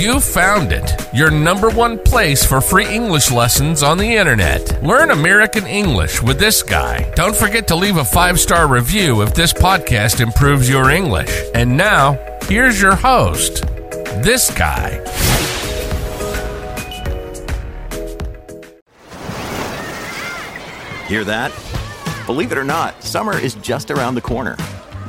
You found it, your number one place for free English lessons on the internet. Learn American English with this guy. Don't forget to leave a five star review if this podcast improves your English. And now, here's your host, this guy. Hear that? Believe it or not, summer is just around the corner.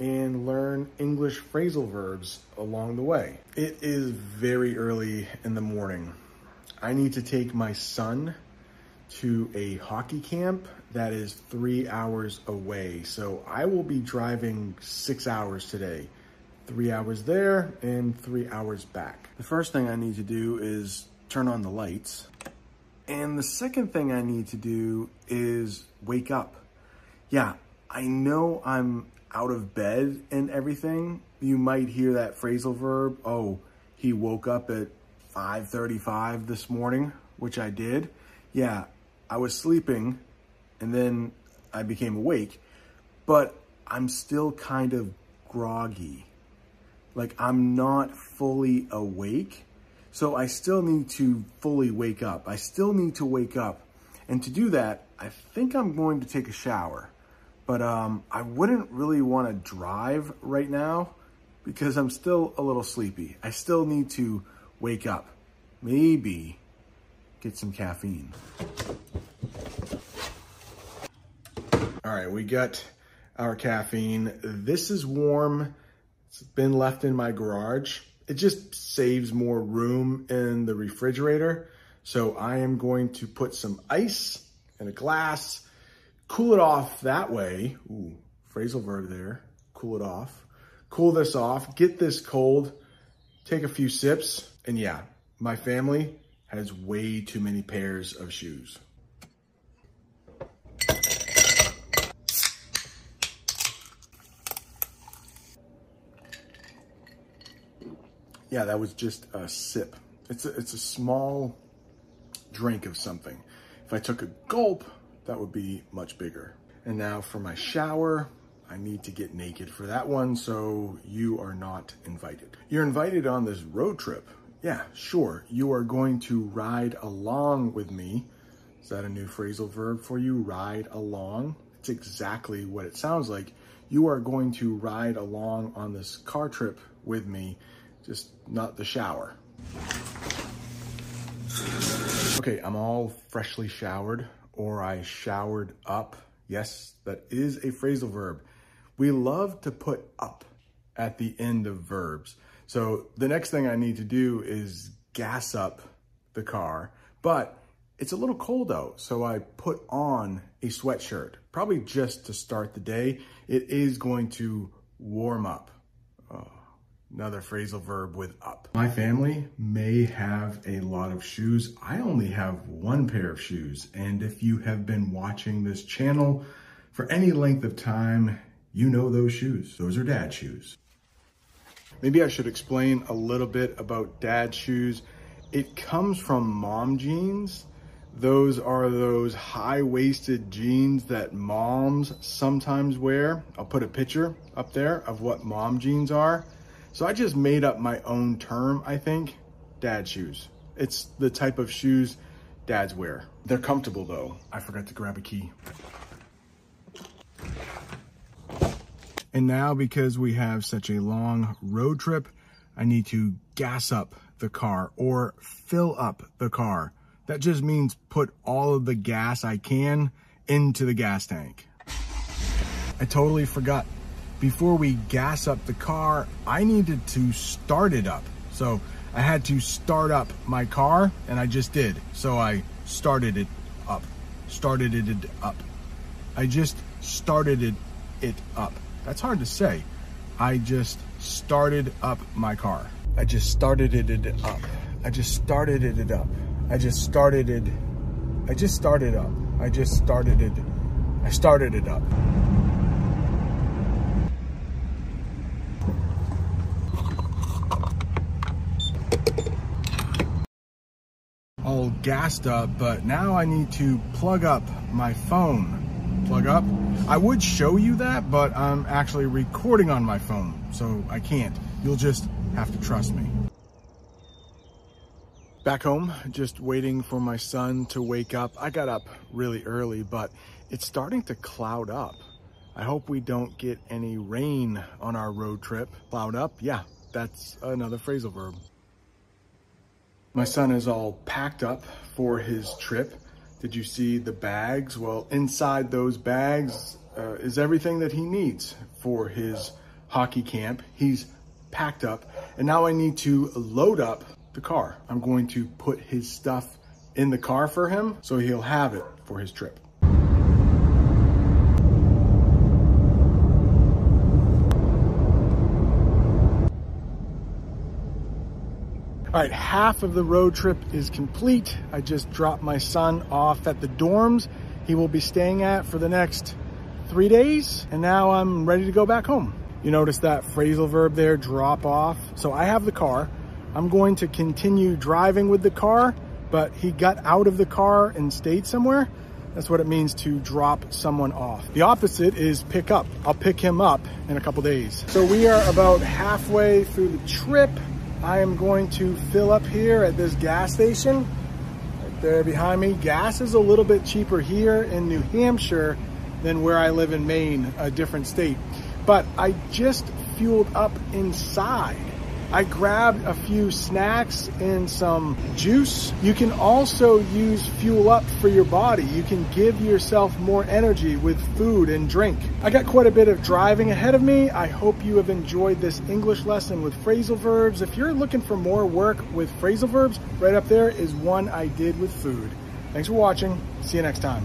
and learn English phrasal verbs along the way. It is very early in the morning. I need to take my son to a hockey camp that is three hours away. So I will be driving six hours today. Three hours there and three hours back. The first thing I need to do is turn on the lights. And the second thing I need to do is wake up. Yeah, I know I'm out of bed and everything. You might hear that phrasal verb, oh, he woke up at 5:35 this morning, which I did. Yeah, I was sleeping and then I became awake, but I'm still kind of groggy. Like I'm not fully awake so I still need to fully wake up. I still need to wake up. And to do that, I think I'm going to take a shower. But um, I wouldn't really want to drive right now because I'm still a little sleepy. I still need to wake up. Maybe get some caffeine. All right, we got our caffeine. This is warm. It's been left in my garage it just saves more room in the refrigerator. So I am going to put some ice in a glass, cool it off that way. Ooh, phrasal verb there. Cool it off. Cool this off, get this cold, take a few sips, and yeah, my family has way too many pairs of shoes. Yeah, that was just a sip. It's a, it's a small drink of something. If I took a gulp, that would be much bigger. And now for my shower, I need to get naked for that one, so you are not invited. You're invited on this road trip. Yeah, sure. You are going to ride along with me. Is that a new phrasal verb for you? Ride along. It's exactly what it sounds like. You are going to ride along on this car trip with me just not the shower. Okay, I'm all freshly showered or I showered up. Yes, that is a phrasal verb. We love to put up at the end of verbs. So the next thing I need to do is gas up the car, but it's a little cold out. So I put on a sweatshirt, probably just to start the day. It is going to warm up. Another phrasal verb with up. My family may have a lot of shoes. I only have one pair of shoes. And if you have been watching this channel for any length of time, you know those shoes. Those are dad shoes. Maybe I should explain a little bit about dad shoes. It comes from mom jeans. Those are those high-waisted jeans that moms sometimes wear. I'll put a picture up there of what mom jeans are. So I just made up my own term, I think, dad shoes. It's the type of shoes dads wear. They're comfortable though. I forgot to grab a key. And now because we have such a long road trip, I need to gas up the car or fill up the car. That just means put all of the gas I can into the gas tank. I totally forgot before we gas up the car, I needed to start it up. So I had to start up my car and I just did. So I started it up, started it up. I just started it, it up. That's hard to say. I just started up my car. I just started it it up. I just started it up. I just started it. I just started up. I just started it. I started it up. All gassed up, but now I need to plug up my phone. Plug up. I would show you that, but I'm actually recording on my phone, so I can't. You'll just have to trust me. Back home, just waiting for my son to wake up. I got up really early, but it's starting to cloud up. I hope we don't get any rain on our road trip. Cloud up? Yeah, that's another phrasal verb. My son is all packed up for his trip. Did you see the bags? Well, inside those bags uh, is everything that he needs for his hockey camp. He's packed up, and now I need to load up the car. I'm going to put his stuff in the car for him so he'll have it for his trip. All right, half of the road trip is complete. I just dropped my son off at the dorms he will be staying at for the next three days, and now I'm ready to go back home. You notice that phrasal verb there, drop off. So I have the car. I'm going to continue driving with the car, but he got out of the car and stayed somewhere. That's what it means to drop someone off. The opposite is pick up. I'll pick him up in a couple days. So we are about halfway through the trip. I am going to fill up here at this gas station right there behind me. Gas is a little bit cheaper here in New Hampshire than where I live in Maine, a different state. But I just fueled up inside. I grabbed a few snacks and some juice. You can also use fuel up for your body. You can give yourself more energy with food and drink. I got quite a bit of driving ahead of me. I hope you have enjoyed this English lesson with phrasal verbs. If you're looking for more work with phrasal verbs, right up there is one I did with food. Thanks for watching. See you next time.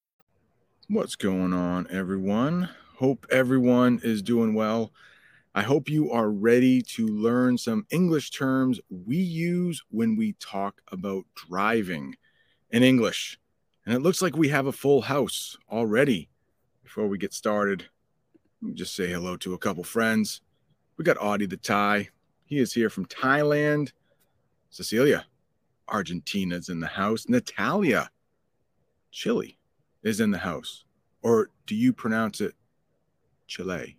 What's going on, everyone? Hope everyone is doing well. I hope you are ready to learn some English terms we use when we talk about driving in English. And it looks like we have a full house already. Before we get started, just say hello to a couple friends. We got Audie the Thai. He is here from Thailand. Cecilia, Argentina's in the house. Natalia, Chile is in the house. Or do you pronounce it Chile?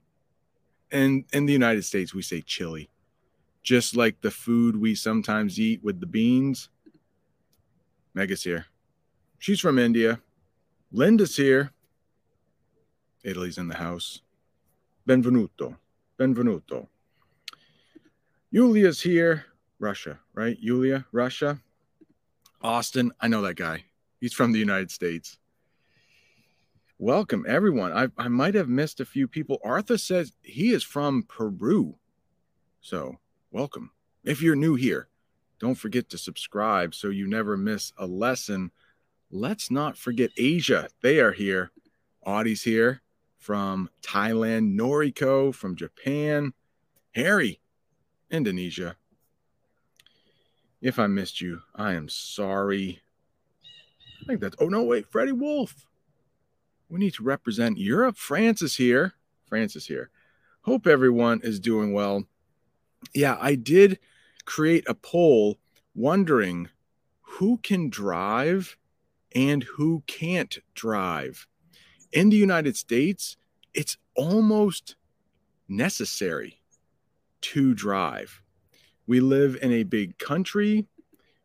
And in the United States, we say chili. Just like the food we sometimes eat with the beans. Mega's here. She's from India. Linda's here. Italy's in the house. Benvenuto. Benvenuto. Yulia's here. Russia, right? Yulia, Russia. Austin, I know that guy. He's from the United States. Welcome, everyone. I, I might have missed a few people. Arthur says he is from Peru. So, welcome. If you're new here, don't forget to subscribe so you never miss a lesson. Let's not forget Asia. They are here. Audie's here from Thailand, Noriko from Japan, Harry, Indonesia. If I missed you, I am sorry. I think that's, oh no, wait, Freddie Wolf we need to represent Europe. France is here. Francis here. Hope everyone is doing well. Yeah, I did create a poll wondering who can drive and who can't drive. In the United States, it's almost necessary to drive. We live in a big country.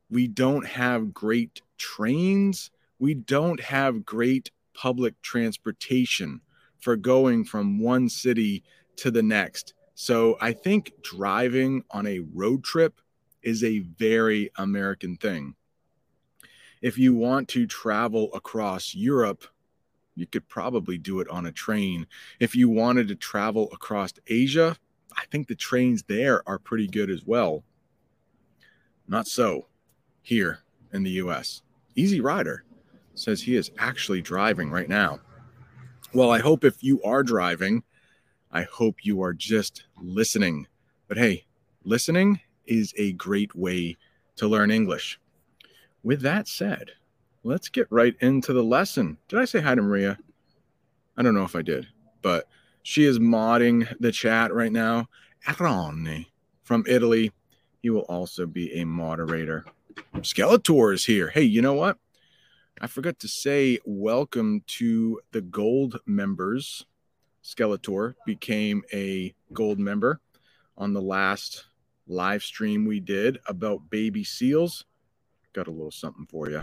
We don't have great trains. We don't have great public transportation for going from one city to the next. So I think driving on a road trip is a very American thing. If you want to travel across Europe, you could probably do it on a train. If you wanted to travel across Asia, I think the trains there are pretty good as well. Not so here in the US. Easy Rider says he is actually driving right now. Well, I hope if you are driving, I hope you are just listening. But hey, listening is a great way to learn English. With that said, let's get right into the lesson. Did I say hi to Maria? I don't know if I did, but she is modding the chat right now. Aroni from Italy. He will also be a moderator. Skeletor is here. Hey, you know what? I forgot to say welcome to the gold members. Skeletor became a gold member on the last live stream we did about baby seals. Got a little something for you.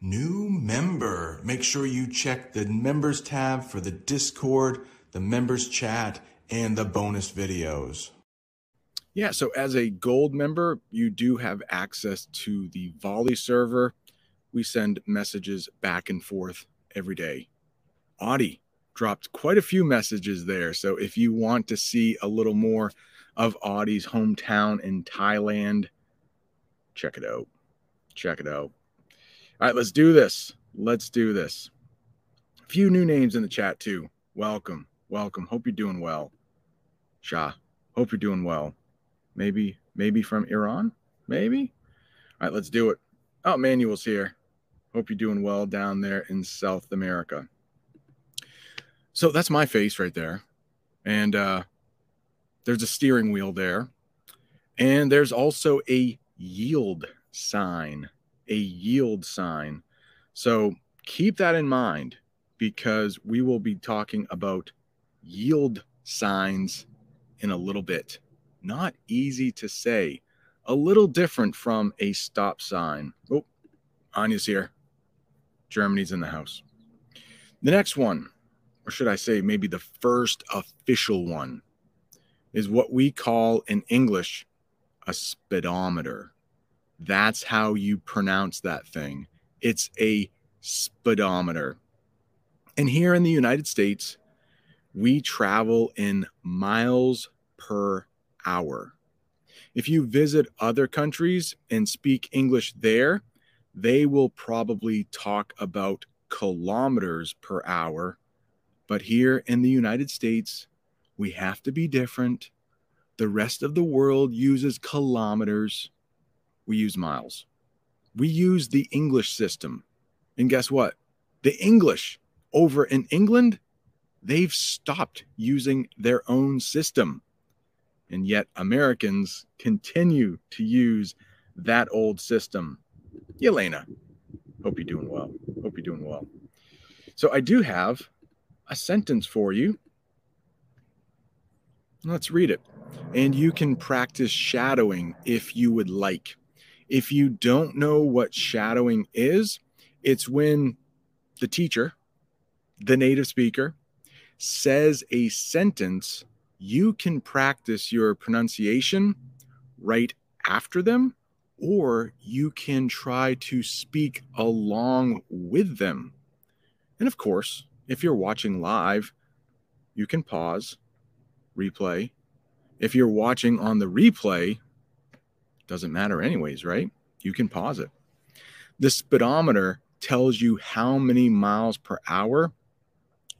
New member. Make sure you check the members tab for the Discord, the members chat, and the bonus videos. Yeah, so as a gold member, you do have access to the Volley server. We send messages back and forth every day. Audie dropped quite a few messages there. So if you want to see a little more of Audie's hometown in Thailand, check it out. Check it out. All right, let's do this. Let's do this. A few new names in the chat too. Welcome. Welcome. Hope you're doing well. Shah. Hope you're doing well. Maybe, maybe from Iran. Maybe. All right, let's do it. Oh, Manuel's here. Hope you're doing well down there in South America. So that's my face right there. And uh, there's a steering wheel there. And there's also a yield sign a yield sign. So keep that in mind because we will be talking about yield signs in a little bit. Not easy to say, a little different from a stop sign. Oh, Anya's here. Germany's in the house. The next one, or should I say, maybe the first official one, is what we call in English a speedometer. That's how you pronounce that thing. It's a speedometer. And here in the United States, we travel in miles per hour. If you visit other countries and speak English there, they will probably talk about kilometers per hour. But here in the United States, we have to be different. The rest of the world uses kilometers we use miles. We use the English system. And guess what? The English over in England, they've stopped using their own system. And yet Americans continue to use that old system. Yelena, hope you're doing well. Hope you're doing well. So I do have a sentence for you. Let's read it. And you can practice shadowing if you would like. If you don't know what shadowing is, it's when the teacher, the native speaker, says a sentence, you can practice your pronunciation right after them, or you can try to speak along with them. And of course, if you're watching live, you can pause, replay. If you're watching on the replay, doesn't matter, anyways, right? You can pause it. The speedometer tells you how many miles per hour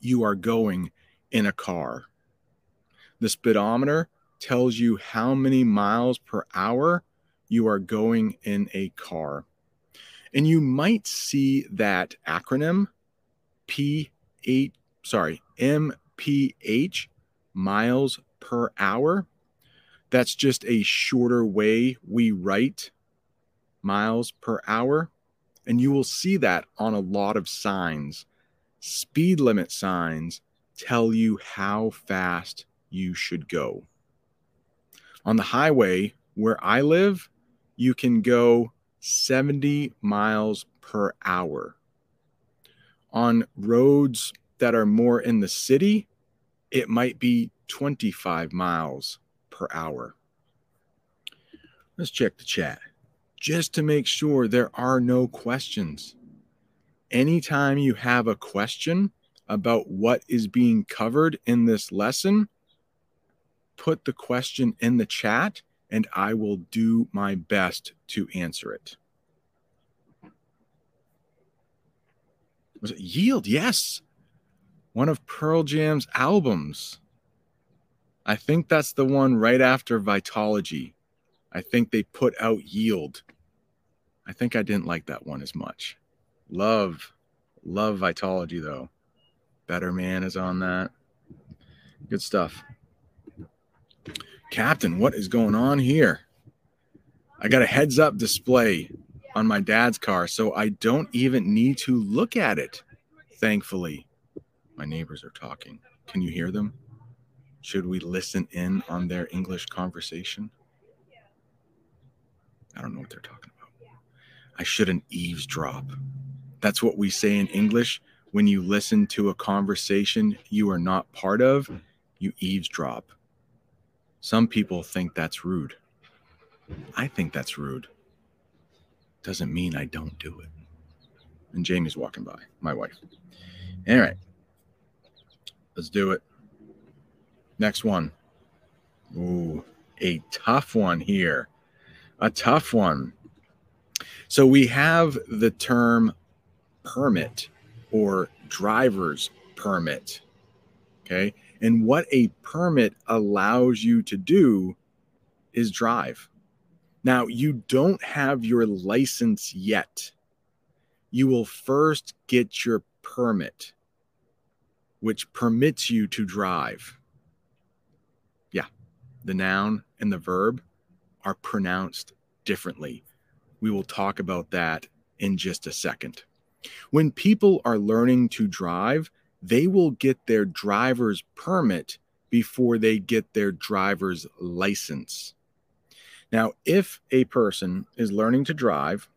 you are going in a car. The speedometer tells you how many miles per hour you are going in a car. And you might see that acronym P8 sorry, mph, miles per hour. That's just a shorter way we write miles per hour. And you will see that on a lot of signs. Speed limit signs tell you how fast you should go. On the highway where I live, you can go 70 miles per hour. On roads that are more in the city, it might be 25 miles per hour. Let's check the chat just to make sure there are no questions. Anytime you have a question about what is being covered in this lesson, put the question in the chat and I will do my best to answer it. Was it Yield? Yes. One of Pearl Jam's albums. I think that's the one right after Vitology. I think they put out Yield. I think I didn't like that one as much. Love, love Vitology though. Better Man is on that. Good stuff. Captain, what is going on here? I got a heads up display on my dad's car, so I don't even need to look at it. Thankfully, my neighbors are talking. Can you hear them? Should we listen in on their English conversation? I don't know what they're talking about. I shouldn't eavesdrop. That's what we say in English when you listen to a conversation you are not part of, you eavesdrop. Some people think that's rude. I think that's rude. Doesn't mean I don't do it. And Jamie's walking by, my wife. All right. Let's do it. Next one. Ooh, a tough one here. A tough one. So we have the term permit or driver's permit. Okay. And what a permit allows you to do is drive. Now, you don't have your license yet. You will first get your permit, which permits you to drive. Yeah, the noun and the verb are pronounced differently. We will talk about that in just a second. When people are learning to drive, they will get their driver's permit before they get their driver's license. Now, if a person is learning to drive,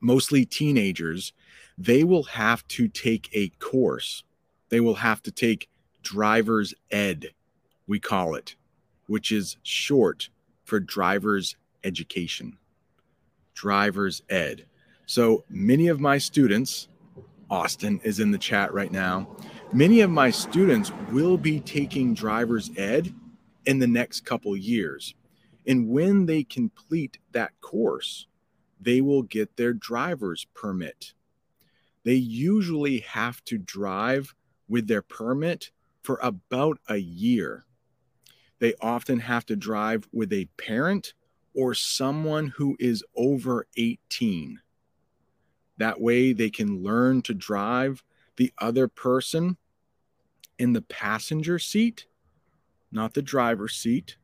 mostly teenagers, they will have to take a course. They will have to take driver's ed, we call it, which is short for driver's education. Driver's ed. So many of my students Austin is in the chat right now. Many of my students will be taking driver's ed in the next couple years. And when they complete that course, they will get their driver's permit. They usually have to drive with their permit for about a year. They often have to drive with a parent or someone who is over 18. That way they can learn to drive the other person in the passenger seat, not the driver's seat.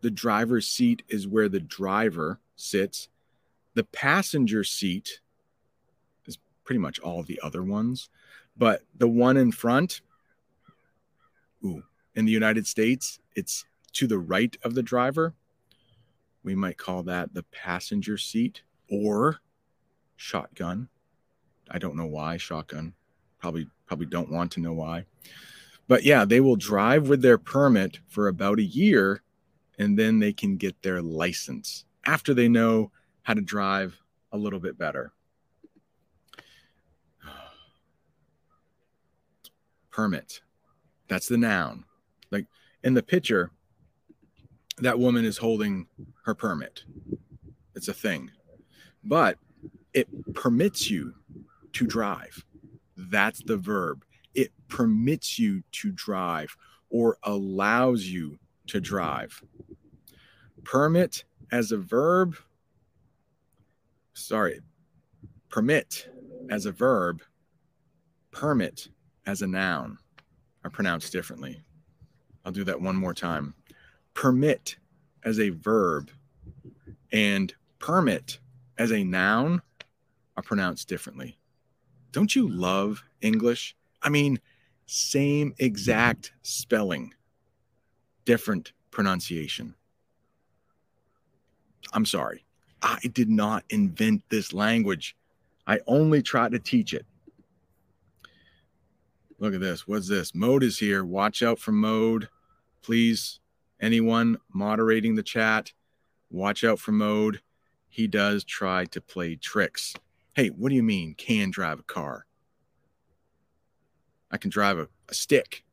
The driver's seat is where the driver sits. The passenger seat is pretty much all the other ones, but the one in front, ooh, in the United States, it's to the right of the driver. We might call that the passenger seat or shotgun. I don't know why shotgun. Probably probably don't want to know why. But yeah, they will drive with their permit for about a year and then they can get their license after they know how to drive a little bit better. Permit. That's the noun. Like in the picture, that woman is holding her permit. It's a thing. But it permits you to drive. That's the verb. It permits you to drive or allows you to drive. Permit as a verb, sorry, permit as a verb, permit as a noun. are pronounced differently. I'll do that one more time. Permit as a verb and permit as a noun are pronounced differently. Don't you love English? I mean, same exact spelling, different pronunciation. I'm sorry. I did not invent this language. I only try to teach it. Look at this. What's this? Mode is here. Watch out for mode. Please, anyone moderating the chat, watch out for mode. He does try to play tricks. Hey, what do you mean can drive a car? I can drive a, a stick,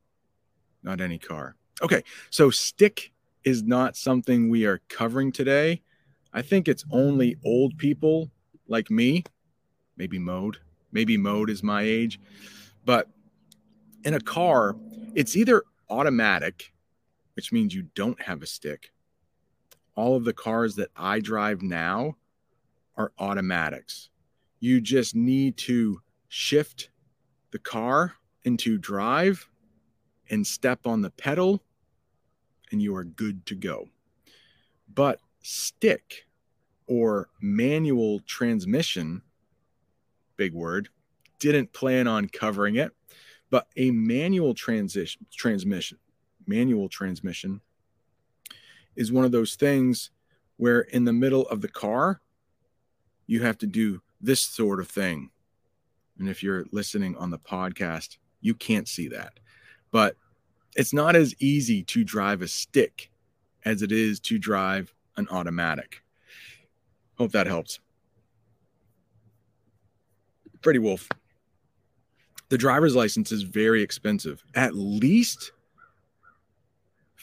not any car. Okay, so stick is not something we are covering today. I think it's only old people like me, maybe mode, maybe mode is my age, but in a car, it's either automatic, which means you don't have a stick. All of the cars that I drive now are automatics. You just need to shift the car into drive and step on the pedal, and you are good to go. But stick or manual transmission, big word, didn't plan on covering it but a manual transition transmission, manual transmission is one of those things where in the middle of the car, you have to do this sort of thing. And if you're listening on the podcast, you can't see that. But it's not as easy to drive a stick as it is to drive an automatic. Hope that helps. Freddie Wolf the driver's license is very expensive, at least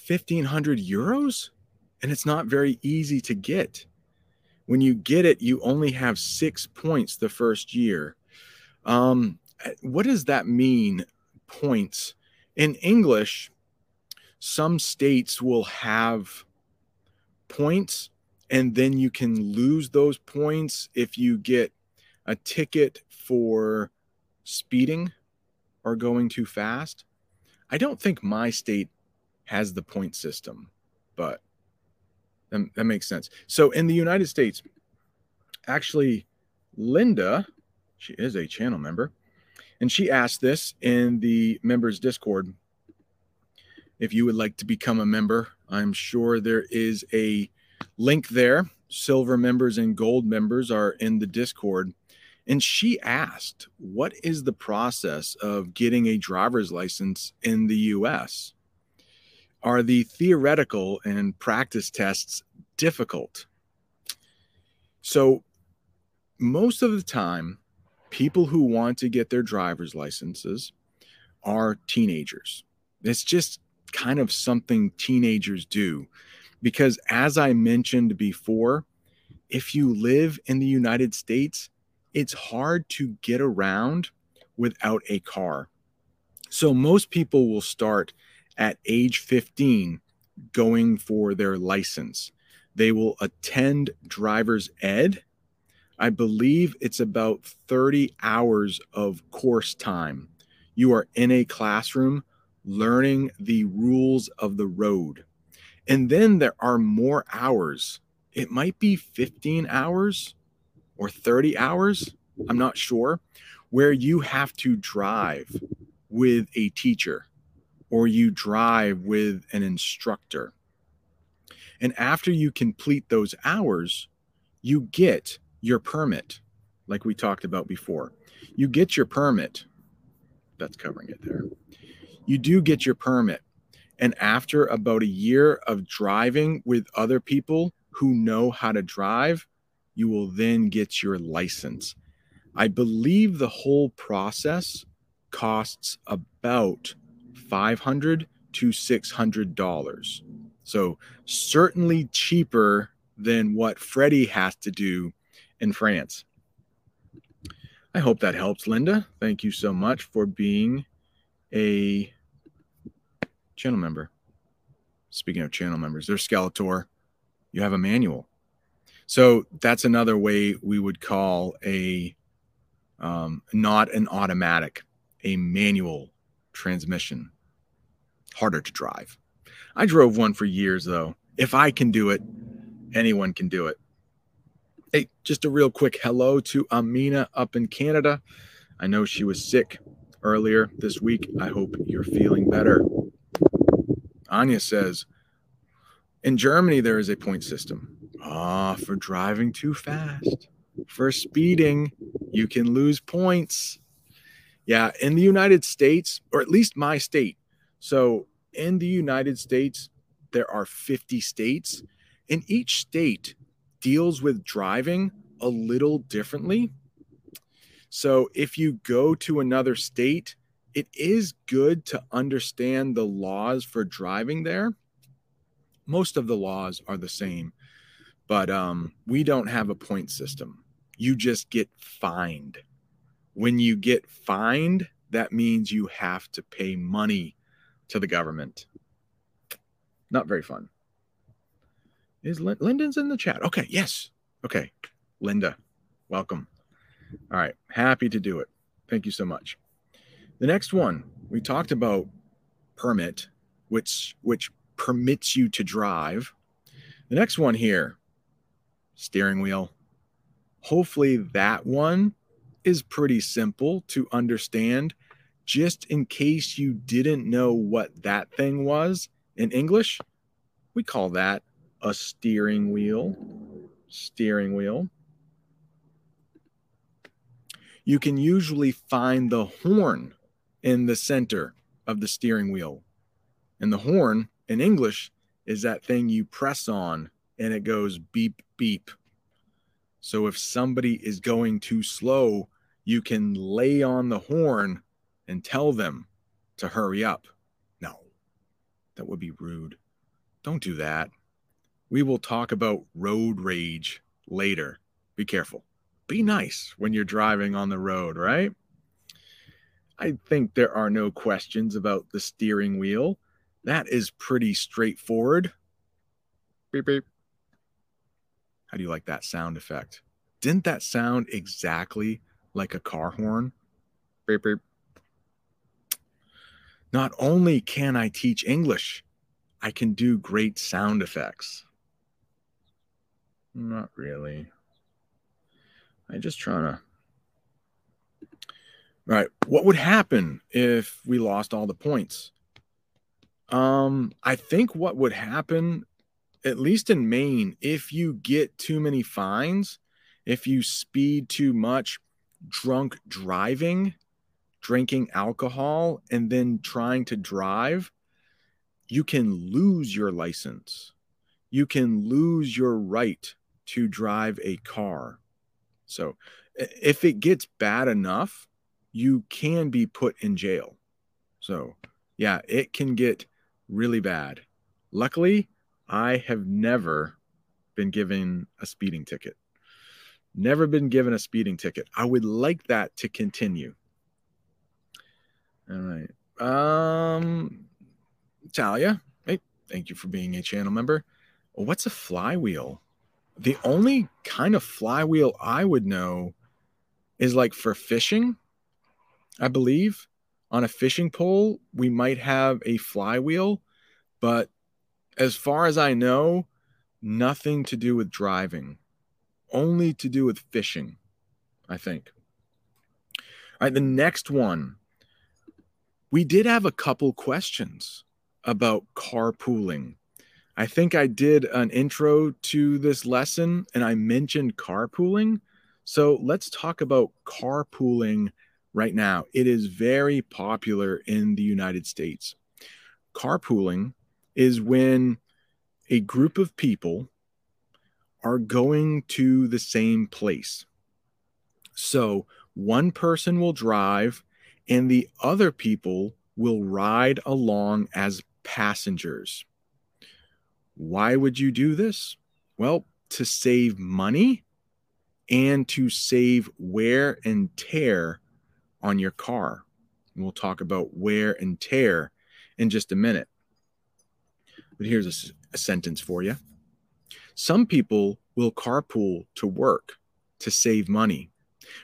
1500 euros. And it's not very easy to get. When you get it, you only have six points the first year. Um, what does that mean? Points in English, some states will have points, and then you can lose those points if you get a ticket for speeding or going too fast. I don't think my state has the point system, but that, that makes sense. So in the United States, actually, Linda, she is a channel member, and she asked this in the members Discord. If you would like to become a member, I'm sure there is a link there. Silver members and gold members are in the Discord. And she asked, What is the process of getting a driver's license in the US? Are the theoretical and practice tests difficult? So, most of the time, people who want to get their driver's licenses are teenagers. It's just kind of something teenagers do. Because, as I mentioned before, if you live in the United States, it's hard to get around without a car. So most people will start at age 15 going for their license. They will attend driver's ed. I believe it's about 30 hours of course time. You are in a classroom learning the rules of the road. And then there are more hours. It might be 15 hours or 30 hours, I'm not sure, where you have to drive with a teacher or you drive with an instructor. And after you complete those hours, you get your permit, like we talked about before. You get your permit. That's covering it there. You do get your permit. And after about a year of driving with other people who know how to drive, you will then get your license. I believe the whole process costs about 500 to 600 dollars. So certainly cheaper than what Freddie has to do in France. I hope that helps, Linda. Thank you so much for being a channel member. Speaking of channel members, there's Skeletor. You have a manual. So that's another way we would call a um, not an automatic, a manual transmission. harder to drive. I drove one for years though. If I can do it, anyone can do it. Hey, just a real quick hello to Amina up in Canada. I know she was sick earlier this week. I hope you're feeling better. Anya says, in Germany, there is a point system. Ah, for driving too fast. For speeding, you can lose points. Yeah, in the United States, or at least my state. So in the United States, there are 50 states, and each state deals with driving a little differently. So if you go to another state, it is good to understand the laws for driving there. Most of the laws are the same, but um, we don't have a point system. You just get fined. When you get fined, that means you have to pay money to the government. Not very fun. Is Lyndon's in the chat? Okay, yes. Okay, Linda, welcome. All right, happy to do it. Thank you so much. The next one we talked about permit, which which permits you to drive. The next one here, steering wheel. Hopefully that one is pretty simple to understand. Just in case you didn't know what that thing was in English, we call that a steering wheel. Steering wheel. You can usually find the horn in the center of the steering wheel. And the horn in English is that thing you press on and it goes beep, beep. So if somebody is going too slow, you can lay on the horn and tell them to hurry up. No, that would be rude. Don't do that. We will talk about road rage later. Be careful. Be nice when you're driving on the road, right? I think there are no questions about the steering wheel. That is pretty straightforward. Beep, beep. How do you like that sound effect? Didn't that sound exactly like a car horn? Beep, beep. Not only can I teach English, I can do great sound effects. Not really. I'm just trying to. All right. What would happen if we lost all the points? Um, I think what would happen, at least in Maine, if you get too many fines, if you speed too much, drunk driving, drinking alcohol, and then trying to drive, you can lose your license. You can lose your right to drive a car. So if it gets bad enough, you can be put in jail. So, yeah, it can get really bad. Luckily, I have never been given a speeding ticket. Never been given a speeding ticket. I would like that to continue. All right. Um, Talia, hey, thank you for being a channel member. What's a flywheel? The only kind of flywheel I would know is like for fishing, I believe. On a fishing pole, we might have a flywheel, but as far as I know, nothing to do with driving, only to do with fishing, I think. All right, the next one. We did have a couple questions about carpooling. I think I did an intro to this lesson and I mentioned carpooling. So let's talk about carpooling right now. It is very popular in the United States. Carpooling is when a group of people are going to the same place. So one person will drive and the other people will ride along as passengers. Why would you do this? Well, to save money and to save wear and tear on your car. And we'll talk about wear and tear in just a minute. But here's a, a sentence for you Some people will carpool to work to save money.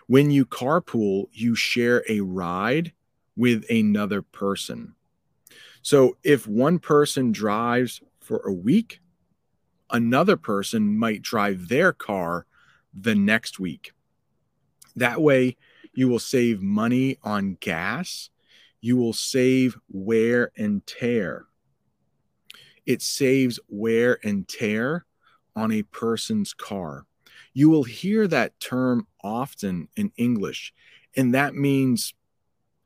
When you carpool, you share a ride with another person. So if one person drives for a week, another person might drive their car the next week. That way, you will save money on gas, you will save wear and tear. It saves wear and tear on a person's car. You will hear that term often in English, and that means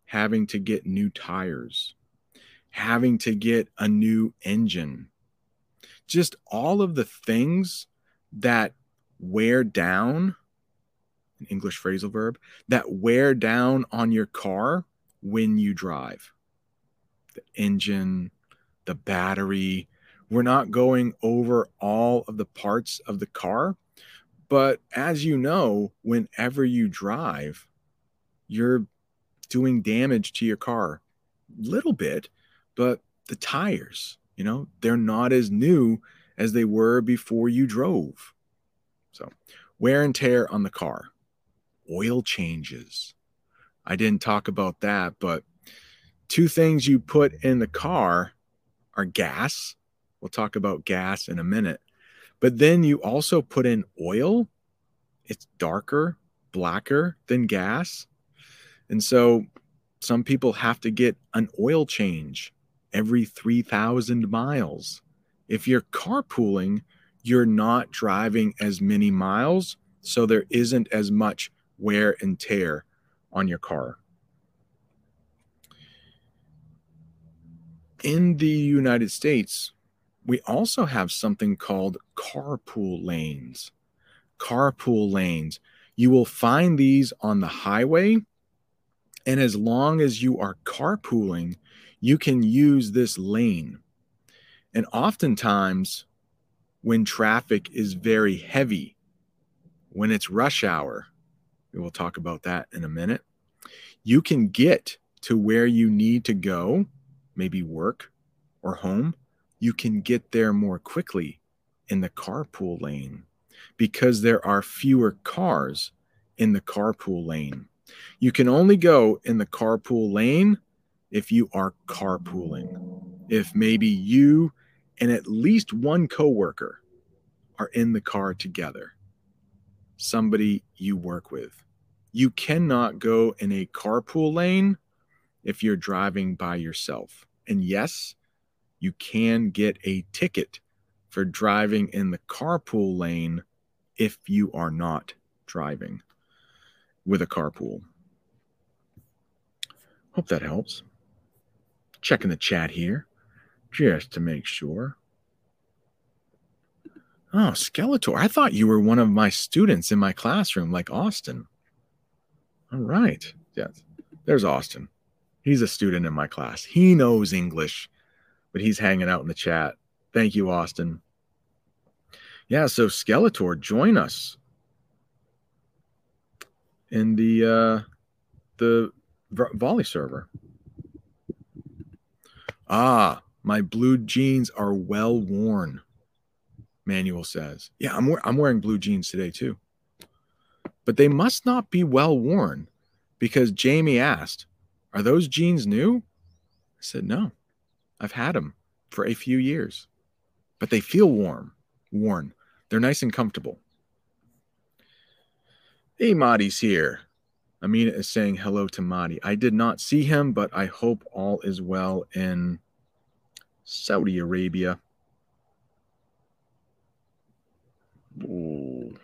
having to get new tires, having to get a new engine, just all of the things that wear down an English phrasal verb that wear down on your car when you drive. The engine, the battery. We're not going over all of the parts of the car, but as you know, whenever you drive, you're doing damage to your car. Little bit, but the tires, you know, they're not as new as they were before you drove. So, wear and tear on the car, oil changes. I didn't talk about that, but two things you put in the car are gas. We'll talk about gas in a minute. But then you also put in oil. It's darker, blacker than gas. And so some people have to get an oil change every 3,000 miles. If you're carpooling, you're not driving as many miles, so there isn't as much wear and tear on your car. In the United States, we also have something called carpool lanes. Carpool lanes. You will find these on the highway. And as long as you are carpooling, you can use this lane. And oftentimes, when traffic is very heavy, when it's rush hour, we will talk about that in a minute. You can get to where you need to go, maybe work or home. You can get there more quickly in the carpool lane because there are fewer cars in the carpool lane. You can only go in the carpool lane if you are carpooling. If maybe you and at least one coworker are in the car together, somebody you work with. You cannot go in a carpool lane if you're driving by yourself. And yes, you can get a ticket for driving in the carpool lane if you are not driving with a carpool. Hope that helps. Checking the chat here just to make sure. Oh, Skeletor. I thought you were one of my students in my classroom, like Austin. All right. Yes. There's Austin. He's a student in my class. He knows English, but he's hanging out in the chat. Thank you, Austin. Yeah, so Skeletor, join us in the uh the volley server. Ah, my blue jeans are well worn. Manuel says. Yeah, I'm I'm wearing blue jeans today too but they must not be well worn because Jamie asked, Are those jeans new? I said, No, I've had them for a few years, but they feel warm, worn. They're nice and comfortable. Hey, Madi's here. Amina is saying hello to Madi. I did not see him, but I hope all is well in Saudi Arabia. Ooh.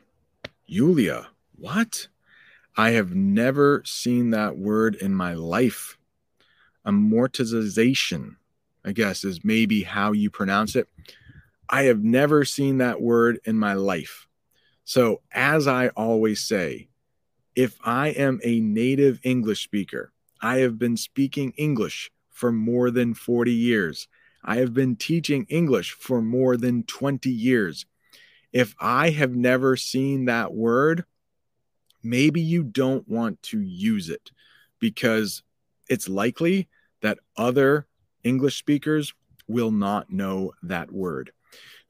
Yulia, what? I have never seen that word in my life. Amortization, I guess, is maybe how you pronounce it. I have never seen that word in my life. So, as I always say, if I am a native English speaker, I have been speaking English for more than 40 years. I have been teaching English for more than 20 years. If I have never seen that word, maybe you don't want to use it because it's likely that other English speakers will not know that word.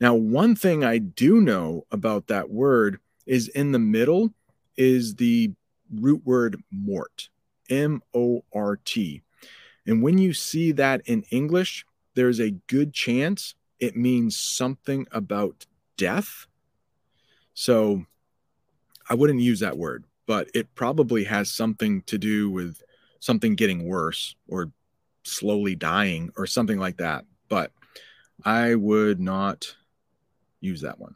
Now, one thing I do know about that word is in the middle is the root word mort, M O R T. And when you see that in English, there's a good chance it means something about death. So I wouldn't use that word, but it probably has something to do with something getting worse or slowly dying or something like that. But I would not use that one.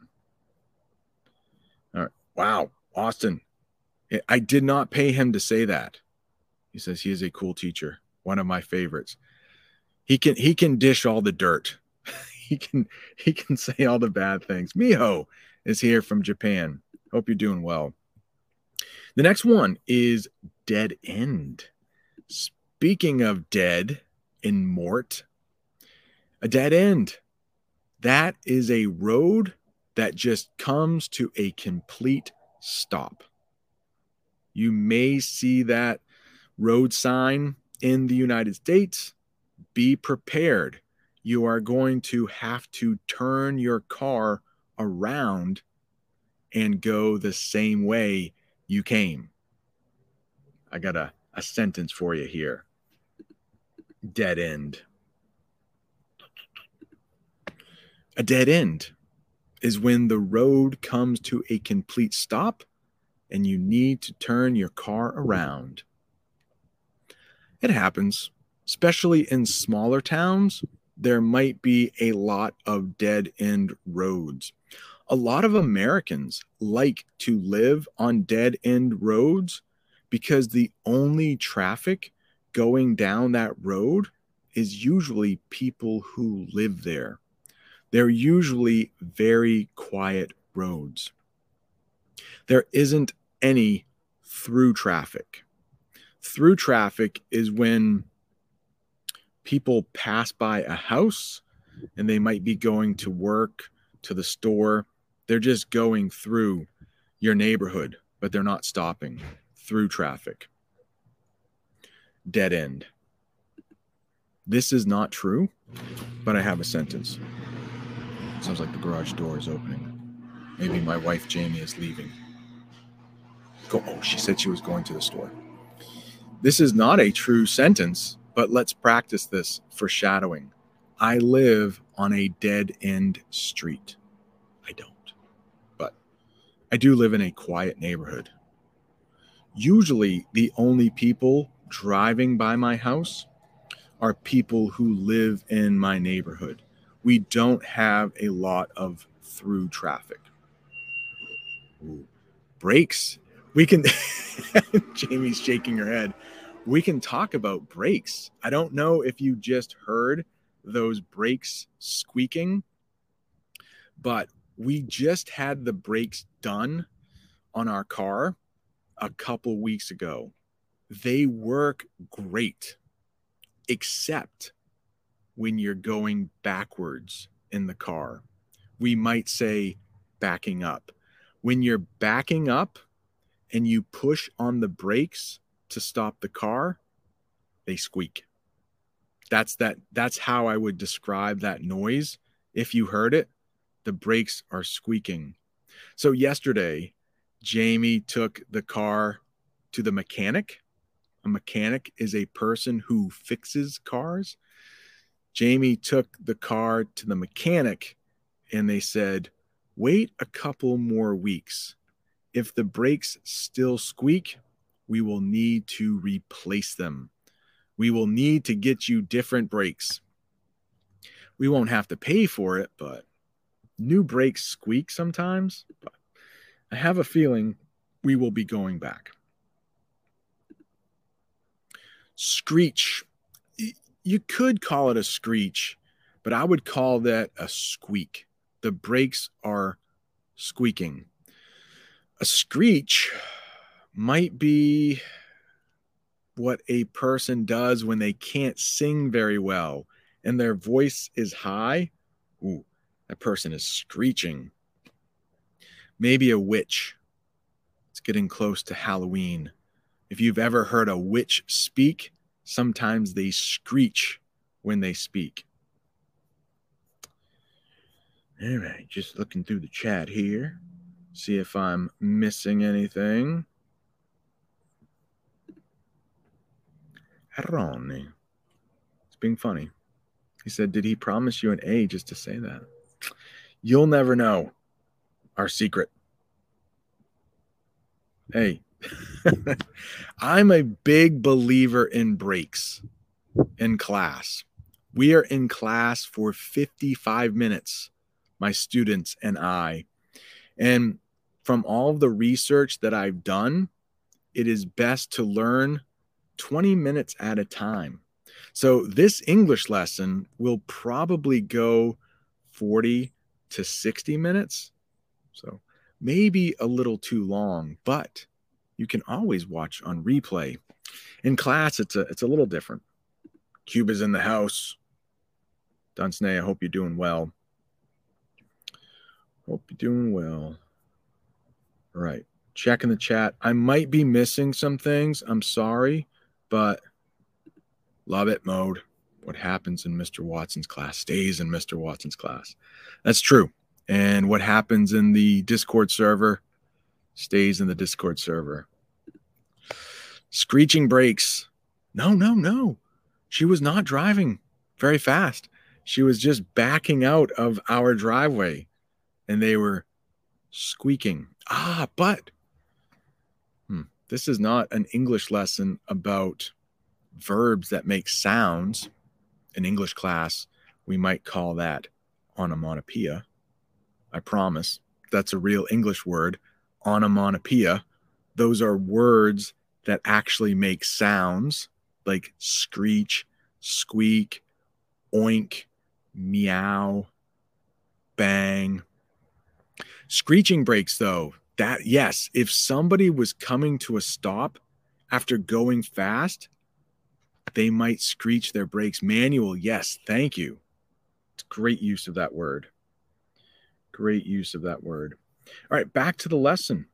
All right. Wow. Austin. I did not pay him to say that. He says he is a cool teacher, one of my favorites. He can he can dish all the dirt. he can he can say all the bad things. Miho is here from Japan. Hope you're doing well. The next one is dead end. Speaking of dead in Mort, a dead end. That is a road that just comes to a complete stop. You may see that road sign in the United States. Be prepared. You are going to have to turn your car around and go the same way you came. I got a, a sentence for you here dead end. A dead end is when the road comes to a complete stop and you need to turn your car around. It happens, especially in smaller towns. There might be a lot of dead end roads. A lot of Americans like to live on dead end roads because the only traffic going down that road is usually people who live there. They're usually very quiet roads. There isn't any through traffic. Through traffic is when people pass by a house and they might be going to work, to the store. They're just going through your neighborhood, but they're not stopping through traffic. Dead end. This is not true, but I have a sentence. Sounds like the garage door is opening. Maybe my wife Jamie is leaving. Go. Oh, she said she was going to the store. This is not a true sentence, but let's practice this foreshadowing. I live on a dead end street. I don't, I do live in a quiet neighborhood. Usually, the only people driving by my house are people who live in my neighborhood. We don't have a lot of through traffic. Ooh. Brakes. We can, Jamie's shaking her head. We can talk about brakes. I don't know if you just heard those brakes squeaking, but we just had the brakes done on our car a couple weeks ago. They work great except when you're going backwards in the car. We might say backing up. When you're backing up and you push on the brakes to stop the car, they squeak. That's that that's how I would describe that noise. If you heard it, the brakes are squeaking. So yesterday, Jamie took the car to the mechanic a mechanic is a person who fixes cars. Jamie took the car to the mechanic and they said, wait a couple more weeks. If the brakes still squeak, we will need to replace them. We will need to get you different brakes. We won't have to pay for it, but new brakes squeak sometimes. But I have a feeling we will be going back screech. You could call it a screech, but I would call that a squeak. The brakes are squeaking. A screech might be what a person does when they can't sing very well and their voice is high. Ooh, that person is screeching. Maybe a witch. It's getting close to Halloween. If you've ever heard a witch speak, sometimes they screech when they speak. All right, just looking through the chat here, see if I'm missing anything. Ronnie. being funny. He said, Did he promise you an A just to say that? You'll never know our secret. Hey, I'm a big believer in breaks in class. We are in class for 55 minutes, my students and I. And from all the research that I've done, it is best to learn 20 minutes at a time. So this English lesson will probably go 40 to 60 minutes. So maybe a little too long, but you can always watch on replay. In class, it's a it's a little different. Cuba's in the house. Dunsney, I hope you're doing well. Hope you're doing well. All right. Check in the chat. I might be missing some things. I'm sorry, but love it mode. What happens in Mr. Watson's class stays in Mr. Watson's class. That's true. And what happens in the Discord server stays in the Discord server. Screeching brakes. No, no, no. She was not driving very fast. She was just backing out of our driveway and they were squeaking. Ah, but hmm, this is not an English lesson about verbs that make sounds. In English class, we might call that onomatopoeia. I promise. That's a real English word, onomatopoeia. Those are words that actually make sounds like screech, squeak, oink, meow, bang. Screeching brakes, though, that yes, if somebody was coming to a stop after going fast, they might screech their brakes. Manuel, yes, thank you. It's great use of that word. Great use of that word. All right, back to the lesson.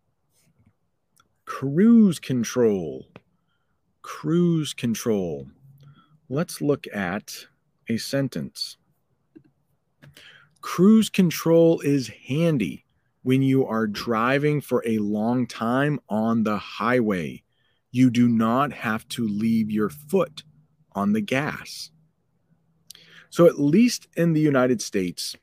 Cruise control. Cruise control. Let's look at a sentence. Cruise control is handy when you are driving for a long time on the highway. You do not have to leave your foot on the gas. So, at least in the United States,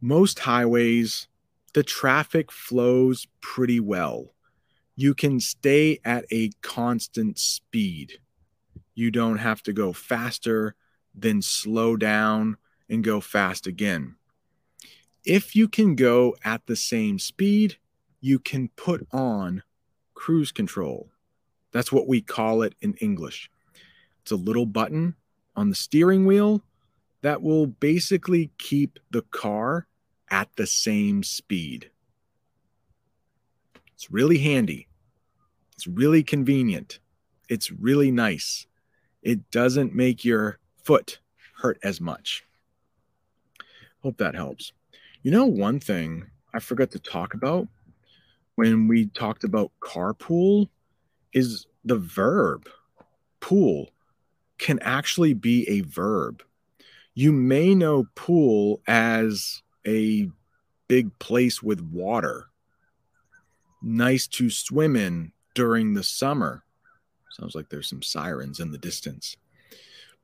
most highways, the traffic flows pretty well. You can stay at a constant speed. You don't have to go faster, then slow down and go fast again. If you can go at the same speed, you can put on cruise control. That's what we call it in English. It's a little button on the steering wheel that will basically keep the car at the same speed. It's really handy. It's really convenient. It's really nice. It doesn't make your foot hurt as much. Hope that helps. You know, one thing I forgot to talk about when we talked about carpool is the verb pool can actually be a verb. You may know pool as a big place with water. Nice to swim in during the summer. Sounds like there's some sirens in the distance.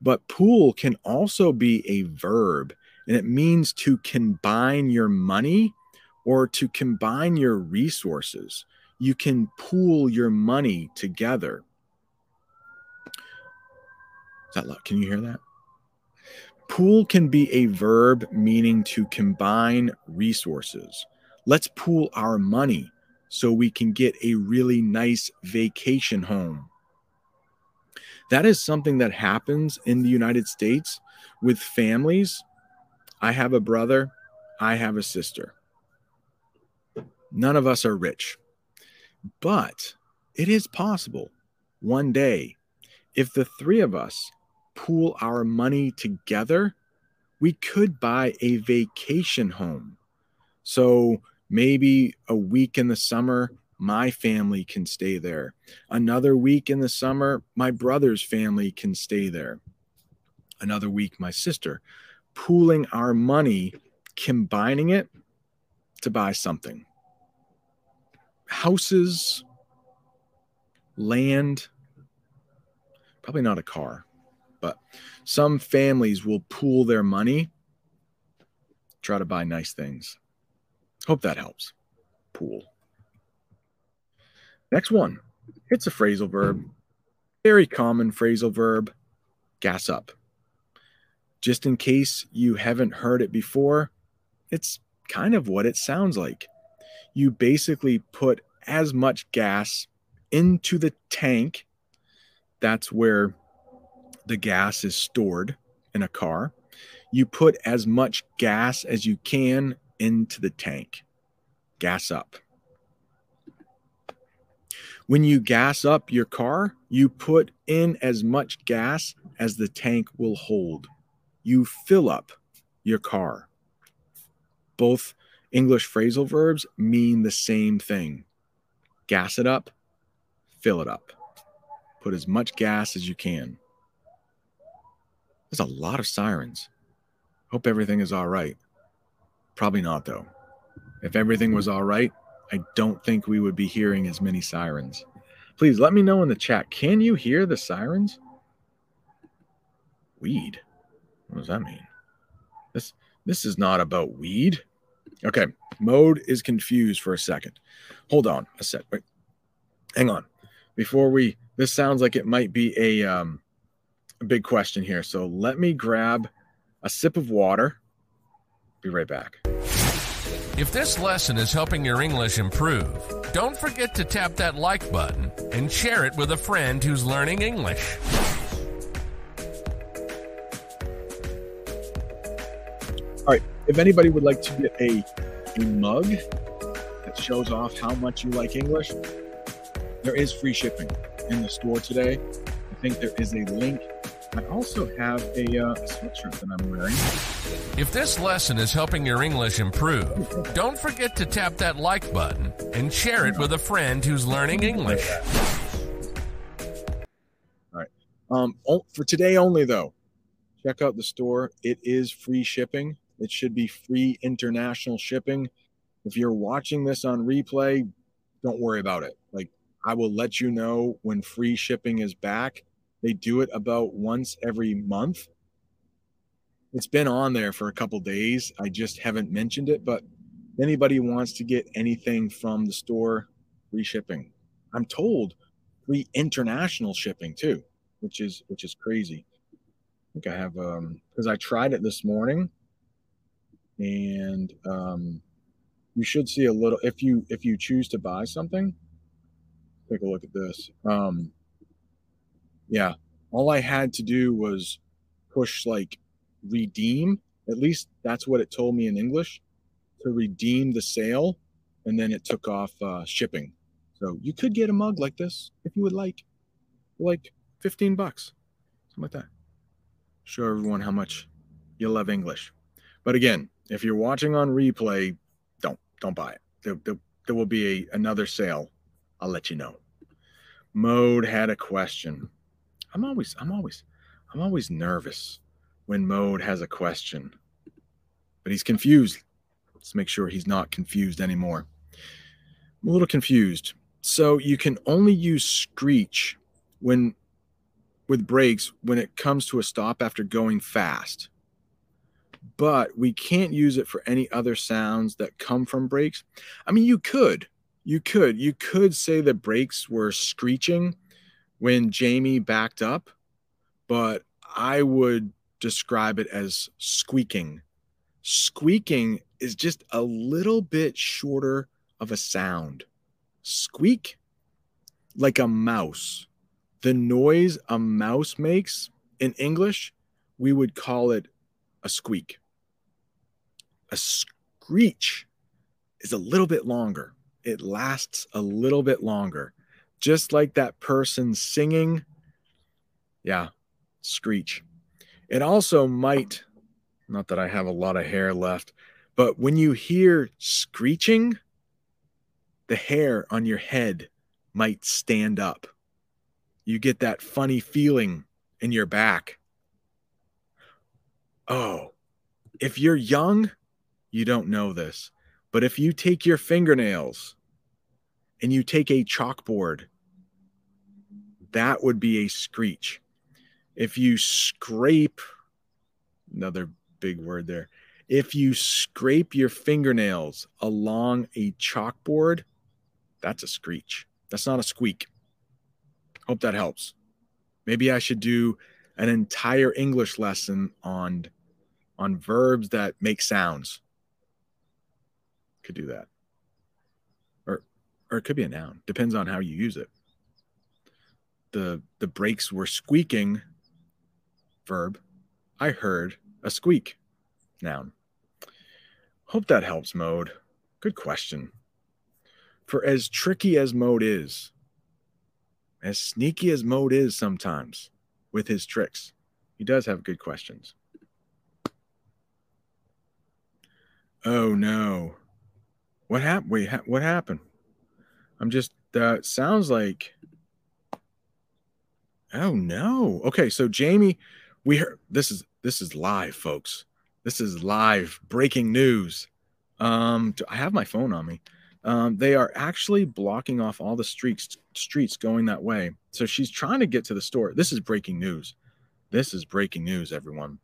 But pool can also be a verb, and it means to combine your money or to combine your resources. You can pool your money together. Is that loud? Can you hear that? Pool can be a verb meaning to combine resources. Let's pool our money so we can get a really nice vacation home. That is something that happens in the United States with families. I have a brother, I have a sister. None of us are rich, but it is possible one day if the three of us pool our money together, we could buy a vacation home. So maybe a week in the summer, my family can stay there. Another week in the summer, my brother's family can stay there. Another week, my sister. Pooling our money, combining it to buy something. Houses, land, probably not a car but some families will pool their money, try to buy nice things. Hope that helps. Pool. Next one. It's a phrasal verb. Very common phrasal verb. Gas up. Just in case you haven't heard it before, it's kind of what it sounds like. You basically put as much gas into the tank. That's where the gas is stored in a car. You put as much gas as you can into the tank. Gas up. When you gas up your car, you put in as much gas as the tank will hold. You fill up your car. Both English phrasal verbs mean the same thing gas it up, fill it up. Put as much gas as you can. There's a lot of sirens. Hope everything is all right. Probably not, though. If everything was all right, I don't think we would be hearing as many sirens. Please let me know in the chat. Can you hear the sirens? Weed. What does that mean? This this is not about weed. Okay, mode is confused for a second. Hold on a sec. Wait. Hang on. Before we this sounds like it might be a um a big question here. So let me grab a sip of water. Be right back. If this lesson is helping your English improve, don't forget to tap that like button and share it with a friend who's learning English. All right. If anybody would like to get a, a mug that shows off how much you like English, there is free shipping in the store today. I think there is a link. I also have a uh, sweatshirt that I'm wearing. If this lesson is helping your English improve, don't forget to tap that like button and share it with a friend who's learning English. All right. Um, for today only, though, check out the store. It is free shipping. It should be free international shipping. If you're watching this on replay, don't worry about it. Like, I will let you know when free shipping is back. They do it about once every month. It's been on there for a couple days. I just haven't mentioned it, but anybody wants to get anything from the store, free shipping. I'm told free international shipping too, which is which is crazy. I think I have um because I tried it this morning and um you should see a little if you if you choose to buy something take a look at this um yeah. All i had to do was push like redeem. At least that's what it told me in english to redeem the sale and then it took off uh, shipping. So you could get a mug like this if you would like. Like 15 bucks something like that. Show everyone how much you love english. But again if you're watching on replay don't don't buy it. There, there, there will be a, another sale. I'll let you know. Mode had a question i'm always i'm always i'm always nervous when mode has a question but he's confused. Let's make sure he's not confused anymore. I'm a little confused. So you can only use screech when with brakes when it comes to a stop after going fast but we can't use it for any other sounds that come from brakes. I mean, you could, you could, you could say the brakes were screeching when Jamie backed up, but I would describe it as squeaking. Squeaking is just a little bit shorter of a sound. Squeak like a mouse. The noise a mouse makes in English, we would call it a squeak. A screech is a little bit longer. It lasts a little bit longer. Just like that person singing. Yeah, screech. It also might, not that I have a lot of hair left, but when you hear screeching, the hair on your head might stand up. You get that funny feeling in your back Oh, if you're young, you don't know this. But if you take your fingernails and you take a chalkboard, that would be a screech. If you scrape, another big word there. If you scrape your fingernails along a chalkboard, that's a screech. That's not a squeak. Hope that helps. Maybe I should do an entire English lesson on on verbs that make sounds. Could do that. Or it could be a noun. Depends on how you use it. The the brakes were squeaking verb. I heard a squeak noun. Hope that helps mode. Good question. For as tricky as mode is, as sneaky as Mode is sometimes with his tricks, he does have good questions. Oh no. What happened? Ha- what happened? I'm just that sounds like Oh no. Okay, so Jamie, we heard this is this is live, folks. This is live breaking news. Um, I have my phone on me um, they are actually blocking off all the streets streets going that way. So she's trying to get to the store. This is breaking news. This is breaking news, everyone.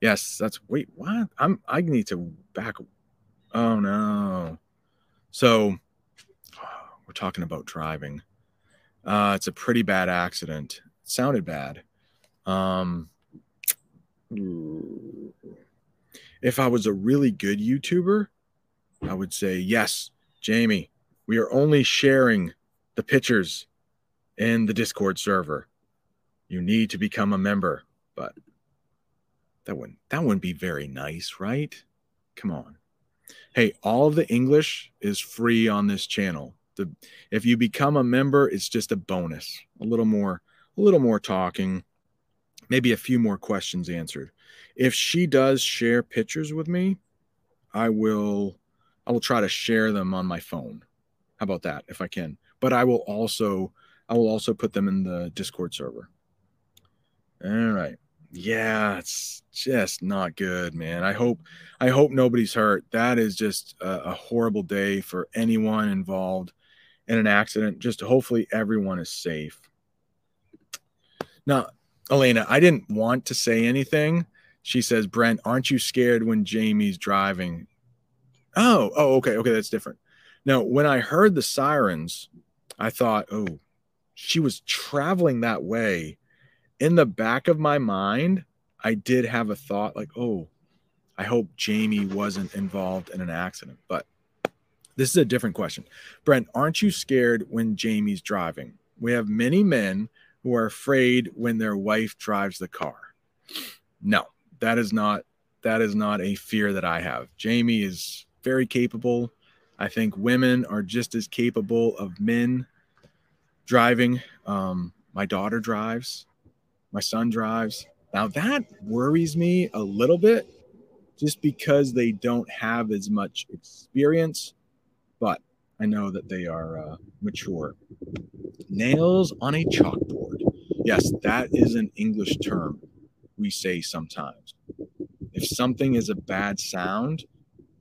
Yes, that's wait, what? I'm I need to back. Oh no. So we're talking about driving. Uh, it's a pretty bad accident. It sounded bad. Um, if I was a really good YouTuber, I would say yes Jamie, we are only sharing the pictures in the Discord server. You need to become a member, but that wouldn't that wouldn't be very nice, right? Come on. Hey, all of the English is free on this channel. The if you become a member, it's just a bonus. A little more a little more talking, maybe a few more questions answered. If she does share pictures with me, I will I will try to share them on my phone. How about that if I can? But I will also I will also put them in the Discord server. All right. Yeah, it's just not good, man. I hope I hope nobody's hurt. That is just a, a horrible day for anyone involved in an accident. Just hopefully everyone is safe. Now, Elena, I didn't want to say anything. She says, Brent, aren't you scared when Jamie's driving? Oh, oh, okay, okay, that's different. Now, when I heard the sirens, I thought, oh, she was traveling that way. In the back of my mind, I did have a thought like, oh, I hope Jamie wasn't involved in an accident. But this is a different question. Brent, aren't you scared when Jamie's driving? We have many men who are afraid when their wife drives the car. No, that is not that is not a fear that I have. Jamie is very capable. I think women are just as capable of men driving. Um, my daughter drives, my son drives. Now that worries me a little bit just because they don't have as much experience, but I know that they are uh, mature. Nails on a chalkboard. Yes, that is an English term we say sometimes. If something is a bad sound,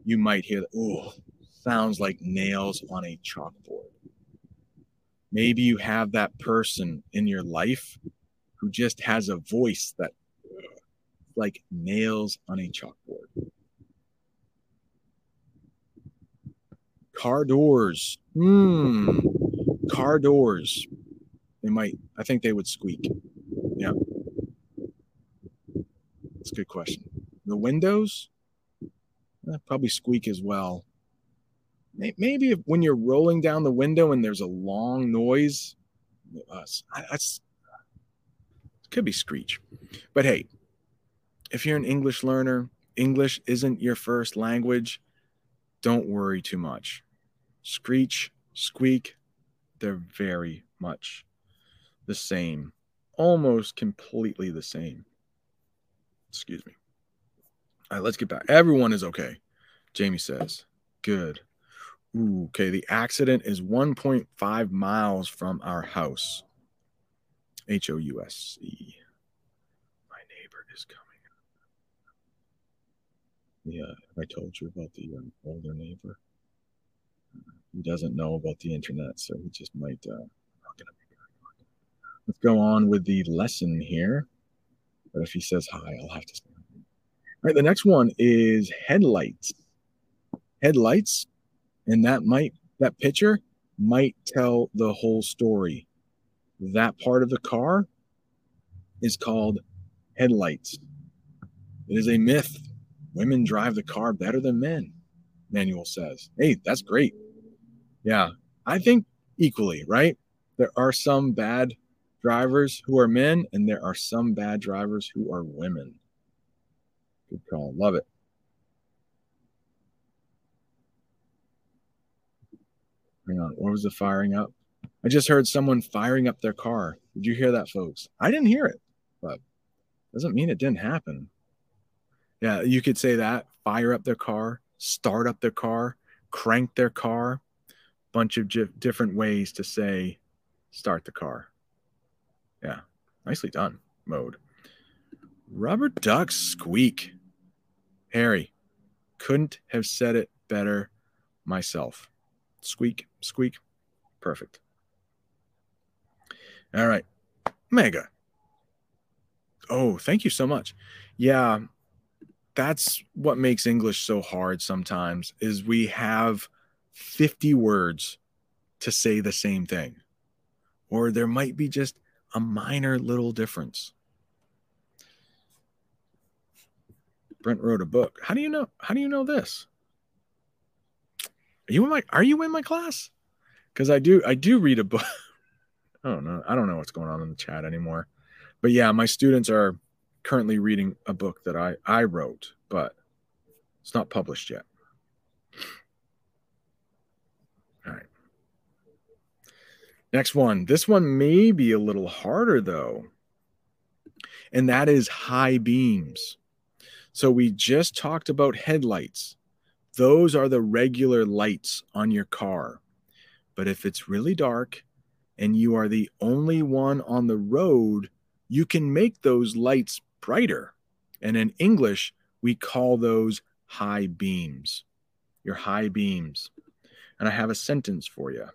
you might hear, oh, sounds like nails on a chalkboard. Maybe you have that person in your life who just has a voice that like nails on a chalkboard. Car doors. Hmm. Car doors. They might, I think they would squeak. Yeah. That's a good question. The windows, eh, probably squeak as well. Maybe if, when you're rolling down the window and there's a long noise, uh, that's could be screech. But hey, if you're an English learner, English isn't your first language, don't worry too much. Screech, squeak, they're very much the same, almost completely the same. Excuse me. All right, let's get back. Everyone is okay. Jamie says, good. Ooh, okay. The accident is 1.5 miles from our house. H O U S E. My neighbor is coming. Yeah, I told you about the um, older neighbor. He doesn't know about the internet, so he just might. Uh, Let's go on with the lesson here. But if he says hi, I'll have to say hi. All right, the next one is headlights. Headlights, and that might that picture might tell the whole story. That part of the car is called headlights. It is a myth. Women drive the car better than men, Manuel says. Hey, that's great. Yeah, I think equally, right? There are some bad drivers who are men, and there are some bad drivers who are women. Good call. Love it. Hang on. What was the firing up? I just heard someone firing up their car. Did you hear that, folks? I didn't hear it, but doesn't mean it didn't happen. Yeah, you could say that. Fire up their car, start up their car, crank their car. Bunch of different ways to say start the car. Yeah, nicely done, mode. Rubber duck squeak. Harry, couldn't have said it better myself. Squeak, squeak. Perfect. All right. Mega. Oh, thank you so much. Yeah, that's what makes English so hard sometimes is we have 50 words to say the same thing. Or there might be just a minor little difference. Brent wrote a book. How do you know? How do you know this? Are you in my are you in my class? Because I do I do read a book. I don't know. I don't know what's going on in the chat anymore. But yeah, my students are currently reading a book that I I wrote, but it's not published yet. All right. Next one. This one may be a little harder though. And that is high beams. So we just talked about headlights. Those are the regular lights on your car. But if it's really dark and you are the only one on the road, you can make those lights brighter. And in English, we call those high beams. Your high beams. And I have a sentence for you.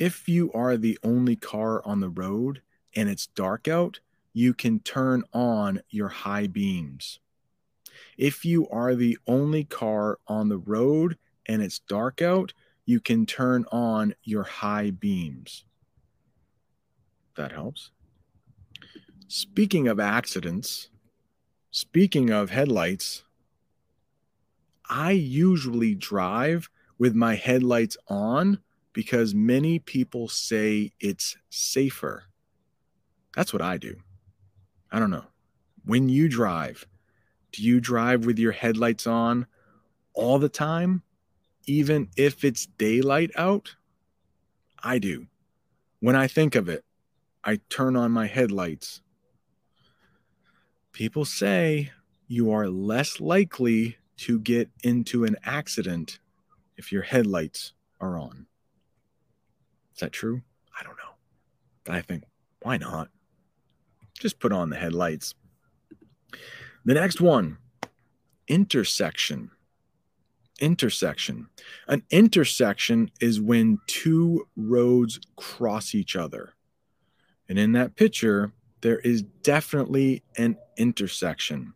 If you are the only car on the road and it's dark out, you can turn on your high beams. If you are the only car on the road and it's dark out, you can turn on your high beams. That helps. Speaking of accidents, speaking of headlights, I usually drive with my headlights on because many people say it's safer. That's what I do. I don't know. When you drive, do you drive with your headlights on all the time, even if it's daylight out? I do. When I think of it, I turn on my headlights. People say you are less likely to get into an accident if your headlights are on. Is that true? I don't know. I think, why not? Just put on the headlights. The next one intersection. Intersection. An intersection is when two roads cross each other. And in that picture, there is definitely an intersection.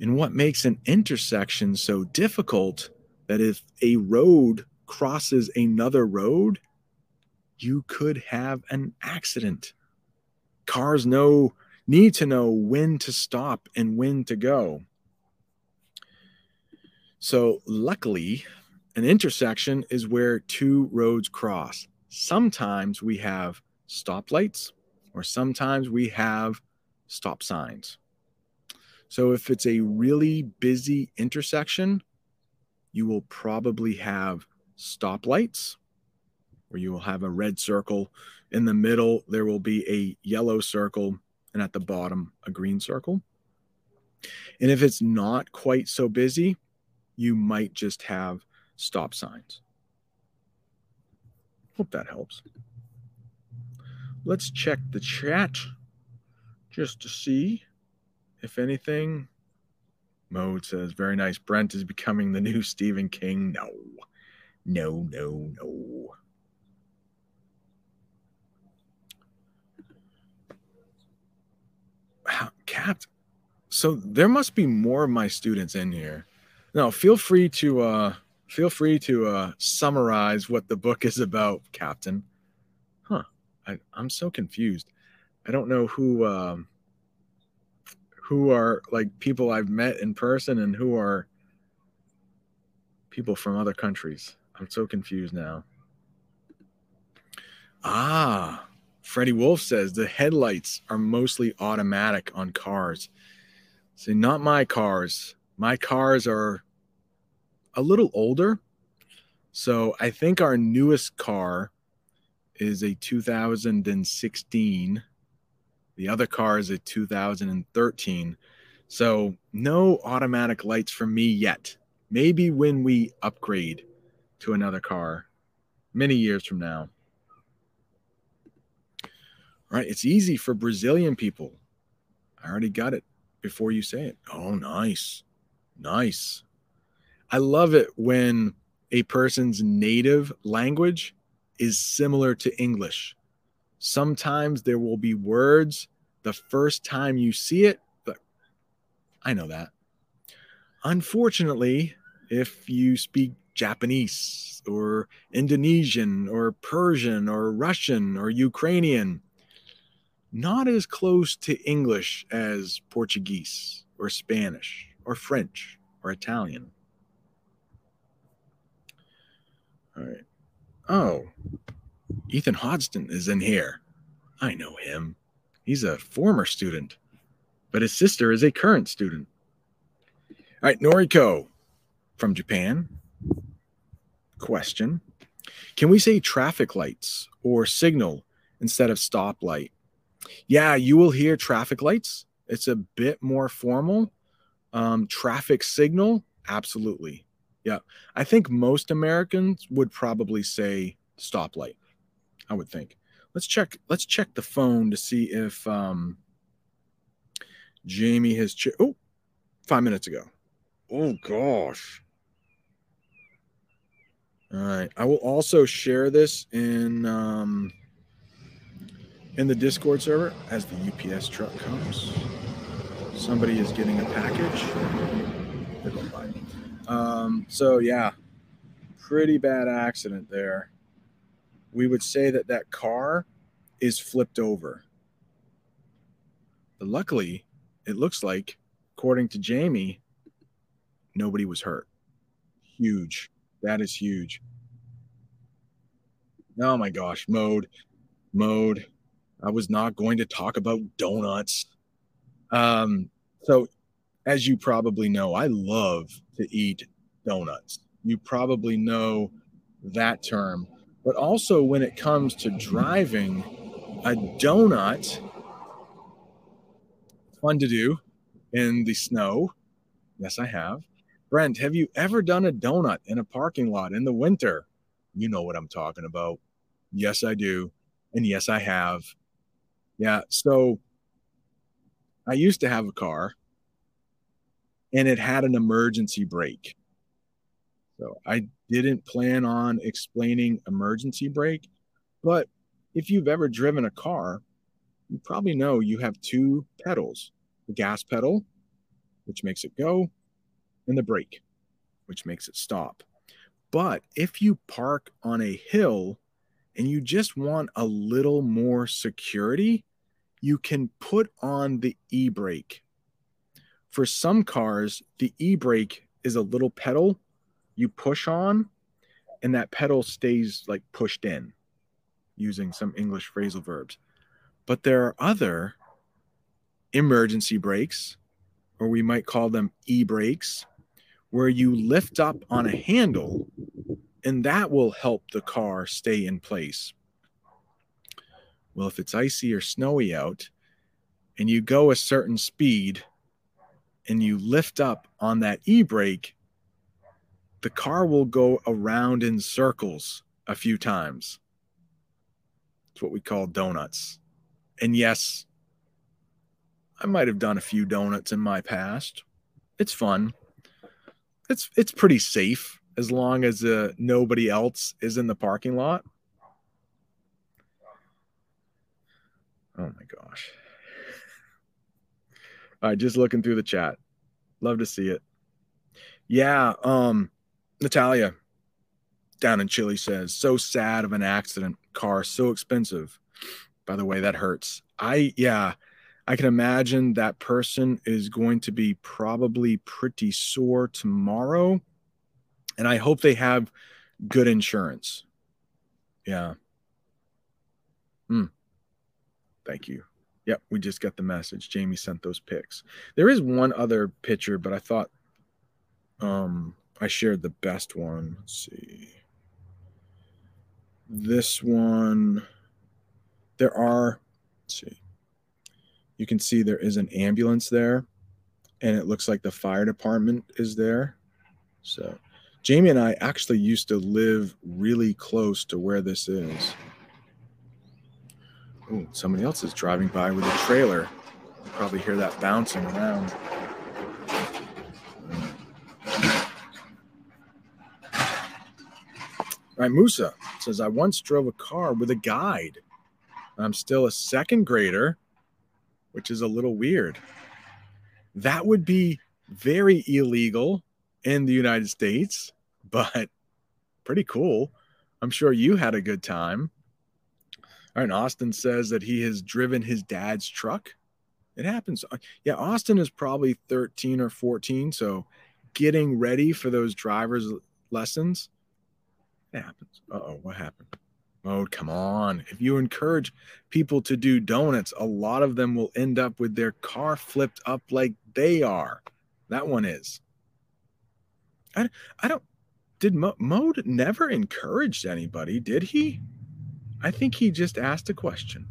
And what makes an intersection so difficult that if a road crosses another road, you could have an accident cars know need to know when to stop and when to go. So luckily, an intersection is where two roads cross. Sometimes we have stoplights or sometimes we have stop signs. So if it's a really busy intersection, you will probably have stoplights where you will have a red circle in the middle, there will be a yellow circle, and at the bottom, a green circle. And if it's not quite so busy, you might just have stop signs. Hope that helps. Let's check the chat just to see if anything. Mode says, very nice. Brent is becoming the new Stephen King. No, no, no, no. Wow, capped. So there must be more of my students in here. No, feel free to uh feel free to uh summarize what the book is about, Captain. Huh. I, I'm so confused. I don't know who um who are like people I've met in person and who are people from other countries. I'm so confused now. Ah, Freddie Wolf says the headlights are mostly automatic on cars. See, not my cars. My cars are a little older. So I think our newest car is a 2016. The other car is a 2013. So no automatic lights for me yet. Maybe when we upgrade to another car many years from now. All right, it's easy for Brazilian people. I already got it before you say it. Oh, nice. Nice. I love it when a person's native language is similar to English. Sometimes there will be words the first time you see it, but I know that. Unfortunately, if you speak Japanese or Indonesian or Persian or Russian or Ukrainian, not as close to English as Portuguese or Spanish or French or Italian. All right. Oh, Ethan Hodgson is in here. I know him. He's a former student, but his sister is a current student. All right, Noriko from Japan. Question Can we say traffic lights or signal instead of stoplight? Yeah, you will hear traffic lights. It's a bit more formal. Um, traffic signal, absolutely. Yeah. I think most Americans would probably say stoplight. I would think. Let's check. Let's check the phone to see if um, Jamie has. Ch- oh, five minutes ago. Oh gosh. All right. I will also share this in um, in the Discord server as the UPS truck comes. Somebody is getting a package. Um, so yeah, pretty bad accident there. We would say that that car is flipped over. But luckily, it looks like, according to Jamie, nobody was hurt. Huge. That is huge. Oh my gosh, mode, mode. I was not going to talk about donuts. Um, so, as you probably know, I love to eat donuts. You probably know that term. But also, when it comes to driving, a donut, fun to do in the snow. Yes, I have. Brent, have you ever done a donut in a parking lot in the winter? You know what I'm talking about. Yes, I do. And yes, I have. Yeah. So I used to have a car and it had an emergency brake. So I didn't plan on explaining emergency brake, but if you've ever driven a car, you probably know you have two pedals the gas pedal, which makes it go, and the brake, which makes it stop. But if you park on a hill and you just want a little more security, you can put on the e brake. For some cars, the e brake is a little pedal you push on, and that pedal stays like pushed in using some English phrasal verbs. But there are other emergency brakes, or we might call them e brakes, where you lift up on a handle and that will help the car stay in place. Well, if it's icy or snowy out and you go a certain speed and you lift up on that e brake, the car will go around in circles a few times. It's what we call donuts. And yes, I might have done a few donuts in my past. It's fun. It's it's pretty safe as long as uh, nobody else is in the parking lot. Oh my gosh. All right, just looking through the chat. Love to see it. Yeah, um, Natalia down in Chile says, so sad of an accident. Car so expensive. By the way, that hurts. I yeah, I can imagine that person is going to be probably pretty sore tomorrow. And I hope they have good insurance. Yeah. Hmm. Thank you. Yep, we just got the message. Jamie sent those pics. There is one other picture, but I thought um I shared the best one. Let's see. This one there are let's see. You can see there is an ambulance there and it looks like the fire department is there. So Jamie and I actually used to live really close to where this is. Oh, somebody else is driving by with a trailer. You probably hear that bouncing around. Right, Musa says, I once drove a car with a guide. I'm still a second grader, which is a little weird. That would be very illegal in the United States, but pretty cool. I'm sure you had a good time. All right, Austin says that he has driven his dad's truck. It happens. Uh, yeah, Austin is probably 13 or 14, so getting ready for those driver's lessons. It happens. Uh-oh, what happened? Oh, come on. If you encourage people to do donuts, a lot of them will end up with their car flipped up like they are. That one is. I, I don't did Mo, Mode never encouraged anybody, did he? I think he just asked a question.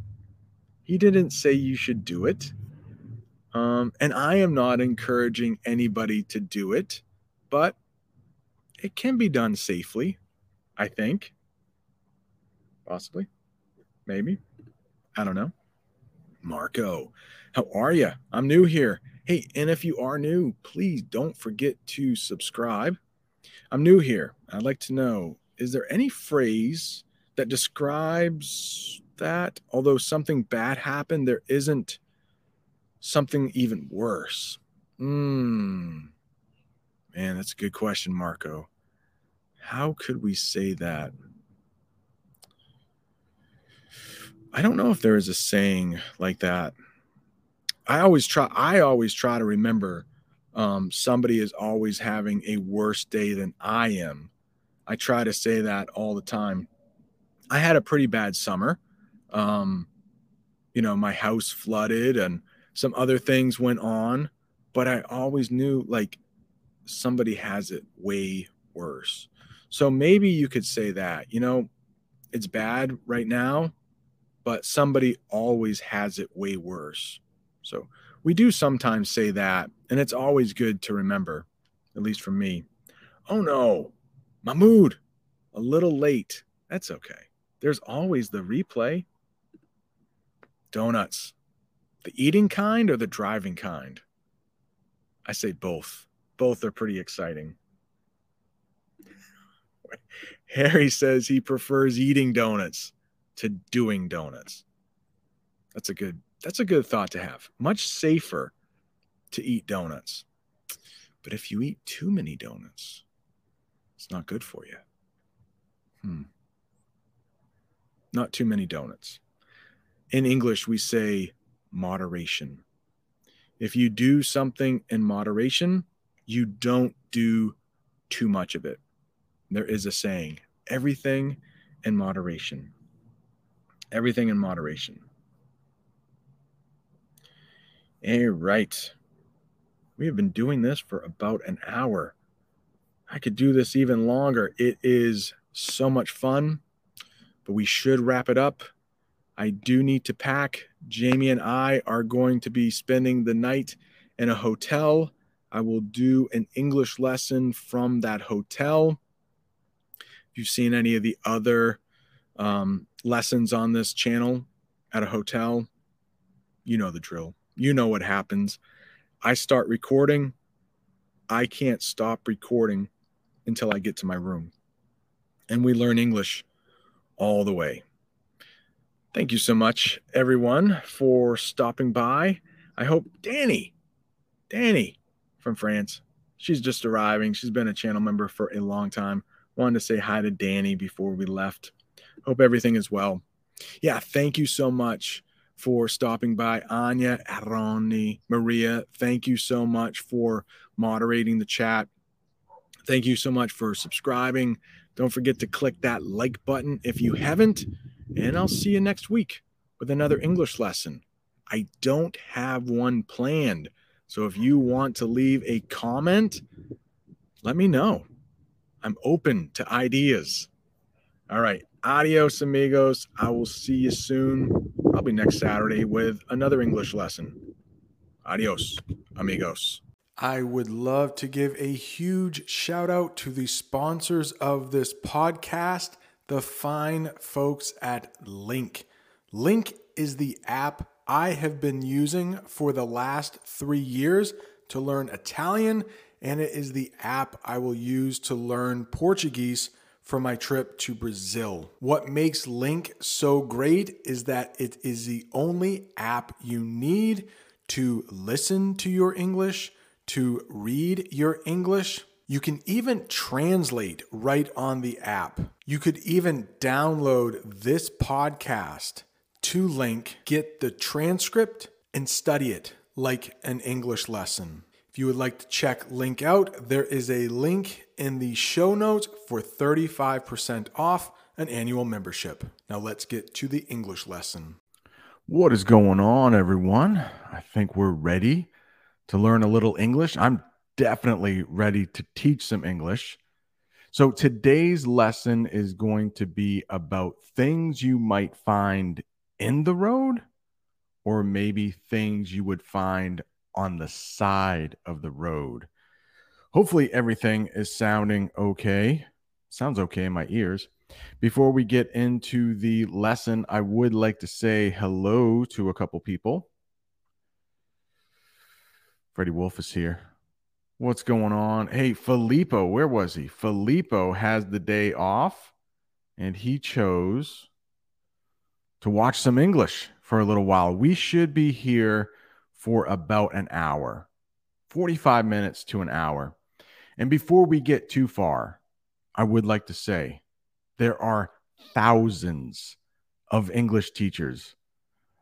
He didn't say you should do it. Um, and I am not encouraging anybody to do it, but it can be done safely, I think. Possibly. Maybe. I don't know. Marco, how are you? I'm new here. Hey, and if you are new, please don't forget to subscribe. I'm new here. I'd like to know is there any phrase that describes that? Although something bad happened, there isn't something even worse. Hmm. Man, that's a good question, Marco. How could we say that? I don't know if there is a saying like that. I always try I always try to remember um, somebody is always having a worse day than I am. I try to say that all the time. I had a pretty bad summer. Um, you know, my house flooded and some other things went on, but I always knew like somebody has it way worse. So maybe you could say that, you know, it's bad right now, but somebody always has it way worse. So we do sometimes say that, and it's always good to remember, at least for me. Oh no, Mahmood, a little late. That's okay. There's always the replay. Donuts, the eating kind or the driving kind? I say both. Both are pretty exciting. Harry says he prefers eating donuts to doing donuts. That's a good that's a good thought to have. Much safer to eat donuts. But if you eat too many donuts, it's not good for you. Hmm. Not too many donuts. In English, we say moderation. If you do something in moderation, you don't do too much of it. There is a saying everything in moderation. Everything in moderation. All right. We have been doing this for about an hour. I could do this even longer. It is so much fun, but we should wrap it up. I do need to pack. Jamie and I are going to be spending the night in a hotel. I will do an English lesson from that hotel. If you've seen any of the other um, lessons on this channel at a hotel, you know the drill you know what happens. I start recording. I can't stop recording until I get to my room. And we learn English all the way. Thank you so much, everyone, for stopping by. I hope, Danny, Danny from France. She's just arriving. She's been a channel member for a long time. Wanted to say hi to Danny before we left. Hope everything is well. Yeah, thank you so much for stopping by. Anya, Aroni, Maria, thank you so much for moderating the chat. Thank you so much for subscribing. Don't forget to click that like button if you haven't. And I'll see you next week with another English lesson. I don't have one planned. So if you want to leave a comment, let me know. I'm open to ideas. All right. Adios, amigos. I will see you soon, probably next Saturday, with another English lesson. Adios, amigos. I would love to give a huge shout out to the sponsors of this podcast, the fine folks at LingQ. LingQ is the app I have been using for the last three years to learn Italian, and it is the app I will use to learn Portuguese for my trip to Brazil. What makes LingQ so great is that it is the only app you need to listen to your English, to read your English. You can even translate right on the app. You could even download this podcast to LingQ, get the transcript, and study it like an English lesson. You would like to check LingQ out, there is a link in the show notes for 35% off an annual membership. Now let's get to the English lesson. What is going on, everyone? I think we're ready to learn a little English. I'm definitely ready to teach some English. So today's lesson is going to be about things you might find in the road or maybe things you would find on the side of the road. Hopefully, everything is sounding okay. Sounds okay in my ears. Before we get into the lesson, I would like to say hello to a couple people. Freddie Wolf is here. What's going on? Hey, Filippo, where was he? Filippo has the day off and he chose to watch some English for a little while. We should be here for about an hour, 45 minutes to an hour. And before we get too far, I would like to say there are thousands of English teachers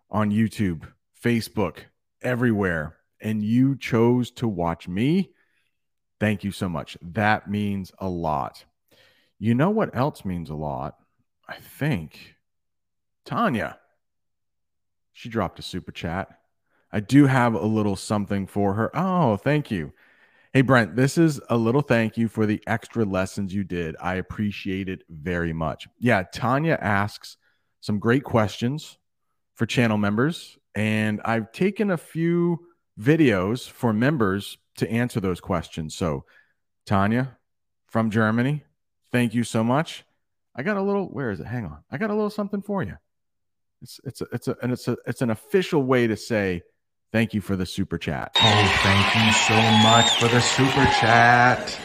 on YouTube, Facebook, everywhere, and you chose to watch me. Thank you so much. That means a lot. You know what else means a lot? I think Tanya. She dropped a super chat. I do have a little something for her. Oh, thank you. Hey, Brent, this is a little thank you for the extra lessons you did. I appreciate it very much. Yeah, Tanya asks some great questions for channel members, and I've taken a few videos for members to answer those questions. So, Tanya from Germany, thank you so much. I got a little, where is it? Hang on. I got a little something for you. It's it's a, it's a and it's a it's an official way to say Thank you for the super chat. Oh, thank you so much for the super chat.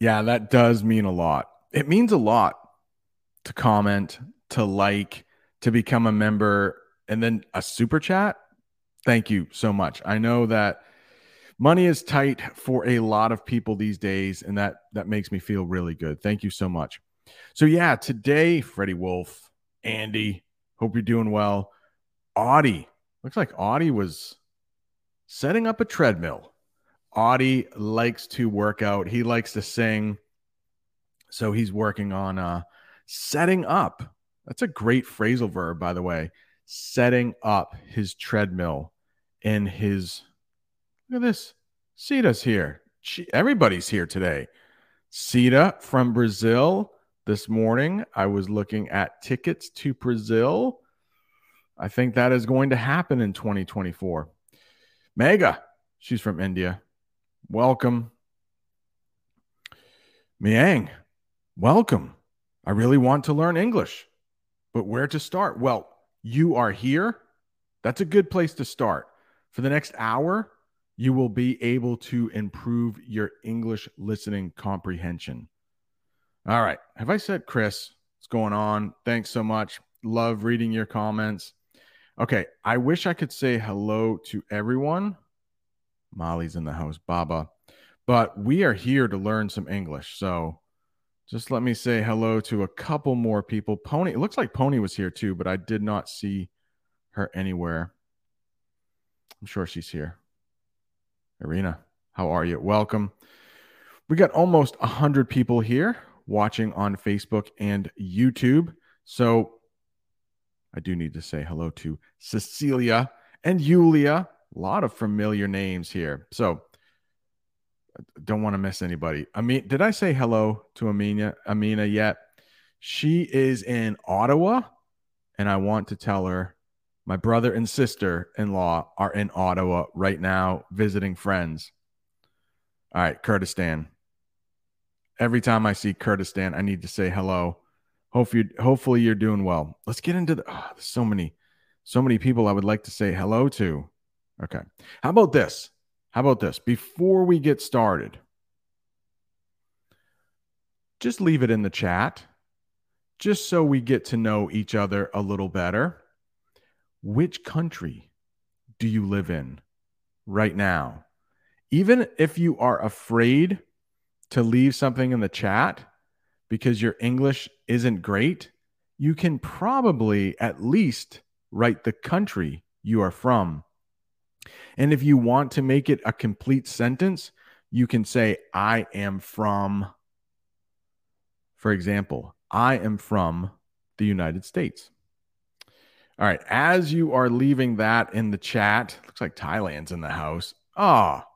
Yeah, that does mean a lot. It means a lot to comment, to like, to become a member, and then a super chat. Thank you so much. I know that money is tight for a lot of people these days, and that that makes me feel really good. Thank you so much. So yeah, today, Freddie Wolf, Andy, hope you're doing well. Audie. Looks like Audie was setting up a treadmill. Audie likes to work out. He likes to sing. So he's working on uh, setting up. That's a great phrasal verb, by the way. Setting up his treadmill in his. Look at this. Sita's here. She, everybody's here today. Sita from Brazil. This morning, I was looking at tickets to Brazil. I think that is going to happen in 2024. Mega, she's from India. Welcome. Miang, welcome. I really want to learn English, but where to start? Well, you are here. That's a good place to start. For the next hour, you will be able to improve your English listening comprehension. All right. Have I said Chris? What's going on? Thanks so much. Love reading your comments. Okay, I wish I could say hello to everyone. Molly's in the house, Baba. But we are here to learn some English. So just let me say hello to a couple more people. Pony, it looks like Pony was here too, but I did not see her anywhere. I'm sure she's here. Irina, how are you? Welcome. We got almost 100 people here watching on Facebook and YouTube. So I do need to say hello to Cecilia and Yulia. A lot of familiar names here. So don't want to miss anybody. I mean, did I say hello to Amina Amina yet? She is in Ottawa, and I want to tell her my brother and sister in law are in Ottawa right now visiting friends. All right, Kurdistan. Every time I see Kurdistan, I need to say hello. Hopefully, hopefully you're doing well. Let's get into the oh, so many, so many people I would like to say hello to. Okay. How about this? How about this? Before we get started, just leave it in the chat, just so we get to know each other a little better. Which country do you live in right now? Even if you are afraid to leave something in the chat because your English isn't great, you can probably at least write the country you are from. And if you want to make it a complete sentence, you can say, I am from, for example, I am from the United States. All right. As you are leaving that in the chat, looks like Thailand's in the house. Ah,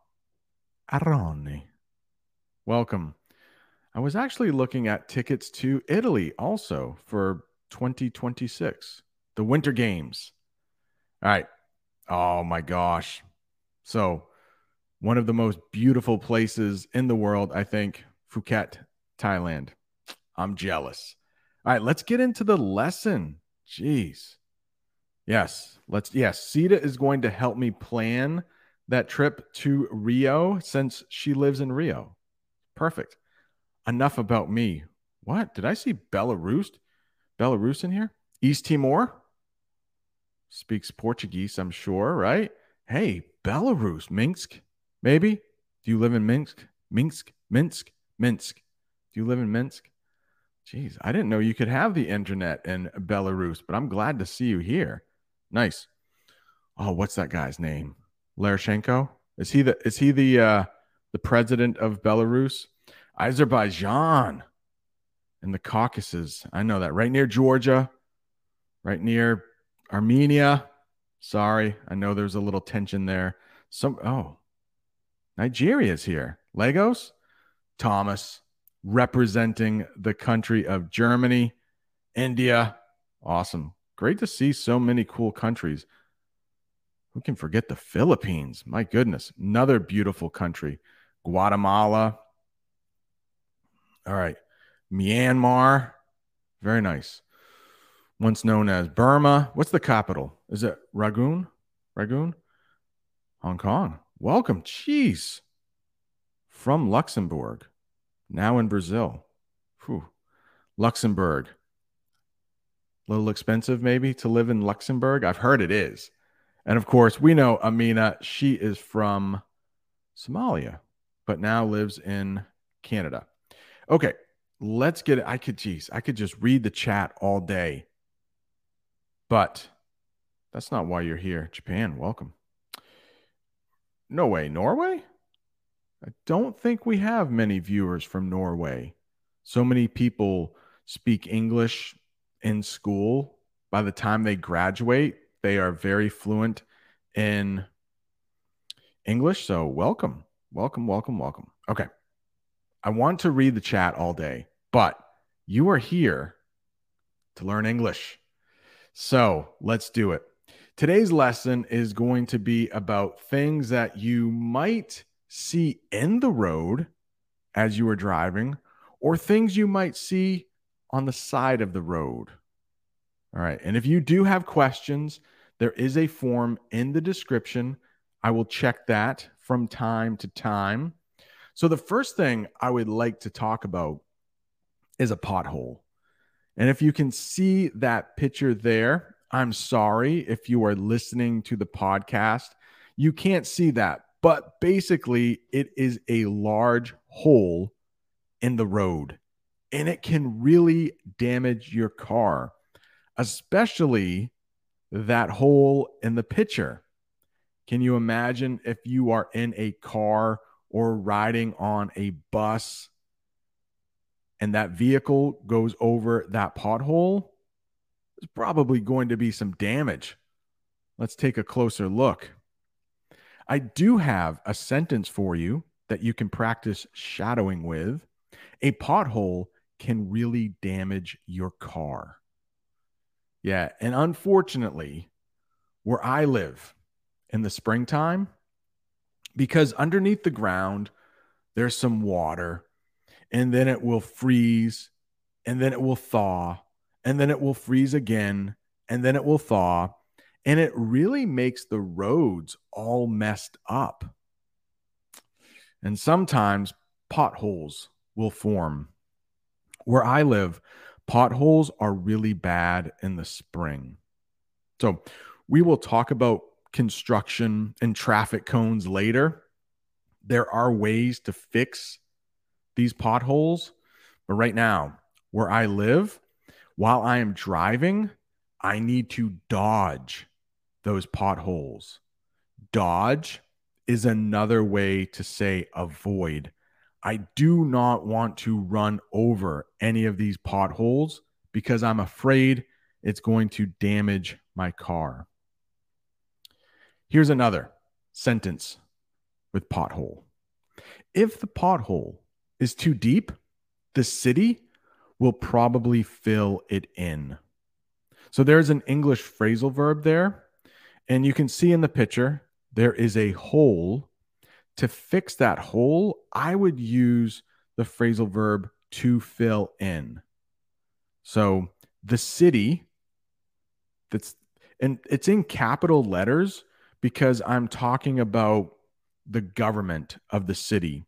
oh, Aroni. Welcome. I was actually looking at tickets to Italy also for 2026, the Winter Games. All right. Oh my gosh. So, one of the most beautiful places in the world, I think, Phuket, Thailand. I'm jealous. All right, let's get into the lesson. Jeez. Yes, let's. Yes, Sita is going to help me plan that trip to Rio since she lives in Rio. Perfect. Enough about me. What? Did I see Belarus? Belarus in here? East Timor? Speaks Portuguese, I'm sure, right? Hey, Belarus, Minsk, maybe? Do you live in Minsk? Minsk, Minsk, Minsk. Do you live in Minsk? Jeez, I didn't know you could have the internet in Belarus, but I'm glad to see you here. Nice. Oh, what's that guy's name? Larashenko? Is he the is he the uh the president of Belarus? Azerbaijan in the Caucasus. I know that. Right near Georgia, right near Armenia. Sorry, I know there's a little tension there. Some oh, Nigeria's here. Lagos, Thomas representing the country of Germany, India. Awesome. Great to see so many cool countries. Who can forget the Philippines? My goodness, another beautiful country. Guatemala. All right. Myanmar. Very nice once known as Burma. What's the capital? Is it Rangoon? Rangoon? Hong Kong. Welcome. Jeez. From Luxembourg. Now in Brazil. Whew. Luxembourg. A little expensive, maybe, to live in Luxembourg. I've heard it is. And of course, we know Amina. She is from Somalia, but now lives in Canada. Okay, let's get it. I could, geez, I could just read the chat all day but that's not why you're here. Japan, welcome. No way, Norway? I don't think we have many viewers from Norway. So many people speak English in school. By the time they graduate, they are very fluent in English. So, welcome, welcome, welcome, welcome. Okay. I want to read the chat all day, but you are here to learn English. So let's do it. Today's lesson is going to be about things that you might see in the road as you are driving, or things you might see on the side of the road. All right. And if you do have questions, there is a form in the description. I will check that from time to time. So, the first thing I would like to talk about is a pothole. And if you can see that picture there I'm sorry if you are listening to the podcast. You can't see that, but basically, it is a large hole in the road and it can really damage your car, especially that hole in the picture. Can you imagine if you are in a car or riding on a bus and that vehicle goes over that pothole? There's probably going to be some damage. Let's take a closer look. I do have a sentence for you that you can practice shadowing with. A pothole can really damage your car. Yeah. And unfortunately, where I live, in the springtime because underneath the ground there's some water and then it will freeze and then it will thaw and then it will freeze again and then it will thaw and it really makes the roads all messed up. And sometimes potholes will form. Where i live potholes are really bad in the spring. So we will talk about construction and traffic cones later. There are ways to fix these potholes. But right now, where I live, while I am driving, I need to dodge those potholes. Dodge is another way to say avoid. I do not want to run over any of these potholes because I'm afraid it's going to damage my car. Here's another sentence with pothole. If the pothole is too deep, the city will probably fill it in. So there's an English phrasal verb there. And you can see in the picture, there is a hole. To fix that hole, I would use the phrasal verb to fill in. So the city that's and it's in capital letters because I'm talking about the government of the city.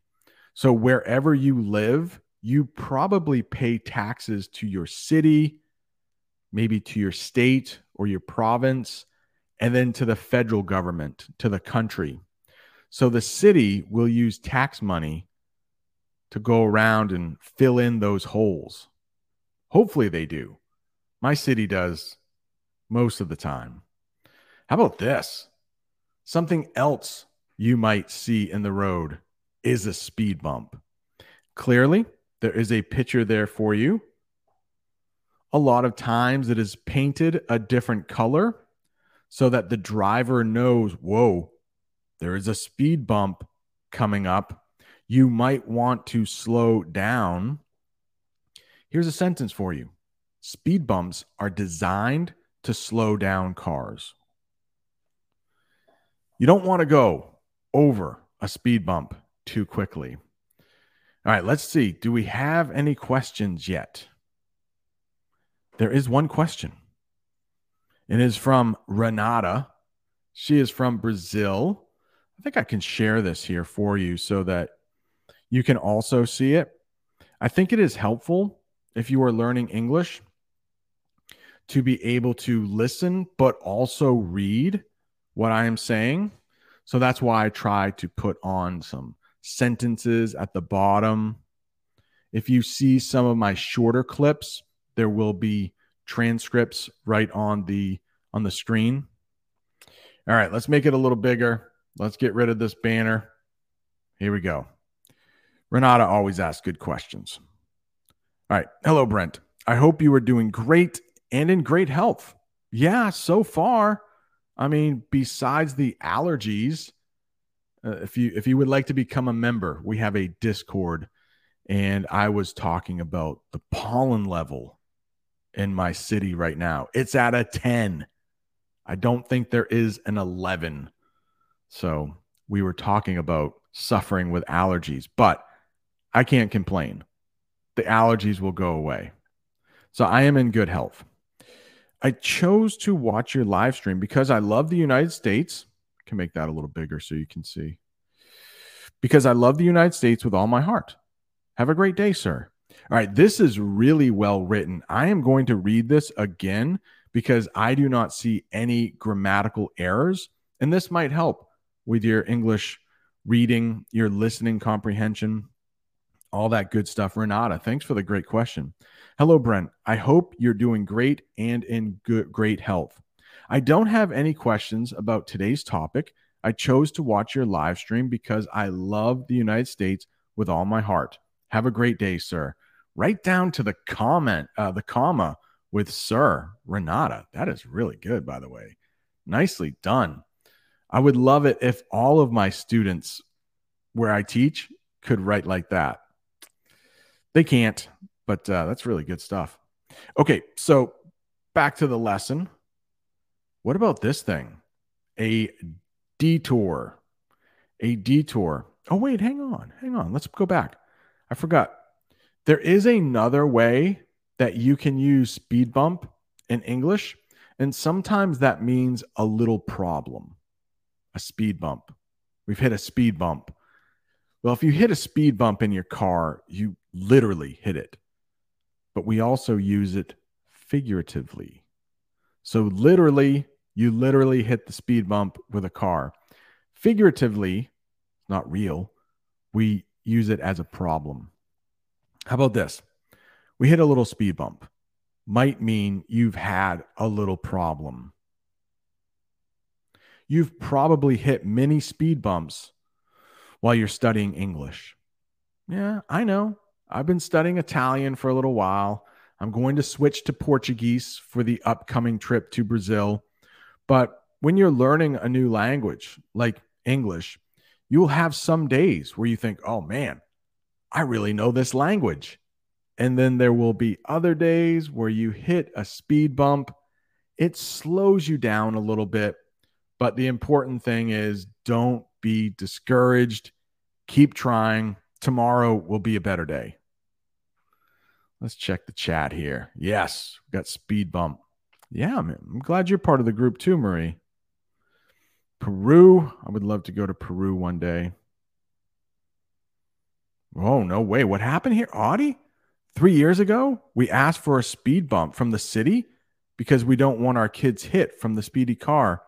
So wherever you live, you probably pay taxes to your city, maybe to your state or your province, and then to the federal government, to the country. So the city will use tax money to go around and fill in those holes. Hopefully they do. My city does most of the time. How about this? Something else you might see in the road is a speed bump. Clearly, there is a picture there for you. A lot of times it is painted a different color so that the driver knows, whoa, there is a speed bump coming up. You might want to slow down. Here's a sentence for you speed bumps are designed to slow down cars. You don't want to go over a speed bump too quickly. All right, let's see. Do we have any questions yet? There is one question. It is from Renata. She is from Brazil. I think I can share this here for you so that you can also see it. I think it is helpful if you are learning English to be able to listen, but also read what I am saying. So that's why I try to put on some sentences at the bottom. If you see some of my shorter clips, there will be transcripts right on the on the screen. All right, let's make it a little bigger. Let's get rid of this banner. Here we go. Renata always asks good questions. All right. Hello, Brent. I hope you are doing great and in great health. Yeah, so far. I mean, besides the allergies, uh, if you if you would like to become a member, we have a Discord, and I was talking about the pollen level in my city right now. It's at a ten. I don't think there is an eleven. So we were talking about suffering with allergies, but I can't complain. The allergies will go away. So I am in good health. I chose to watch your live stream because I love the United States. I can make that a little bigger so you can see. Because I love the United States with all my heart. Have a great day, sir. All right, this is really well written. I am going to read this again because I do not see any grammatical errors. And this might help with your English reading, your listening comprehension, all that good stuff. Renata, thanks for the great question. Hello, Brent. I hope you're doing great and in good, great health. I don't have any questions about today's topic. I chose to watch your live stream because I love the United States with all my heart. Have a great day, sir. Right down to the comment, uh, the comma with sir Renata. That is really good, by the way. Nicely done. I would love it if all of my students where I teach could write like that. They can't, but uh, that's really good stuff. Okay, so back to the lesson. What about this thing? A detour. A detour. Oh, wait, hang on. Hang on. Let's go back. I forgot. There is another way that you can use speed bump in English. And sometimes that means a little problem, a speed bump. We've hit a speed bump. Well, if you hit a speed bump in your car, you literally hit it. But we also use it figuratively. So, literally, you literally hit the speed bump with a car. Figuratively, not real, we use it as a problem. How about this? We hit a little speed bump, might mean you've had a little problem. You've probably hit many speed bumps while you're studying English. Yeah, I know. I've been studying Italian for a little while. I'm going to switch to Portuguese for the upcoming trip to Brazil. But when you're learning a new language like English, you will have some days where you think, oh man, I really know this language. And then there will be other days where you hit a speed bump. It slows you down a little bit. But the important thing is don't be discouraged. Keep trying. Tomorrow will be a better day. Let's check the chat here. Yes, got speed bump. Yeah, man, I'm glad you're part of the group too, Marie. Peru. I would love to go to Peru one day. Oh, no way. What happened here? Audie? Three years ago, we asked for a speed bump from the city because we don't want our kids hit from the speedy car,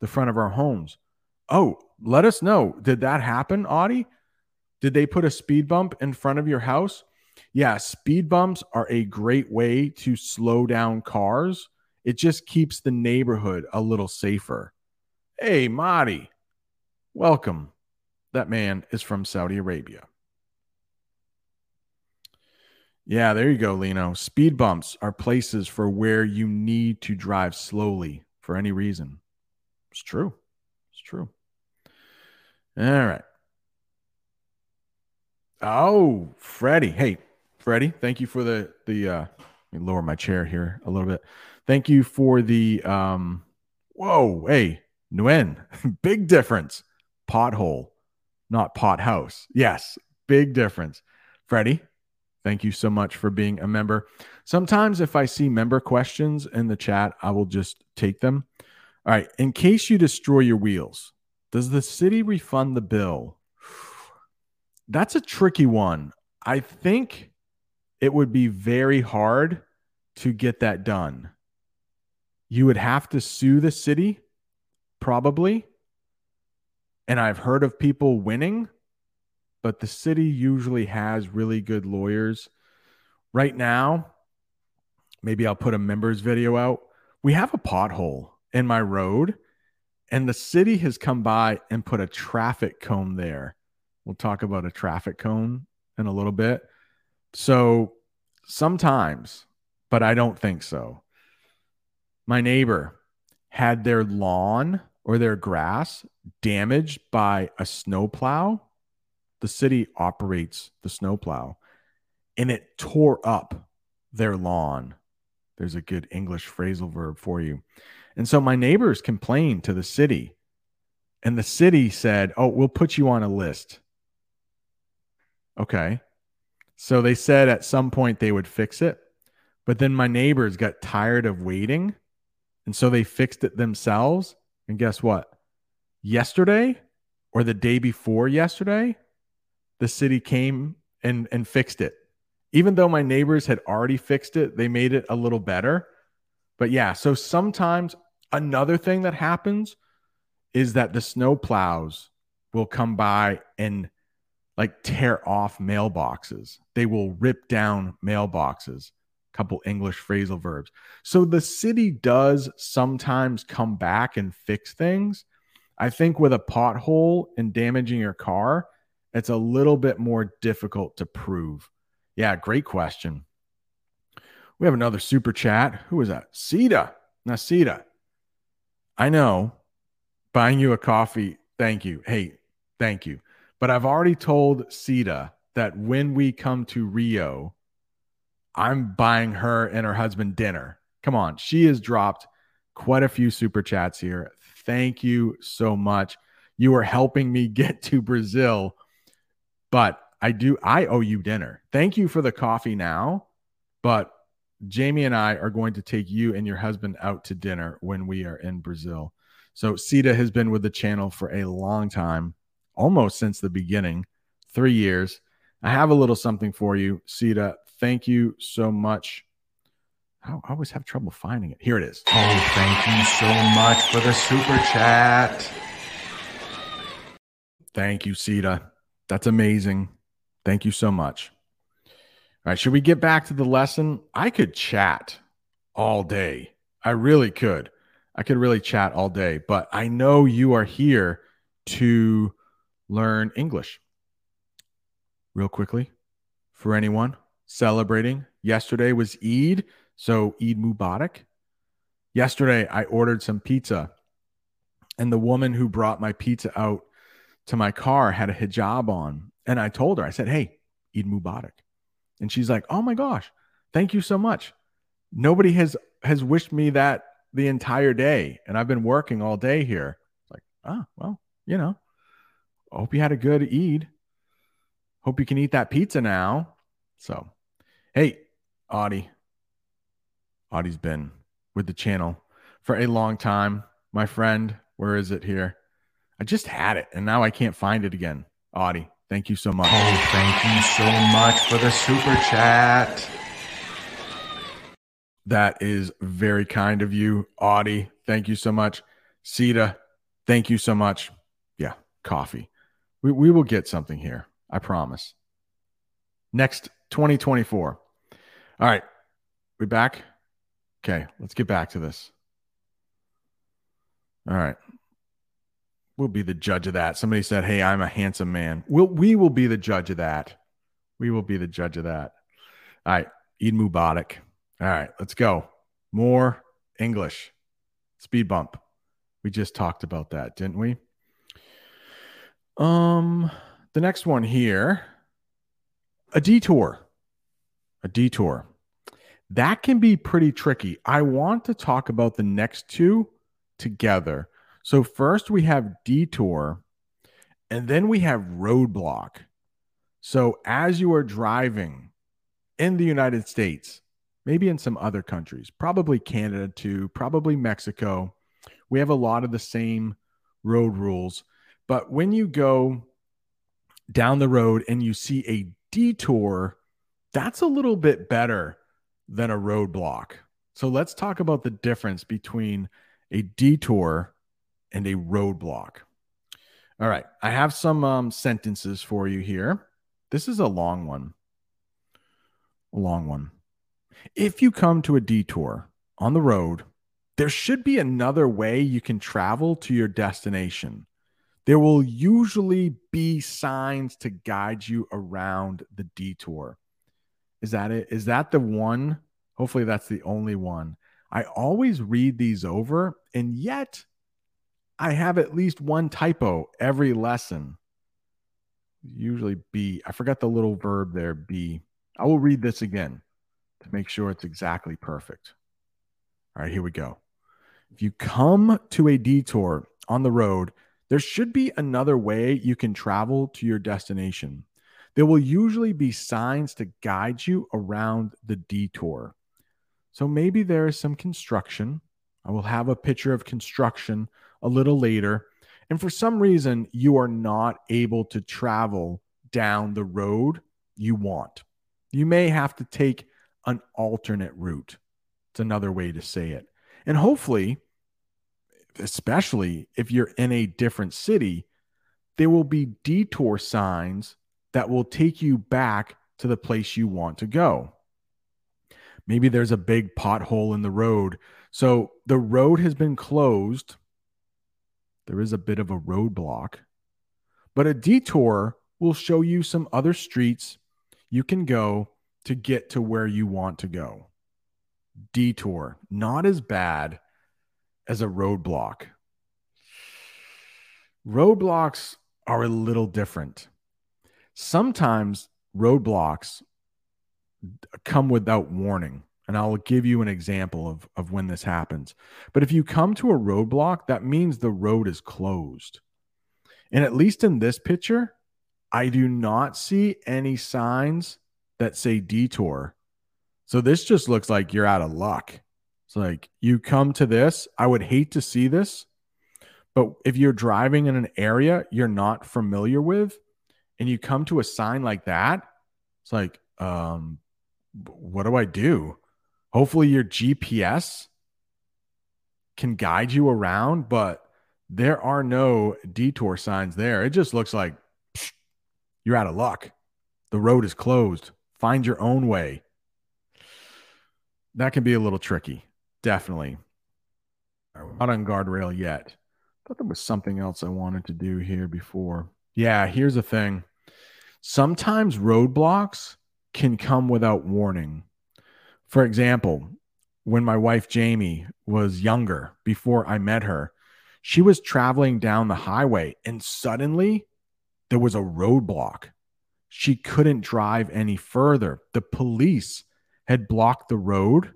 the front of our homes. Oh, let us know. Did that happen, Audie? Did they put a speed bump in front of your house? Yeah, speed bumps are a great way to slow down cars. It just keeps the neighborhood a little safer. Hey, Marty, welcome. That man is from Saudi Arabia. Yeah, there you go, Lino. Speed bumps are places for where you need to drive slowly for any reason. It's true. It's true. All right. Oh, Freddie. Hey, Freddie, thank you for the the uh let me lower my chair here a little bit. Thank you for the um whoa, hey, Nguyen. big difference. Pothole, not pot house. Yes, big difference. Freddie, Thank you so much for being a member. Sometimes, if I see member questions in the chat, I will just take them. All right. In case you destroy your wheels, does the city refund the bill? That's a tricky one. I think it would be very hard to get that done. You would have to sue the city, probably. And I've heard of people winning but the city usually has really good lawyers. Right now, maybe I'll put a members video out. We have a pothole in my road, and the city has come by and put a traffic cone there. We'll talk about a traffic cone in a little bit. So sometimes, but I don't think so. My neighbor had their lawn or their grass damaged by a snowplow the city operates the snowplow and it tore up their lawn. There's a good English phrasal verb for you. And so my neighbors complained to the city, and the city said, Oh, we'll put you on a list. Okay. So they said at some point they would fix it. But then my neighbors got tired of waiting. And so they fixed it themselves. And guess what? Yesterday or the day before yesterday, the city came and and fixed it. Even though my neighbors had already fixed it, they made it a little better. But yeah, so sometimes another thing that happens is that the snow plows will come by and like tear off mailboxes. They will rip down mailboxes. A couple English phrasal verbs. So the city does sometimes come back and fix things. I think with a pothole and damaging your car, it's a little bit more difficult to prove. Yeah, great question. We have another super chat. Who is that? Sita. Now, Sita, I know buying you a coffee. Thank you. Hey, thank you. But I've already told Sita that when we come to Rio, I'm buying her and her husband dinner. Come on. She has dropped quite a few super chats here. Thank you so much. You are helping me get to Brazil, but I do, I owe you dinner. Thank you for the coffee now, but Jamie and I are going to take you and your husband out to dinner when we are in Brazil. So Sita has been with the channel for a long time, almost since the beginning, three years. I have a little something for you, Sita. Thank you so much. I always have trouble finding it. Here it is. Oh, thank you so much for the super chat. Thank you, Sita. That's amazing. Thank you so much. All right, should we get back to the lesson? I could chat all day. I really could. I could really chat all day, but I know you are here to learn English. Real quickly, for anyone celebrating, yesterday was Eid, so Eid Mubarak. Yesterday, I ordered some pizza, and the woman who brought my pizza out to my car had a hijab on. And I told her, I said, Hey, Eid Mubarak. And she's like, "Oh my gosh, thank you so much." Nobody has has wished me that the entire day, and I've been working all day here. Like, oh well, you know. I hope you had a good Eid. Hope you can eat that pizza now. So, hey, Audie. Audie's been with the channel for a long time. My friend, where is it here? I just had it and now I can't find it again. Audie, Thank you so much. Oh, thank you so much for the super chat. That is very kind of you, Audie. Thank you so much. Sita, thank you so much. Yeah, coffee. We, we will get something here. I promise. Next 2024. All right. We back? Okay, let's get back to this. All right. We'll be the judge of that. Somebody said, Hey, I'm a handsome man. We'll, we will be the judge of that. We will be the judge of that. All right. Eid Mubarak. All right. Let's go. More English. Speed bump. We just talked about that, didn't we? Um, the next one here a detour. A detour. That can be pretty tricky. I want to talk about the next two together so first we have detour, and then we have roadblock. So as you are driving in the United States, maybe in some other countries, probably Canada too, probably Mexico, we have a lot of the same road rules. But when you go down the road and you see a detour, that's a little bit better than a roadblock. So let's talk about the difference between a detour and a roadblock. All right. I have some um, sentences for you here. This is a long one. A long one. If you come to a detour on the road, there should be another way you can travel to your destination. There will usually be signs to guide you around the detour. Is that it? Is that the one? Hopefully, that's the only one. I always read these over, and yet I have at least one typo every lesson. Usually be. I forgot the little verb there, be. I will read this again to make sure it's exactly perfect. All right, here we go. If you come to a detour on the road, there should be another way you can travel to your destination. There will usually be signs to guide you around the detour. So maybe there is some construction. I will have a picture of construction a little later, and for some reason you are not able to travel down the road you want, you may have to take an alternate route. It's another way to say it. And hopefully, especially if you're in a different city, there will be detour signs that will take you back to the place you want to go. Maybe there's a big pothole in the road. So the road has been closed. There is a bit of a roadblock, but a detour will show you some other streets you can go to get to where you want to go. Detour, not as bad as a roadblock. Roadblocks are a little different. Sometimes roadblocks come without warning. And I'll give you an example of, of when this happens. But if you come to a roadblock, that means the road is closed. And at least in this picture, I do not see any signs that say detour. So this just looks like you're out of luck. It's like you come to this. I would hate to see this, but if you're driving in an area you're not familiar with and you come to a sign like that, it's like, um, what do I do? Hopefully your GPS can guide you around, but there are no detour signs there. It just looks like psh, you're out of luck. The road is closed. Find your own way. That can be a little tricky. Definitely. Not on guardrail yet. Thought there was something else I wanted to do here before. Yeah, here's the thing. Sometimes roadblocks can come without warning. For example, when my wife Jamie was younger, before I met her, she was traveling down the highway and suddenly there was a roadblock. She couldn't drive any further. The police had blocked the road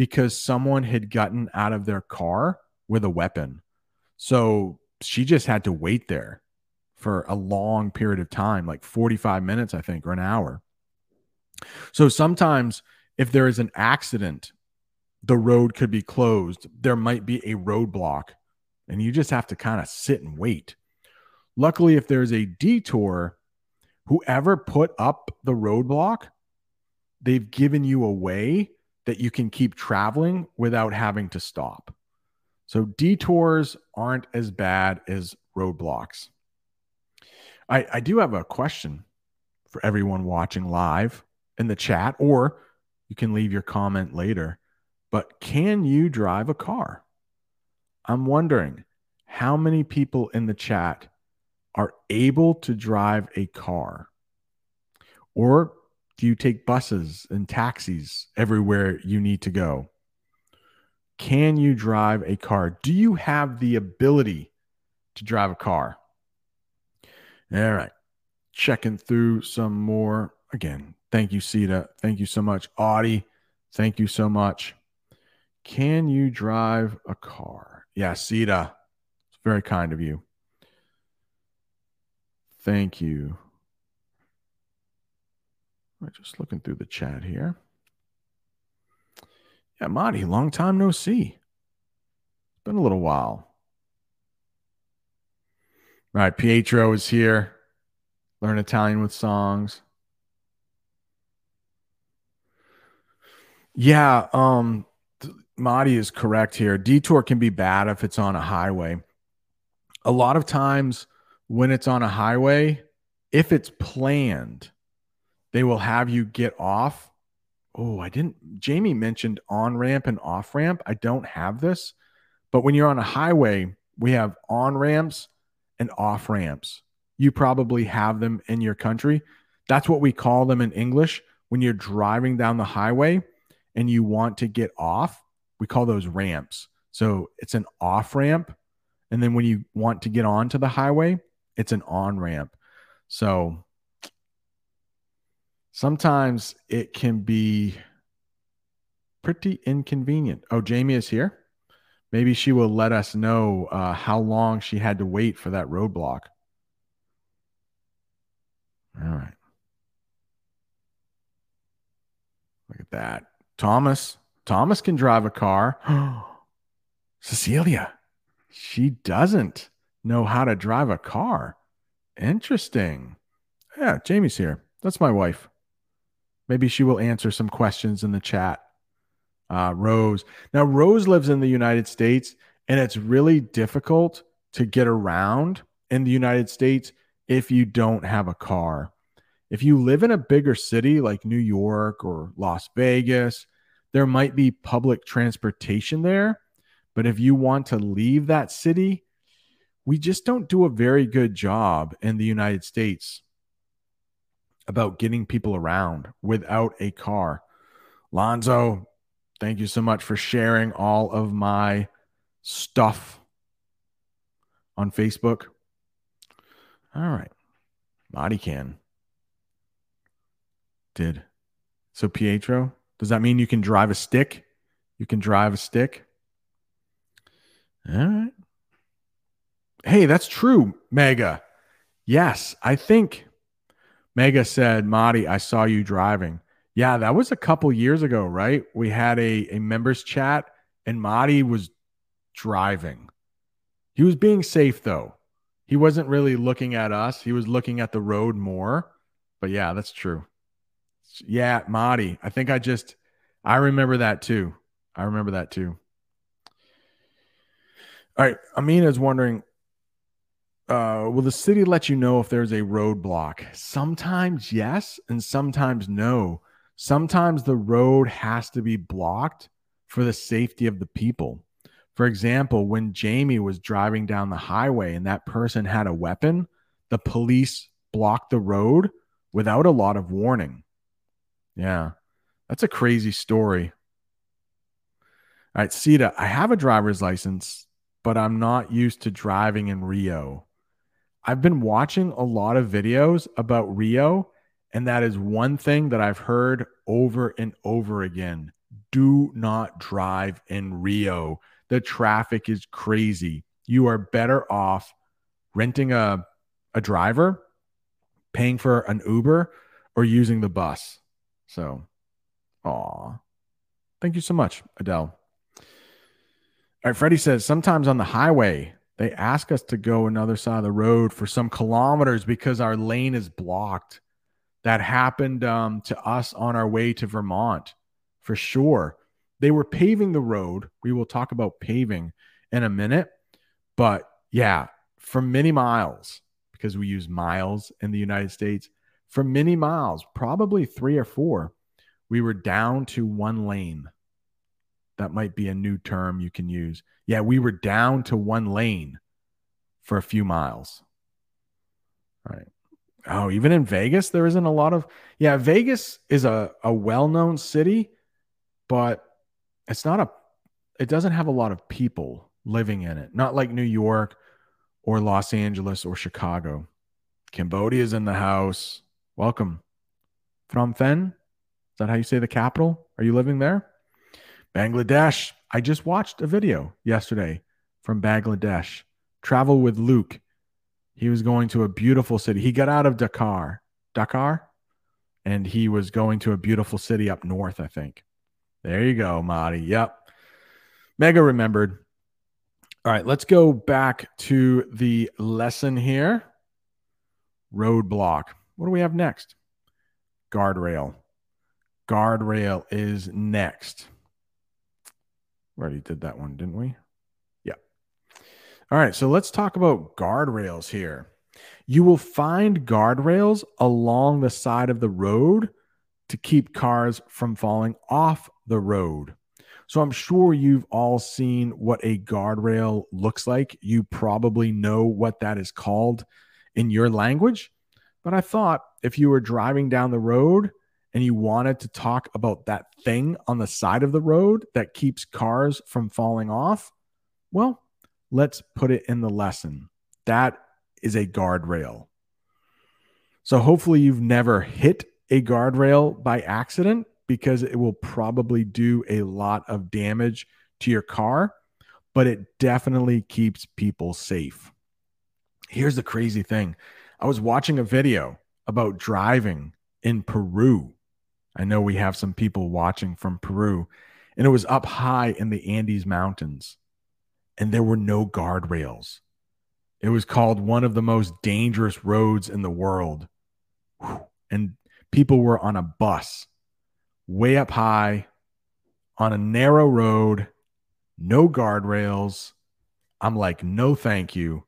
because someone had gotten out of their car with a weapon. So she just had to wait there for a long period of time, like 45 minutes, I think, or an hour. So sometimes if there is an accident, the road could be closed. There might be a roadblock, and you just have to kind of sit and wait. Luckily, if there's a detour, whoever put up the roadblock, they've given you a way that you can keep traveling without having to stop. So detours aren't as bad as roadblocks. I, I do have a question for everyone watching live in the chat, or you can leave your comment later. But can you drive a car? I'm wondering how many people in the chat are able to drive a car? Or do you take buses and taxis everywhere you need to go? Can you drive a car? Do you have the ability to drive a car? All right. Checking through some more. Again, thank you, Sita. Thank you so much. Audie, thank you so much. Can you drive a car? Yeah, Sita. It's very kind of you. Thank you. I'm just looking through the chat here. Yeah, Marty, long time no see. It's been a little while. All right, Pietro is here. Learn Italian with songs. Yeah, um Marty is correct here. Detour can be bad if it's on a highway. A lot of times when it's on a highway, if it's planned, they will have you get off. Oh, I didn't. Jamie mentioned on ramp and off ramp. I don't have this, but when you're on a highway, we have on ramps and off ramps. You probably have them in your country. That's what we call them in English. When you're driving down the highway and you want to get off, we call those ramps. So it's an off ramp. And then when you want to get onto the highway, it's an on ramp. So sometimes it can be pretty inconvenient. Oh, Jamie is here. Maybe she will let us know uh, how long she had to wait for that roadblock. All right. Look at that. Thomas. Thomas can drive a car. Cecilia. She doesn't know how to drive a car. Interesting. Yeah, Jamie's here. That's my wife. Maybe she will answer some questions in the chat. Uh, Rose. Now, Rose lives in the United States, and it's really difficult to get around in the United States if you don't have a car. If you live in a bigger city like New York or Las Vegas, there might be public transportation there. But if you want to leave that city, we just don't do a very good job in the United States about getting people around without a car. Lonzo, thank you so much for sharing all of my stuff on Facebook. All right. Body can. Did. So, Pietro, does that mean you can drive a stick? You can drive a stick? All right. Hey, that's true, Mega. Yes, I think Mega said, Marty, I saw you driving. Yeah, that was a couple years ago, right? We had a, a members chat and Marty was driving. He was being safe though. He wasn't really looking at us. He was looking at the road more. But yeah, that's true. Yeah, Marty. I think I just I remember that too. I remember that too. All right. Amina is wondering uh, will the city let you know if there's a roadblock? Sometimes yes, and sometimes no. Sometimes the road has to be blocked for the safety of the people. For example, when Jamie was driving down the highway and that person had a weapon, the police blocked the road without a lot of warning. Yeah, that's a crazy story. All right, Sita, I have a driver's license, but I'm not used to driving in Rio. I've been watching a lot of videos about Rio, and that is one thing that I've heard over and over again. Do not drive in Rio. The traffic is crazy. You are better off renting a, a driver, paying for an Uber, or using the bus. So, aw. Thank you so much, Adele. All right, Freddie says sometimes on the highway, they ask us to go another side of the road for some kilometers because our lane is blocked. That happened um, to us on our way to Vermont for sure. They were paving the road. We will talk about paving in a minute. But yeah, for many miles, because we use miles in the United States, for many miles, probably three or four, we were down to one lane. That might be a new term you can use. Yeah, we were down to one lane for a few miles. Right. Oh, even in Vegas, there isn't a lot of. Yeah, Vegas is a, a well known city, but it's not a. It doesn't have a lot of people living in it. Not like New York or Los Angeles or Chicago. Cambodia is in the house. Welcome. Phnom Penh? Is that how you say the capital? Are you living there? Bangladesh. I just watched a video yesterday from Bangladesh. Travel with Luke. He was going to a beautiful city. He got out of Dakar, Dakar, and he was going to a beautiful city up north, I think. There you go, Marty. Yep. Mega remembered. All right, let's go back to the lesson here. Roadblock. What do we have next? Guardrail. Guardrail is next. Already did that one, didn't we? Yeah. All right. So let's talk about guardrails here. You will find guardrails along the side of the road to keep cars from falling off the road. So I'm sure you've all seen what a guardrail looks like. You probably know what that is called in your language. But I thought if you were driving down the road and you wanted to talk about that thing on the side of the road that keeps cars from falling off, well, let's put it in the lesson. That is a guardrail. So hopefully you've never hit a guardrail by accident because it will probably do a lot of damage to your car, but it definitely keeps people safe. Here's the crazy thing I was watching a video about driving in Peru I know we have some people watching from Peru, and it was up high in the Andes Mountains, and there were no guardrails. It was called one of the most dangerous roads in the world. And people were on a bus way up high on a narrow road, no guardrails. I'm like, no, thank you.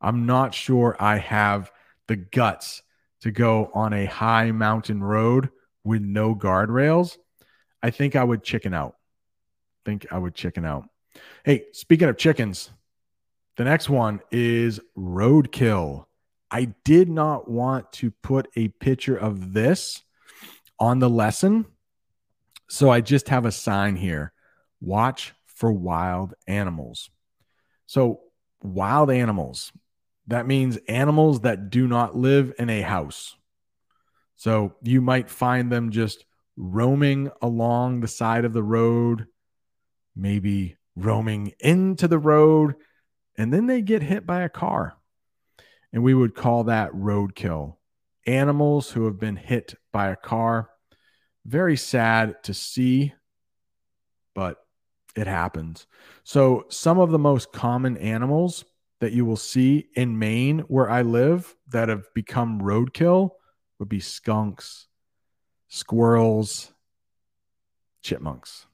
I'm not sure I have the guts to go on a high mountain road with no guardrails. I think I would chicken out. Think I would chicken out. Hey, speaking of chickens, the next one is roadkill. I did not want to put a picture of this on the lesson. So I just have a sign here watch for wild animals. So, wild animals, that means animals that do not live in a house. So, you might find them just roaming along the side of the road, maybe roaming into the road, and then they get hit by a car. And we would call that roadkill. Animals who have been hit by a car. Very sad to see, but it happens. So, some of the most common animals that you will see in Maine, where I live, that have become roadkill would be skunks, squirrels, chipmunks.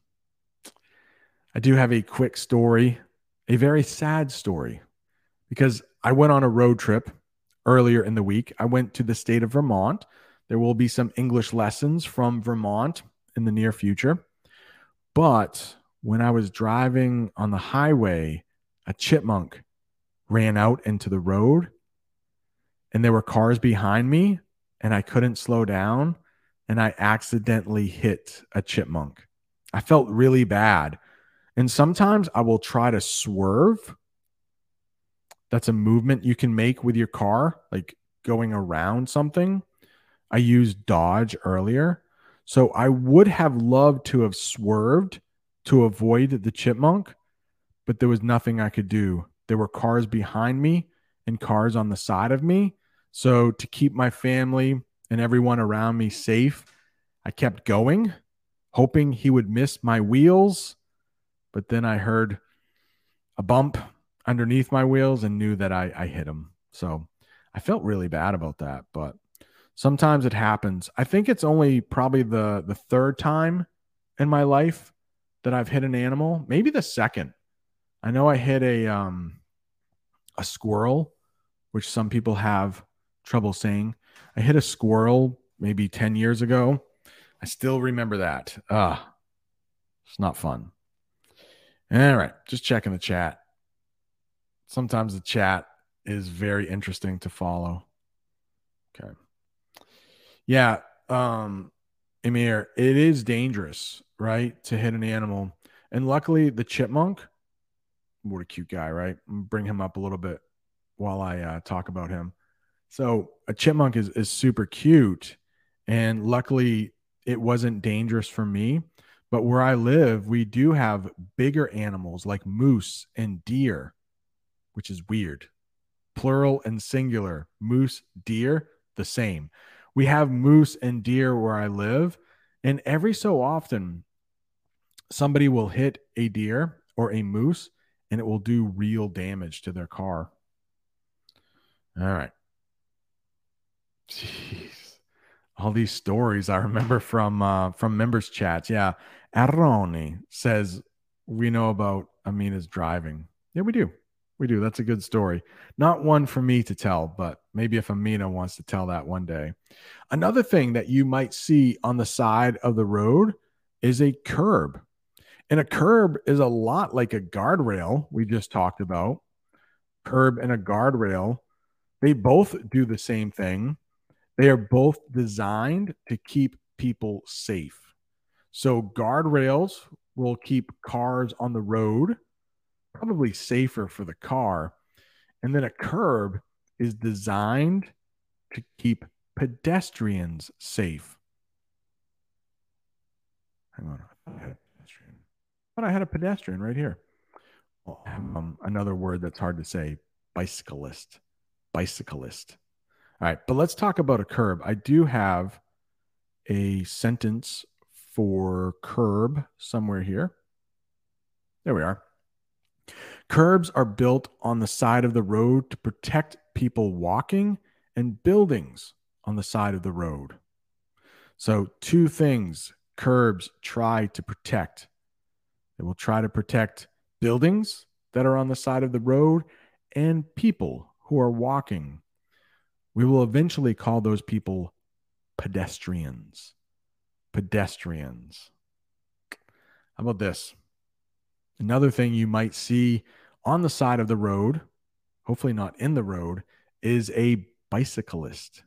I do have a quick story, a very sad story, because I went on a road trip earlier in the week. I went to the state of Vermont. There will be some English lessons from Vermont in the near future. But when I was driving on the highway, a chipmunk ran out into the road and there were cars behind me and I couldn't slow down and I accidentally hit a chipmunk. I felt really bad. And sometimes I will try to swerve that's a movement you can make with your car, like going around something. I used dodge earlier. So I would have loved to have swerved to avoid the chipmunk, but there was nothing I could do. There were cars behind me and cars on the side of me. So to keep my family and everyone around me safe, I kept going, hoping he would miss my wheels. But then I heard a bump underneath my wheels and knew that I, I hit him. So I felt really bad about that, but sometimes it happens. I think it's only probably the the third time in my life that I've hit an animal, maybe the second. I know I hit a um a squirrel, which some people have trouble saying. I hit a squirrel maybe 10 years ago. I still remember that. Ah, it's not fun. All right, just checking the chat sometimes the chat is very interesting to follow. Okay. Yeah. Um, Emir, it is dangerous, right? To hit an animal. And luckily, the chipmunk, what a cute guy, right? Bring him up a little bit while I uh, talk about him. So, a chipmunk is, is super cute. And luckily, it wasn't dangerous for me. But where I live, we do have bigger animals like moose and deer which is weird. Plural and singular, moose, deer, the same. We have moose and deer where I live, and every so often, somebody will hit a deer or a moose and it will do real damage to their car. All right. Jeez. All these stories I remember from uh, from members chats. Yeah. Aroni says we know about Amina's driving. Yeah, we do. We do. That's a good story. Not one for me to tell, but maybe if Amina wants to tell that one day. Another thing that you might see on the side of the road is a curb. And a curb is a lot like a guardrail we just talked about. Curb and a guardrail, they both do the same thing. They are both designed to keep people safe. So, guardrails will keep cars on the road probably safer for the car. And then a curb is designed to keep pedestrians safe. Hang on. I. But I had a pedestrian right here. Um, another word that's hard to say bicyclist. Bicyclist. All right. But let's talk about a curb. I do have a sentence for curb somewhere here. There we are. Curbs are built on the side of the road to protect people walking and buildings on the side of the road. So, two things curbs try to protect they will try to protect buildings that are on the side of the road and people who are walking. We will eventually call those people pedestrians. Pedestrians. How about this? Another thing you might see on the side of the road, hopefully not in the road, is a bicyclist.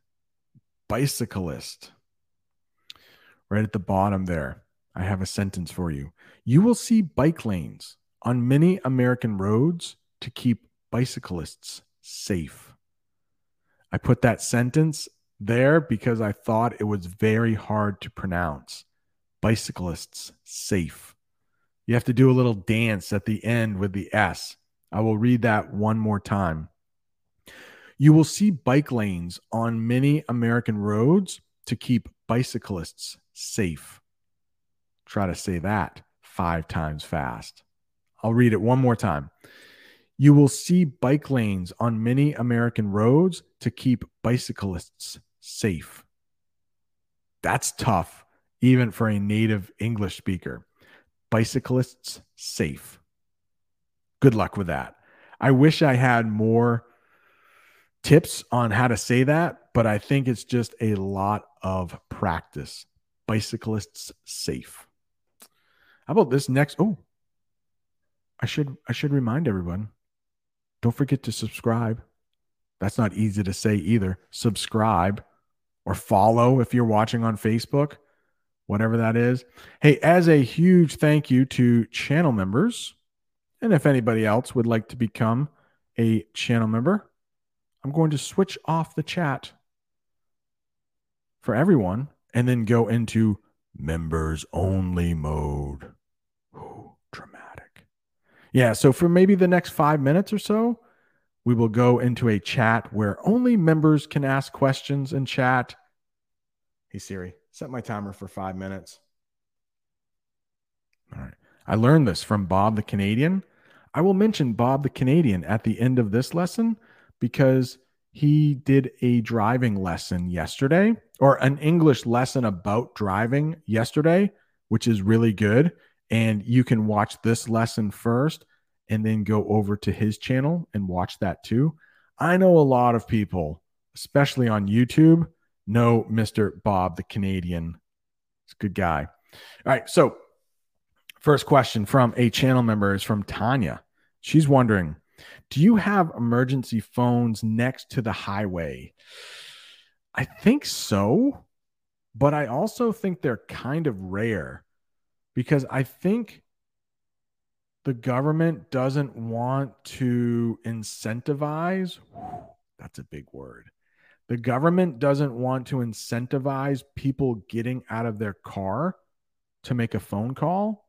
Bicyclist. Right at the bottom there, I have a sentence for you. You will see bike lanes on many American roads to keep bicyclists safe. I put that sentence there because I thought it was very hard to pronounce. Bicyclists safe. You have to do a little dance at the end with the S. I will read that one more time. You will see bike lanes on many American roads to keep bicyclists safe. Try to say that five times fast. I'll read it one more time. You will see bike lanes on many American roads to keep bicyclists safe. That's tough, even for a native English speaker. Bicyclists safe. Good luck with that. I wish I had more tips on how to say that, but I think it's just a lot of practice. Bicyclists safe. How about this next? Oh, I should I should remind everyone. Don't forget to subscribe. That's not easy to say either. Subscribe or follow if you're watching on Facebook, whatever that is. Hey, as a huge thank you to channel members, and if anybody else would like to become a channel member, I'm going to switch off the chat for everyone and then go into members only mode. Yeah, so for maybe the next five minutes or so, we will go into a chat where only members can ask questions and chat. Hey, Siri, set my timer for five minutes. All right. I learned this from Bob the Canadian. I will mention Bob the Canadian at the end of this lesson because he did a driving lesson yesterday or an English lesson about driving yesterday, which is really good. And you can watch this lesson first and then go over to his channel and watch that too. I know a lot of people, especially on YouTube, know Mr. Bob the Canadian. He's a good guy. All right. So, first question from a channel member is from Tanya. She's wondering do you have emergency phones next to the highway? I think so, but I also think they're kind of rare because I think the government doesn't want to incentivize. That's a big word. The government doesn't want to incentivize people getting out of their car to make a phone call.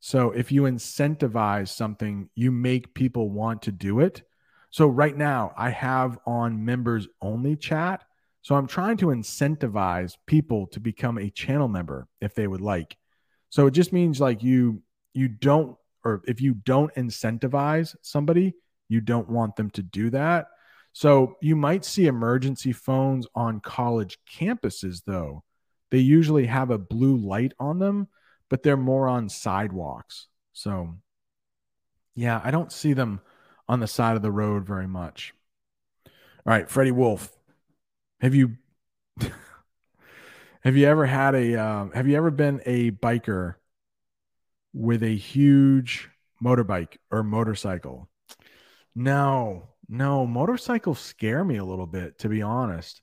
So if you incentivize something, you make people want to do it. So right now, I have on members only chat. So I'm trying to incentivize people to become a channel member if they would like. So it just means like you you don't or if you don't incentivize somebody, you don't want them to do that. So you might see emergency phones on college campuses though. They usually have a blue light on them but they're more on sidewalks. So, yeah, I don't see them on the side of the road very much. All right, Freddie Wolf, have you have you ever had a uh, have you ever been a biker with a huge motorbike or motorcycle? No, no, motorcycles scare me a little bit, to be honest.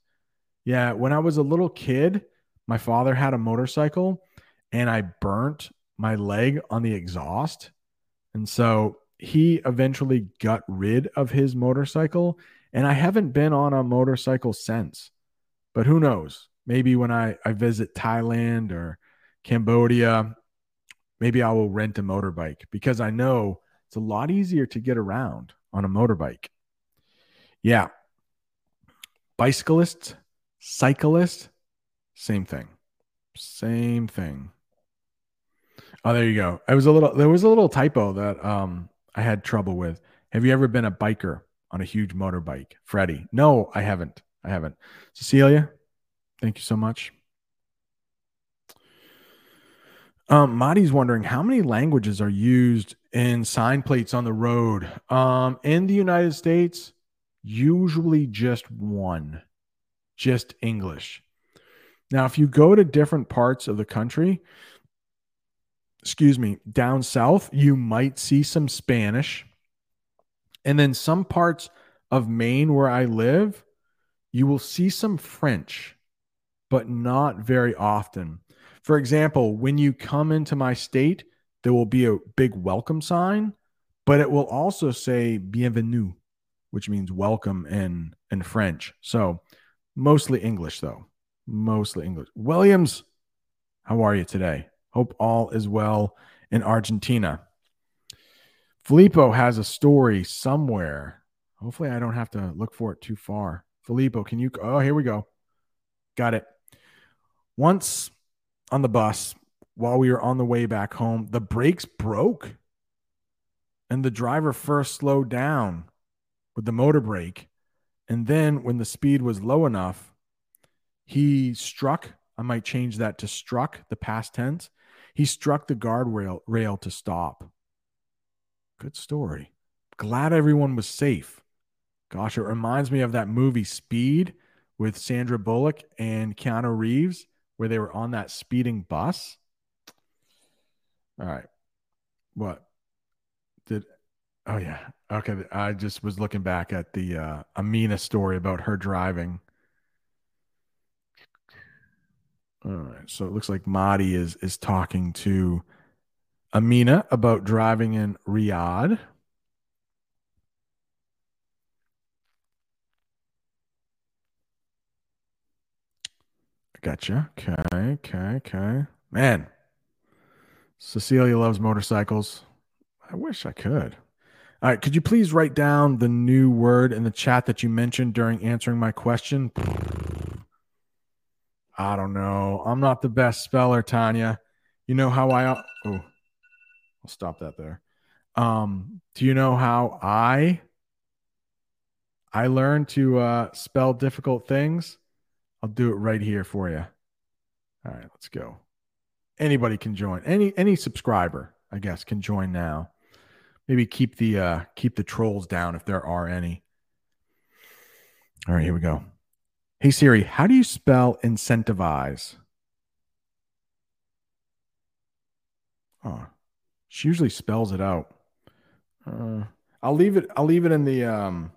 Yeah, when I was a little kid, my father had a motorcycle and I burnt my leg on the exhaust. And so he eventually got rid of his motorcycle. And I haven't been on a motorcycle since. But who knows? Maybe when I, I visit Thailand or Cambodia, maybe I will rent a motorbike because I know it's a lot easier to get around on a motorbike. Yeah. Bicyclists, cyclists, same thing. Same thing. Oh, there you go. I was a little. There was a little typo that um I had trouble with. Have you ever been a biker on a huge motorbike, Freddie? No, I haven't. I haven't. Cecilia, thank you so much. Um, wondering how many languages are used in sign plates on the road. Um, in the United States, usually just one, just English. Now, if you go to different parts of the country, excuse me, down south, you might see some Spanish. And then some parts of Maine where I live, you will see some French, but not very often. For example, when you come into my state, there will be a big welcome sign, but it will also say bienvenue, which means welcome in in French. So, mostly English though. Mostly English. Williams, how are you today? Hope all is well in Argentina. Filippo has a story somewhere. Hopefully, I don't have to look for it too far. Filippo, can you? Oh, here we go. Got it. Once on the bus, while we were on the way back home, the brakes broke. And the driver first slowed down with the motor brake. And then, when the speed was low enough, he struck. I might change that to struck, the past tense. He struck the guardrail rail to stop. Good story. Glad everyone was safe. Gosh, it reminds me of that movie Speed with Sandra Bullock and Keanu Reeves, where they were on that speeding bus. All right. What? Did Oh yeah. Okay, I just was looking back at the uh Amina story about her driving. All right. So it looks like Madi is is talking to Amina about driving in Riyadh. Gotcha. Okay. Okay. Okay. Man, Cecilia loves motorcycles. I wish I could. All right. Could you please write down the new word in the chat that you mentioned during answering my question? I don't know. I'm not the best speller, Tanya. You know how I. Oh, I'll stop that there. Um, do you know how I I learned to uh, spell difficult things? I'll do it right here for you. All right, let's go. Anybody can join. Any any subscriber, I guess, can join now. Maybe keep the uh keep the trolls down if there are any. All right, here we go. Hey Siri, how do you spell incentivize? Oh, she usually spells it out. Uh, I'll leave it. I'll leave it in the. Um,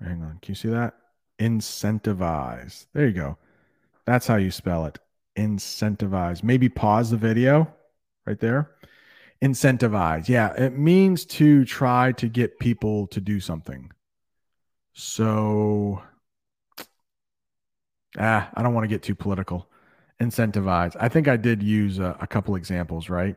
hang on. Can you see that? Incentivize. There you go. That's how you spell it. Incentivize. Maybe pause the video right there. Incentivize. Yeah, it means to try to get people to do something. So, ah, I don't want to get too political. Incentivize. I think I did use a, a couple examples, right?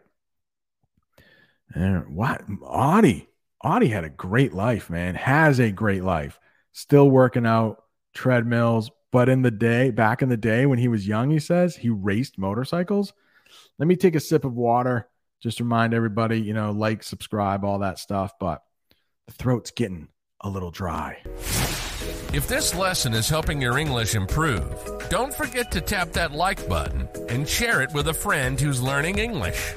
And what Audie? Audie had a great life, man. Has a great life. Still working out, treadmills. But in the day, back in the day when he was young, he says he raced motorcycles. Let me take a sip of water. Just remind everybody, you know, like, subscribe, all that stuff. But the throat's getting a little dry. If this lesson is helping your English improve, don't forget to tap that like button and share it with a friend who's learning English.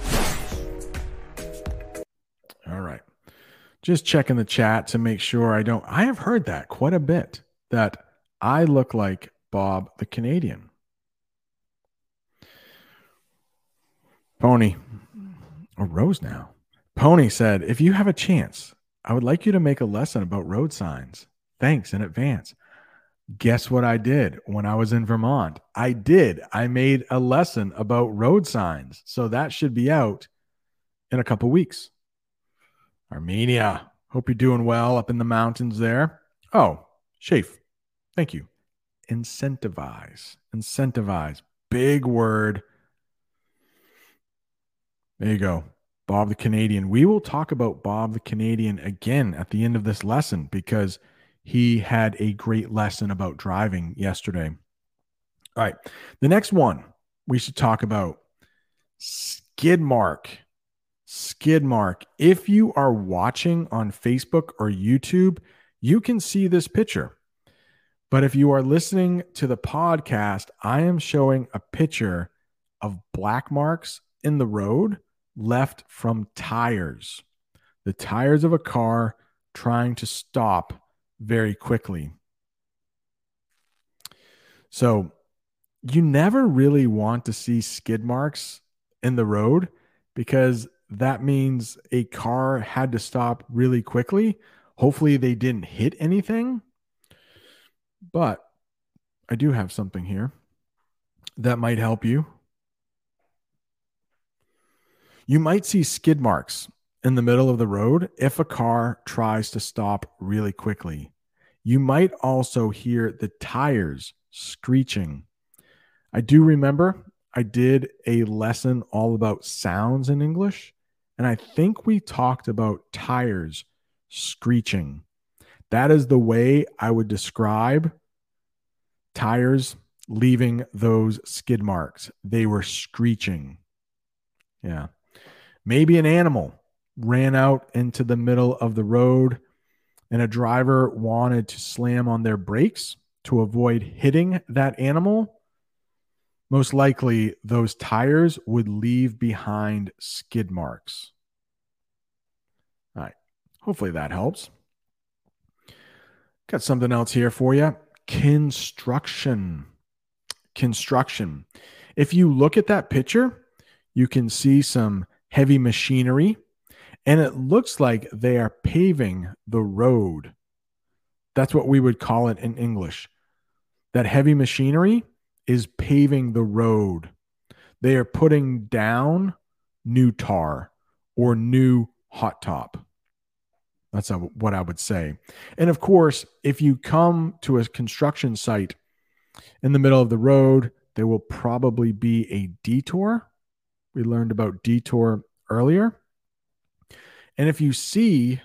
All right. Just checking the chat to make sure I don't. I have heard that quite a bit that I look like Bob the Canadian. Pony, or Rose now. Pony said, if you have a chance, I would like you to make a lesson about road signs. Thanks in advance. Guess what I did when I was in Vermont? I did. I made a lesson about road signs. So that should be out in a couple weeks. Armenia. Hope you're doing well up in the mountains there. Oh, Shafe. Thank you. Incentivize. Incentivize. Big word. There you go. Bob the Canadian. We will talk about Bob the Canadian again at the end of this lesson because he had a great lesson about driving yesterday. All right. The next one we should talk about skid mark. Skid mark. If you are watching on Facebook or YouTube, you can see this picture. But if you are listening to the podcast, I am showing a picture of black marks in the road left from tires. The tires of a car trying to stop very quickly. So, you never really want to see skid marks in the road because that means a car had to stop really quickly. Hopefully, they didn't hit anything. But I do have something here that might help you. You might see skid marks in the middle of the road if a car tries to stop really quickly. You might also hear the tires screeching. I do remember I did a lesson all about sounds in English, and I think we talked about tires screeching. That is the way I would describe tires leaving those skid marks. They were screeching. Yeah. Maybe an animal ran out into the middle of the road and a driver wanted to slam on their brakes to avoid hitting that animal. Most likely, those tires would leave behind skid marks. All right. Hopefully that helps. Got something else here for you construction. Construction. If you look at that picture, you can see some heavy machinery, and it looks like they are paving the road. That's what we would call it in English. That heavy machinery is paving the road. They are putting down new tar or new hot top. That's what I would say. And of course, if you come to a construction site in the middle of the road, there will probably be a detour we learned about detour earlier. And if you see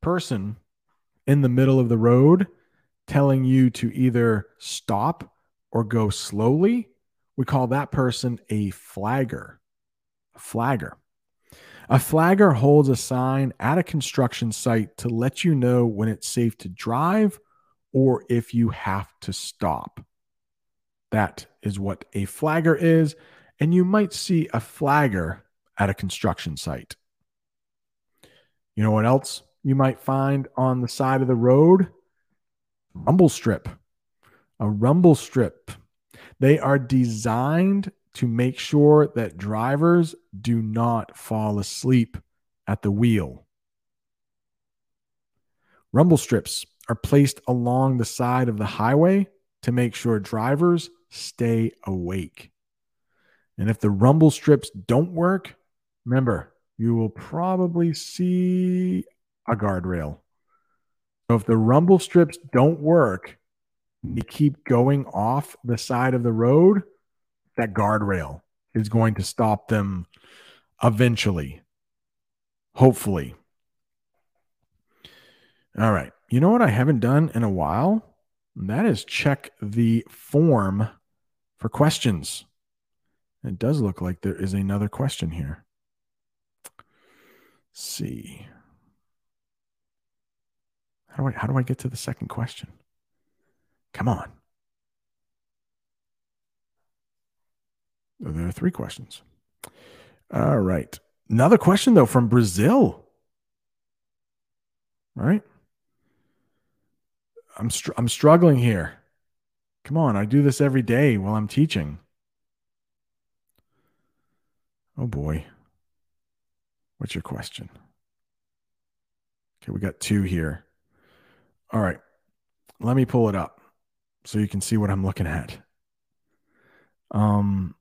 person in the middle of the road telling you to either stop or go slowly, we call that person a flagger. A flagger. A flagger holds a sign at a construction site to let you know when it's safe to drive or if you have to stop. That is what a flagger is and you might see a flagger at a construction site. You know what else you might find on the side of the road? Rumble strip. A rumble strip. They are designed to make sure that drivers do not fall asleep at the wheel. Rumble strips are placed along the side of the highway to make sure drivers stay awake. And if the rumble strips don't work, remember, you will probably see a guardrail. So if the rumble strips don't work, you keep going off the side of the road, that guardrail is going to stop them eventually. Hopefully. All right. You know what I haven't done in a while? That is check the form for questions. It does look like there is another question here. Let's see. How do I how do I get to the second question? Come on. There are three questions. All right. Another question though from Brazil. All right. I'm str- I'm struggling here. Come on, I do this every day while I'm teaching. Oh boy. What's your question? Okay, we got two here. All right. Let me pull it up so you can see what I'm looking at. Um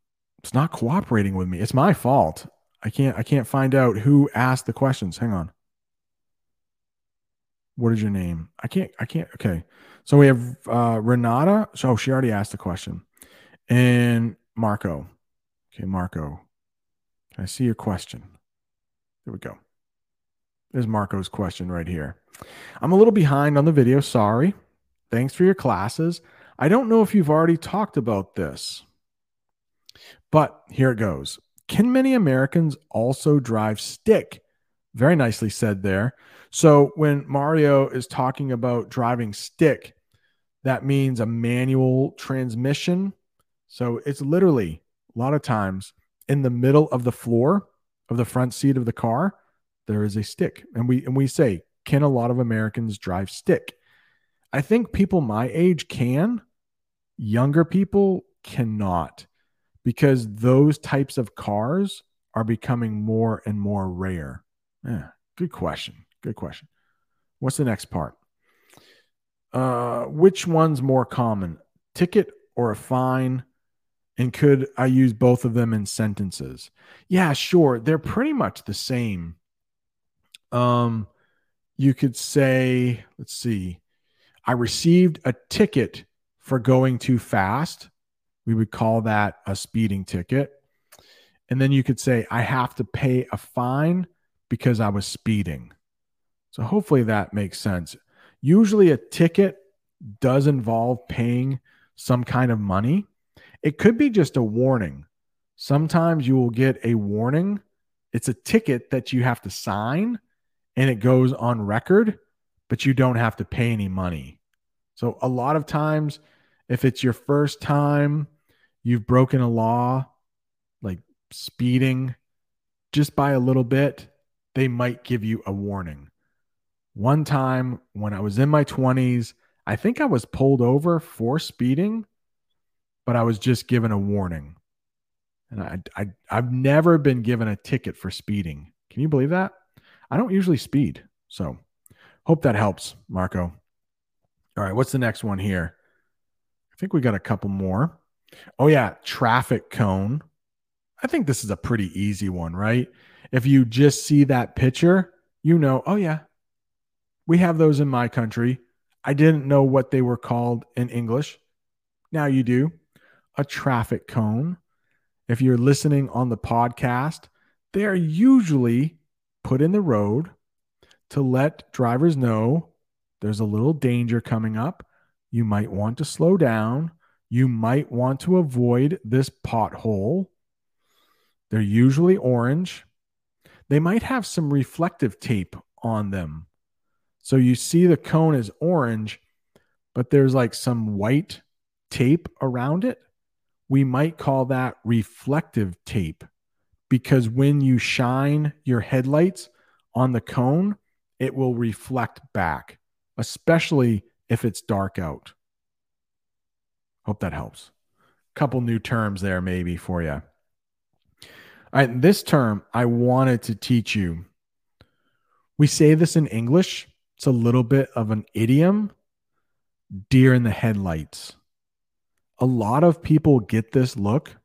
it's not cooperating with me. It's my fault. I can't I can't find out who asked the questions. Hang on. What is your name? I can't I can't okay. So we have uh Renata. So she already asked the question. And Marco. Okay, Marco. I see your question? There we go. There's Marco's question right here. I'm a little behind on the video. Sorry. Thanks for your classes. I don't know if you've already talked about this, but here it goes. Can many Americans also drive stick? Very nicely said there. So when Mario is talking about driving stick, that means a manual transmission. So it's literally a lot of times in the middle of the floor of the front seat of the car, there is a stick. And we and we say, can a lot of Americans drive stick? I think people my age can. Younger people cannot because those types of cars are becoming more and more rare. Yeah, good question. Good question. What's the next part? Uh, which one's more common, ticket or a fine? And could I use both of them in sentences? Yeah, sure. They're pretty much the same. Um, you could say, let's see, I received a ticket for going too fast. We would call that a speeding ticket. And then you could say, I have to pay a fine because I was speeding. So hopefully that makes sense. Usually a ticket does involve paying some kind of money. It could be just a warning. Sometimes you will get a warning. It's a ticket that you have to sign and it goes on record, but you don't have to pay any money. So a lot of times, if it's your first time, you've broken a law, like speeding just by a little bit, they might give you a warning. One time when I was in my 20s, I think I was pulled over for speeding, but I was just given a warning. And I, I, I've never been given a ticket for speeding. Can you believe that? I don't usually speed. So hope that helps, Marco. All right, what's the next one here? I think we got a couple more. Oh, yeah, traffic cone. I think this is a pretty easy one, right? If you just see that picture, you know, oh, yeah, we have those in my country. I didn't know what they were called in English. Now you do. A traffic cone. If you're listening on the podcast, they are usually put in the road to let drivers know there's a little danger coming up. You might want to slow down. You might want to avoid this pothole. They're usually orange. They might have some reflective tape on them so you see the cone is orange, but there's like some white tape around it. We might call that reflective tape because when you shine your headlights on the cone, it will reflect back, especially if it's dark out. Hope that helps. Couple new terms there, maybe for you. All right, this term I wanted to teach you. We say this in English, it's a little bit of an idiom deer in the headlights. A lot of people get this look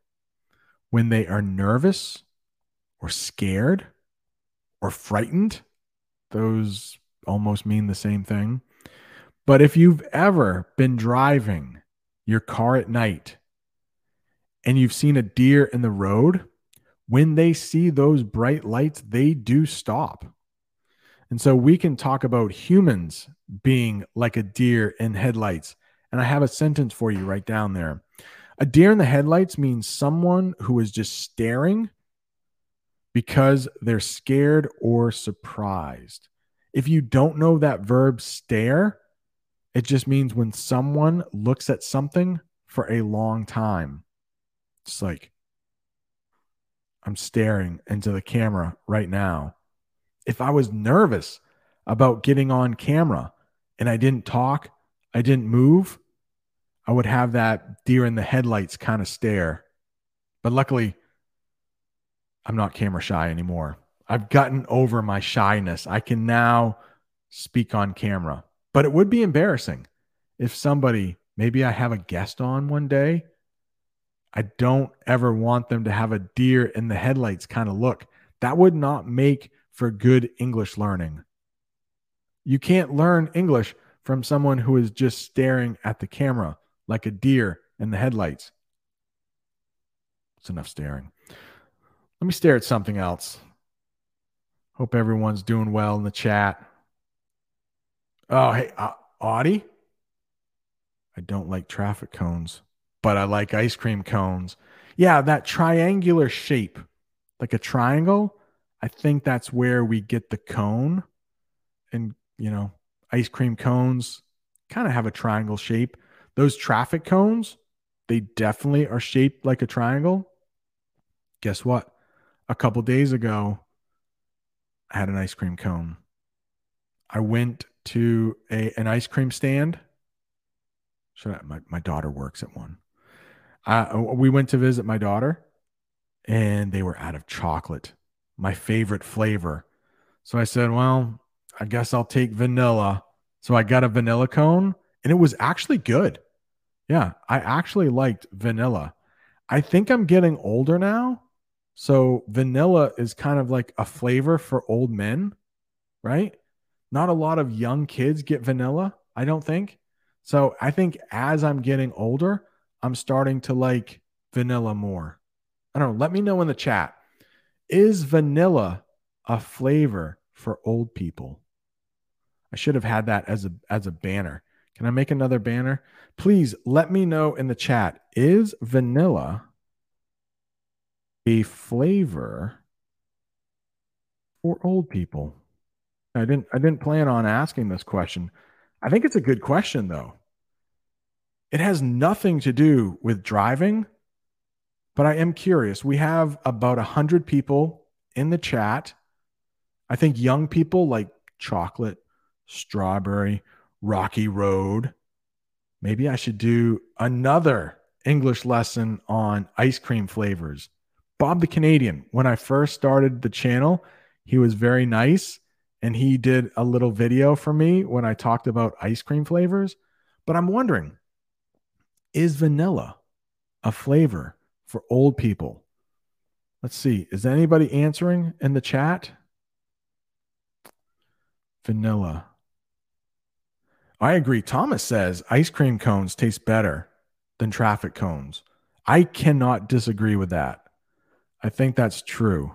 when they are nervous or scared or frightened. Those almost mean the same thing. But if you've ever been driving your car at night and you've seen a deer in the road, when they see those bright lights, they do stop. And so we can talk about humans being like a deer in headlights. And I have a sentence for you right down there. A deer in the headlights means someone who is just staring because they're scared or surprised. If you don't know that verb stare, it just means when someone looks at something for a long time. It's like, I'm staring into the camera right now if I was nervous about getting on camera and I didn't talk, I didn't move, I would have that deer in the headlights kind of stare. But luckily, I'm not camera shy anymore. I've gotten over my shyness. I can now speak on camera. But it would be embarrassing if somebody, maybe I have a guest on one day. I don't ever want them to have a deer in the headlights kind of look. That would not make for good English learning. You can't learn English from someone who is just staring at the camera like a deer in the headlights. It's enough staring. Let me stare at something else. Hope everyone's doing well in the chat. Oh, hey, uh, Audie. I don't like traffic cones, but I like ice cream cones. Yeah, that triangular shape, like a triangle I think that's where we get the cone. And, you know, ice cream cones kind of have a triangle shape. Those traffic cones, they definitely are shaped like a triangle. Guess what? A couple days ago, I had an ice cream cone. I went to a an ice cream stand. Should I, my my daughter works at one. Uh, we went to visit my daughter, and they were out of chocolate, my favorite flavor. So I said, "Well, I guess I'll take vanilla." So I got a vanilla cone, and it was actually good. Yeah, I actually liked vanilla. I think I'm getting older now. So vanilla is kind of like a flavor for old men, right? Not a lot of young kids get vanilla, I don't think. So I think as I'm getting older, I'm starting to like vanilla more. I don't know. Let me know in the chat. Is vanilla a flavor for old people? I should have had that as a as a banner. Can I make another banner? Please let me know in the chat. Is vanilla a flavor for old people? I didn't I didn't plan on asking this question. I think it's a good question though. It has nothing to do with driving, but I am curious. We have about 100 people in the chat. I think young people like chocolate, strawberry, rocky road. Maybe I should do another English lesson on ice cream flavors. Bob the Canadian, when I first started the channel, he was very nice and he did a little video for me when I talked about ice cream flavors. But I'm wondering is vanilla a flavor for old people? Let's see. Is anybody answering in the chat? Vanilla. I agree. Thomas says ice cream cones taste better than traffic cones. I cannot disagree with that. I think that's true.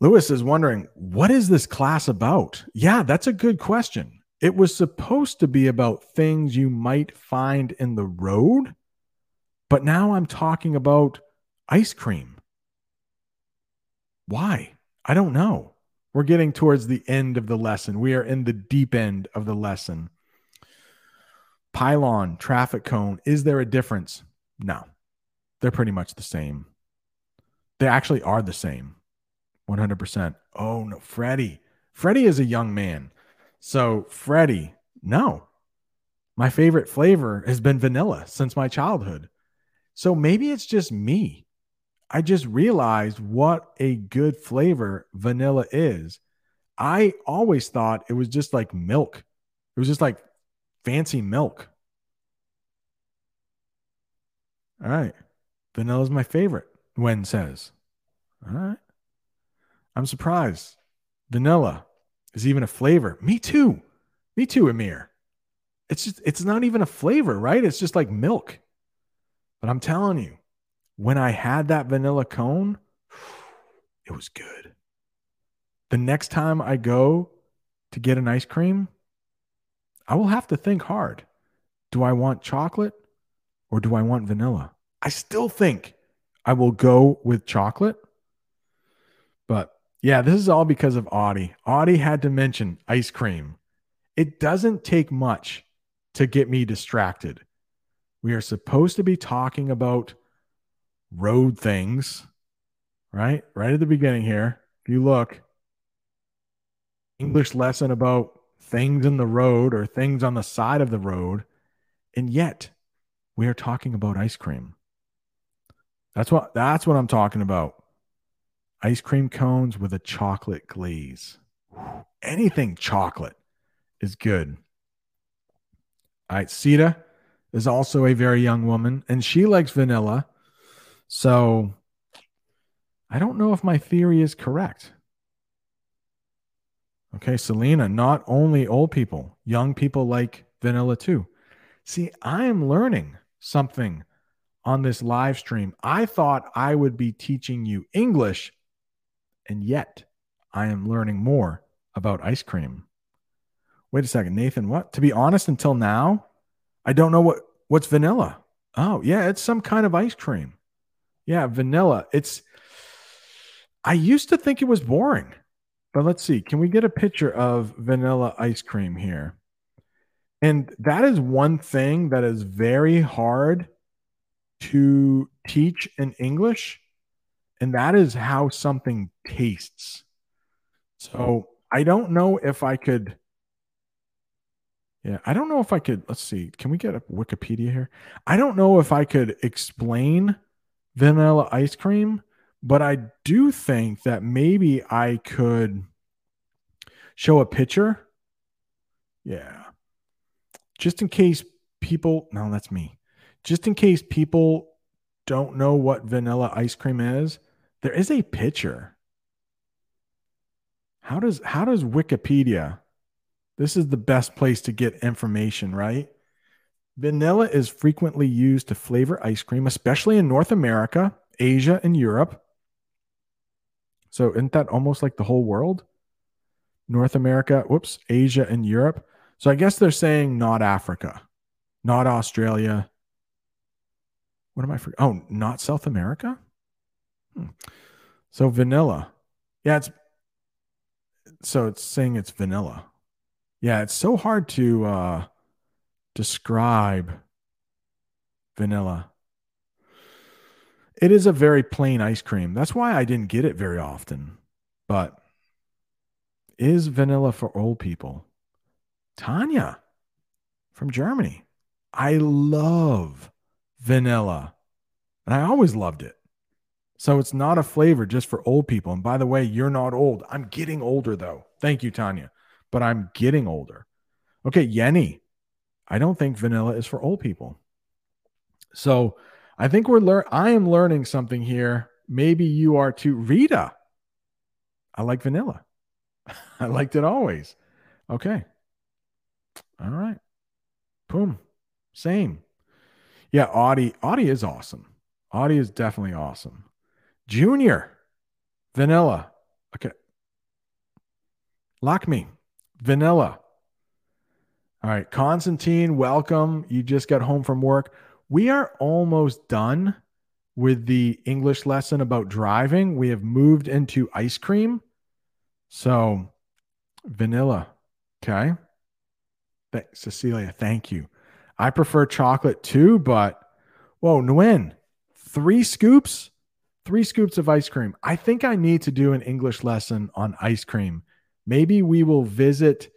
Lewis is wondering, what is this class about? Yeah, that's a good question. It was supposed to be about things you might find in the road, but now I'm talking about ice cream. Why? I don't know. We're getting towards the end of the lesson. We are in the deep end of the lesson. Pylon, traffic cone. Is there a difference? No, they're pretty much the same. They actually are the same. 100%. Oh, no. Freddie. Freddie is a young man. So, Freddie, no. My favorite flavor has been vanilla since my childhood. So maybe it's just me. I just realized what a good flavor vanilla is. I always thought it was just like milk. It was just like fancy milk. All right. Vanilla is my favorite, Wen says. All right. I'm surprised. Vanilla is even a flavor. Me too. Me too, Amir. It's just it's not even a flavor, right? It's just like milk. But I'm telling you, when I had that vanilla cone, it was good. The next time I go to get an ice cream, I will have to think hard. Do I want chocolate or do I want vanilla? I still think I will go with chocolate. But yeah, this is all because of Audie. Audie had to mention ice cream. It doesn't take much to get me distracted. We are supposed to be talking about road things, right? Right at the beginning here. If you look, English lesson about things in the road or things on the side of the road. And yet, we are talking about ice cream. That's what that's what I'm talking about. Ice cream cones with a chocolate glaze. Anything chocolate is good. All right, Sita is also a very young woman and she likes vanilla so I don't know if my theory is correct. Okay, Selena, not only old people, young people like vanilla too. See, I am learning something on this live stream. I thought I would be teaching you English, and yet I am learning more about ice cream. Wait a second, Nathan, what? To be honest, until now, I don't know what what's vanilla. Oh, yeah, it's some kind of ice cream. Yeah, vanilla. It's I used to think it was boring. But let's see. Can we get a picture of vanilla ice cream here? And that is one thing that is very hard to teach in English, and that is how something tastes. So hmm. I don't know if I could. Yeah, I don't know if I could. Let's see. Can we get a Wikipedia here? I don't know if I could explain vanilla ice cream, but I do think that maybe I could show a picture. Yeah. Just in case people, no, that's me. Just in case people don't know what vanilla ice cream is, there is a picture. How does how does Wikipedia? This is the best place to get information, right? Vanilla is frequently used to flavor ice cream, especially in North America, Asia, and Europe. So isn't that almost like the whole world? North America, whoops, Asia and Europe. So I guess they're saying not Africa, not Australia. What am I for? Oh, not South America? So vanilla. Yeah, it's so it's saying it's vanilla. Yeah, it's so hard to uh describe vanilla. It is a very plain ice cream. That's why I didn't get it very often. But is vanilla for old people? Tanya from Germany. I love vanilla. And I always loved it. So it's not a flavor just for old people. And by the way, you're not old. I'm getting older though. Thank you, Tanya. But I'm getting older. Okay, Yenny. I don't think vanilla is for old people. So I think we're learn I am learning something here. Maybe you are too. Rita. I like vanilla. I liked it always. Okay. All right. Boom. Same. Yeah, Audie. Audie is awesome. Audie is definitely awesome. Junior. Vanilla. Okay. Lock me. Vanilla. All right. Constantine, welcome. You just got home from work. We are almost done with the English lesson about driving. We have moved into ice cream. So, vanilla. Okay. Th- Cecilia, thank you. I prefer chocolate too, but whoa, Nguyen, three scoops, three scoops of ice cream. I think I need to do an English lesson on ice cream. Maybe we will visit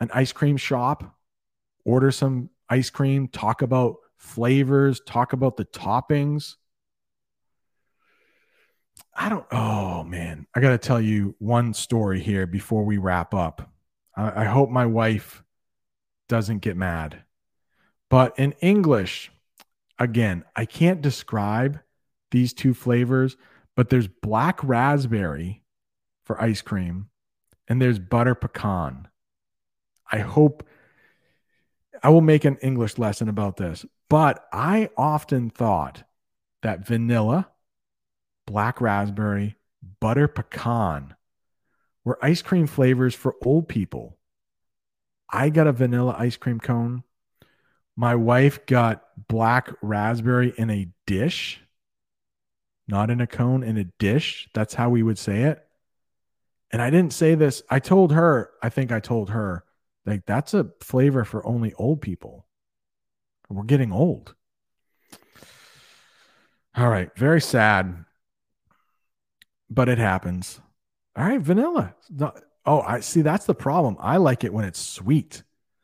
an ice cream shop, order some ice cream, talk about flavors, talk about the toppings. I don't, oh man, I got to tell you one story here before we wrap up. I, I hope my wife doesn't get mad. But in English, again, I can't describe these two flavors, but there's black raspberry for ice cream and there's butter pecan. I hope I will make an English lesson about this, but I often thought that vanilla black raspberry, butter pecan were ice cream flavors for old people. I got a vanilla ice cream cone. My wife got black raspberry in a dish, not in a cone, in a dish. That's how we would say it. And I didn't say this. I told her, I think I told her, like, that's a flavor for only old people. We're getting old. All right. Very sad but it happens. All right, vanilla. oh, I see. That's the problem. I like it when it's sweet.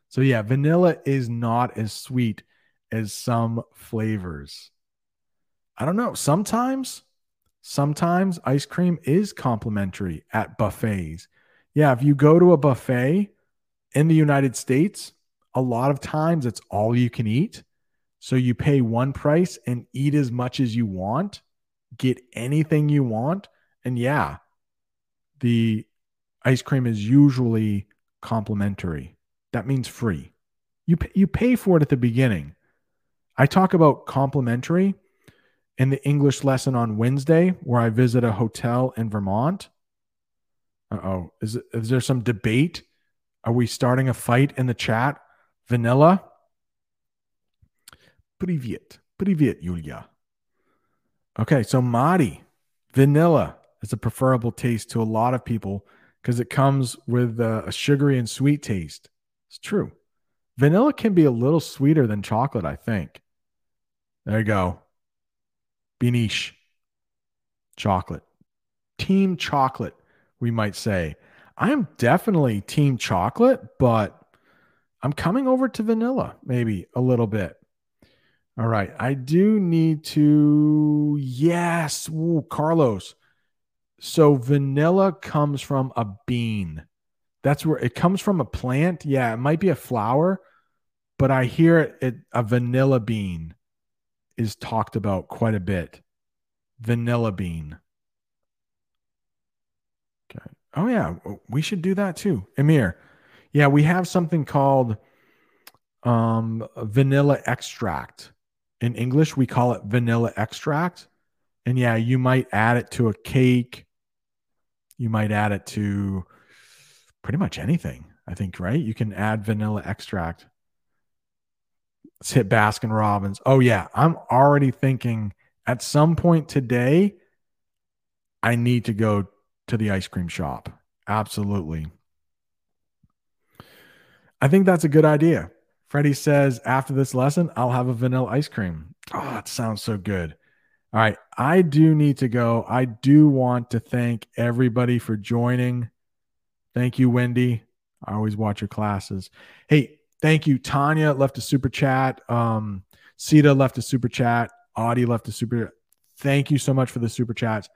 So yeah, vanilla is not as sweet as some flavors. I don't know. Sometimes, sometimes ice cream is complimentary at buffets. Yeah, if you go to a buffet in the United States, a lot of times it's all you can eat. So you pay one price and eat as much as you want, get anything you want. And yeah, the ice cream is usually complimentary. That means free. You you pay for it at the beginning. I talk about complimentary in the English lesson on Wednesday, where I visit a hotel in Vermont. oh, is, is there some debate? Are we starting a fight in the chat? Vanilla? Privet. Privet, Yulia. Okay, so Madi, vanilla is a preferable taste to a lot of people because it comes with uh, a sugary and sweet taste. It's true. Vanilla can be a little sweeter than chocolate, I think. There you go. Beanish. Chocolate. Team chocolate, we might say. I'm definitely team chocolate, but I'm coming over to vanilla maybe a little bit. All right. I do need to, yes. Ooh, Carlos. So vanilla comes from a bean. That's where it comes from a plant. Yeah, it might be a flower, but I hear it, it a vanilla bean is talked about quite a bit. Vanilla bean. Okay. Oh yeah, we should do that too. Emir. Yeah, we have something called um vanilla extract. In English, we call it vanilla extract. And yeah, you might add it to a cake. You might add it to pretty much anything, I think, right? You can add vanilla extract. Let's hit Baskin Robbins. Oh, yeah. I'm already thinking at some point today, I need to go to the ice cream shop. Absolutely. I think that's a good idea. Freddie says, after this lesson, I'll have a vanilla ice cream. Oh, it sounds so good. All right. I do need to go. I do want to thank everybody for joining. Thank you, Wendy. I always watch your classes. Hey, thank you. Tanya left a super chat. Um, Sita left a super chat. Audie left a super. Thank you so much for the super chats.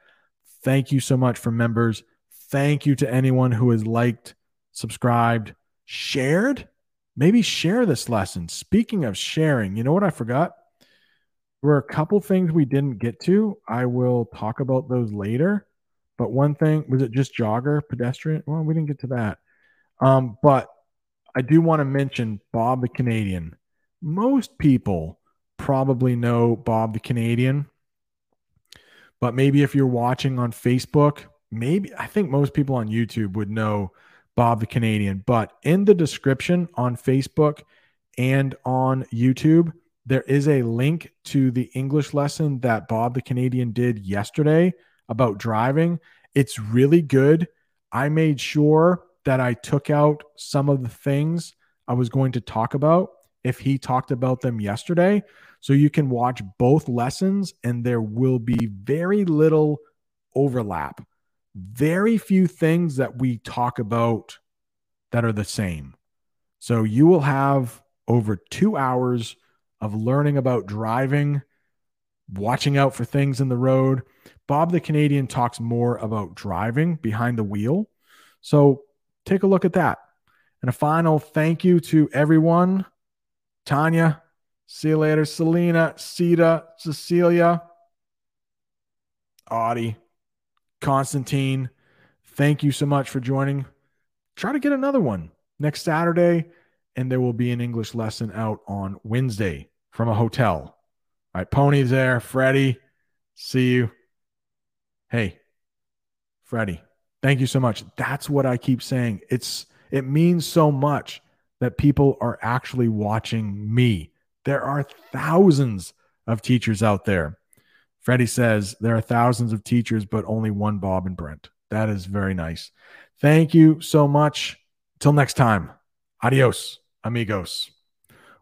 Thank you so much for members. Thank you to anyone who has liked, subscribed, shared maybe share this lesson. Speaking of sharing, you know what I forgot? There were a couple things we didn't get to. I will talk about those later. But one thing was it just jogger, pedestrian? Well, we didn't get to that. Um, but I do want to mention Bob the Canadian. Most people probably know Bob the Canadian, but maybe if you're watching on Facebook, maybe I think most people on YouTube would know Bob the Canadian. But in the description on Facebook and on YouTube, there is a link to the English lesson that Bob the Canadian did yesterday about driving. It's really good. I made sure that I took out some of the things I was going to talk about if he talked about them yesterday. So you can watch both lessons and there will be very little overlap very few things that we talk about that are the same. So you will have over two hours of learning about driving, watching out for things in the road. Bob the Canadian talks more about driving behind the wheel. So take a look at that. And a final thank you to everyone. Tanya, see you later. Selena, Sita, Cecilia, Audie, Constantine, thank you so much for joining. Try to get another one next Saturday, and there will be an English lesson out on Wednesday from a hotel. All right, Pony's there. Freddie, see you. Hey, Freddie, thank you so much. That's what I keep saying. It's it means so much that people are actually watching me. There are thousands of teachers out there Freddie says there are thousands of teachers, but only one Bob and Brent. That is very nice. Thank you so much. Till next time. Adios, amigos.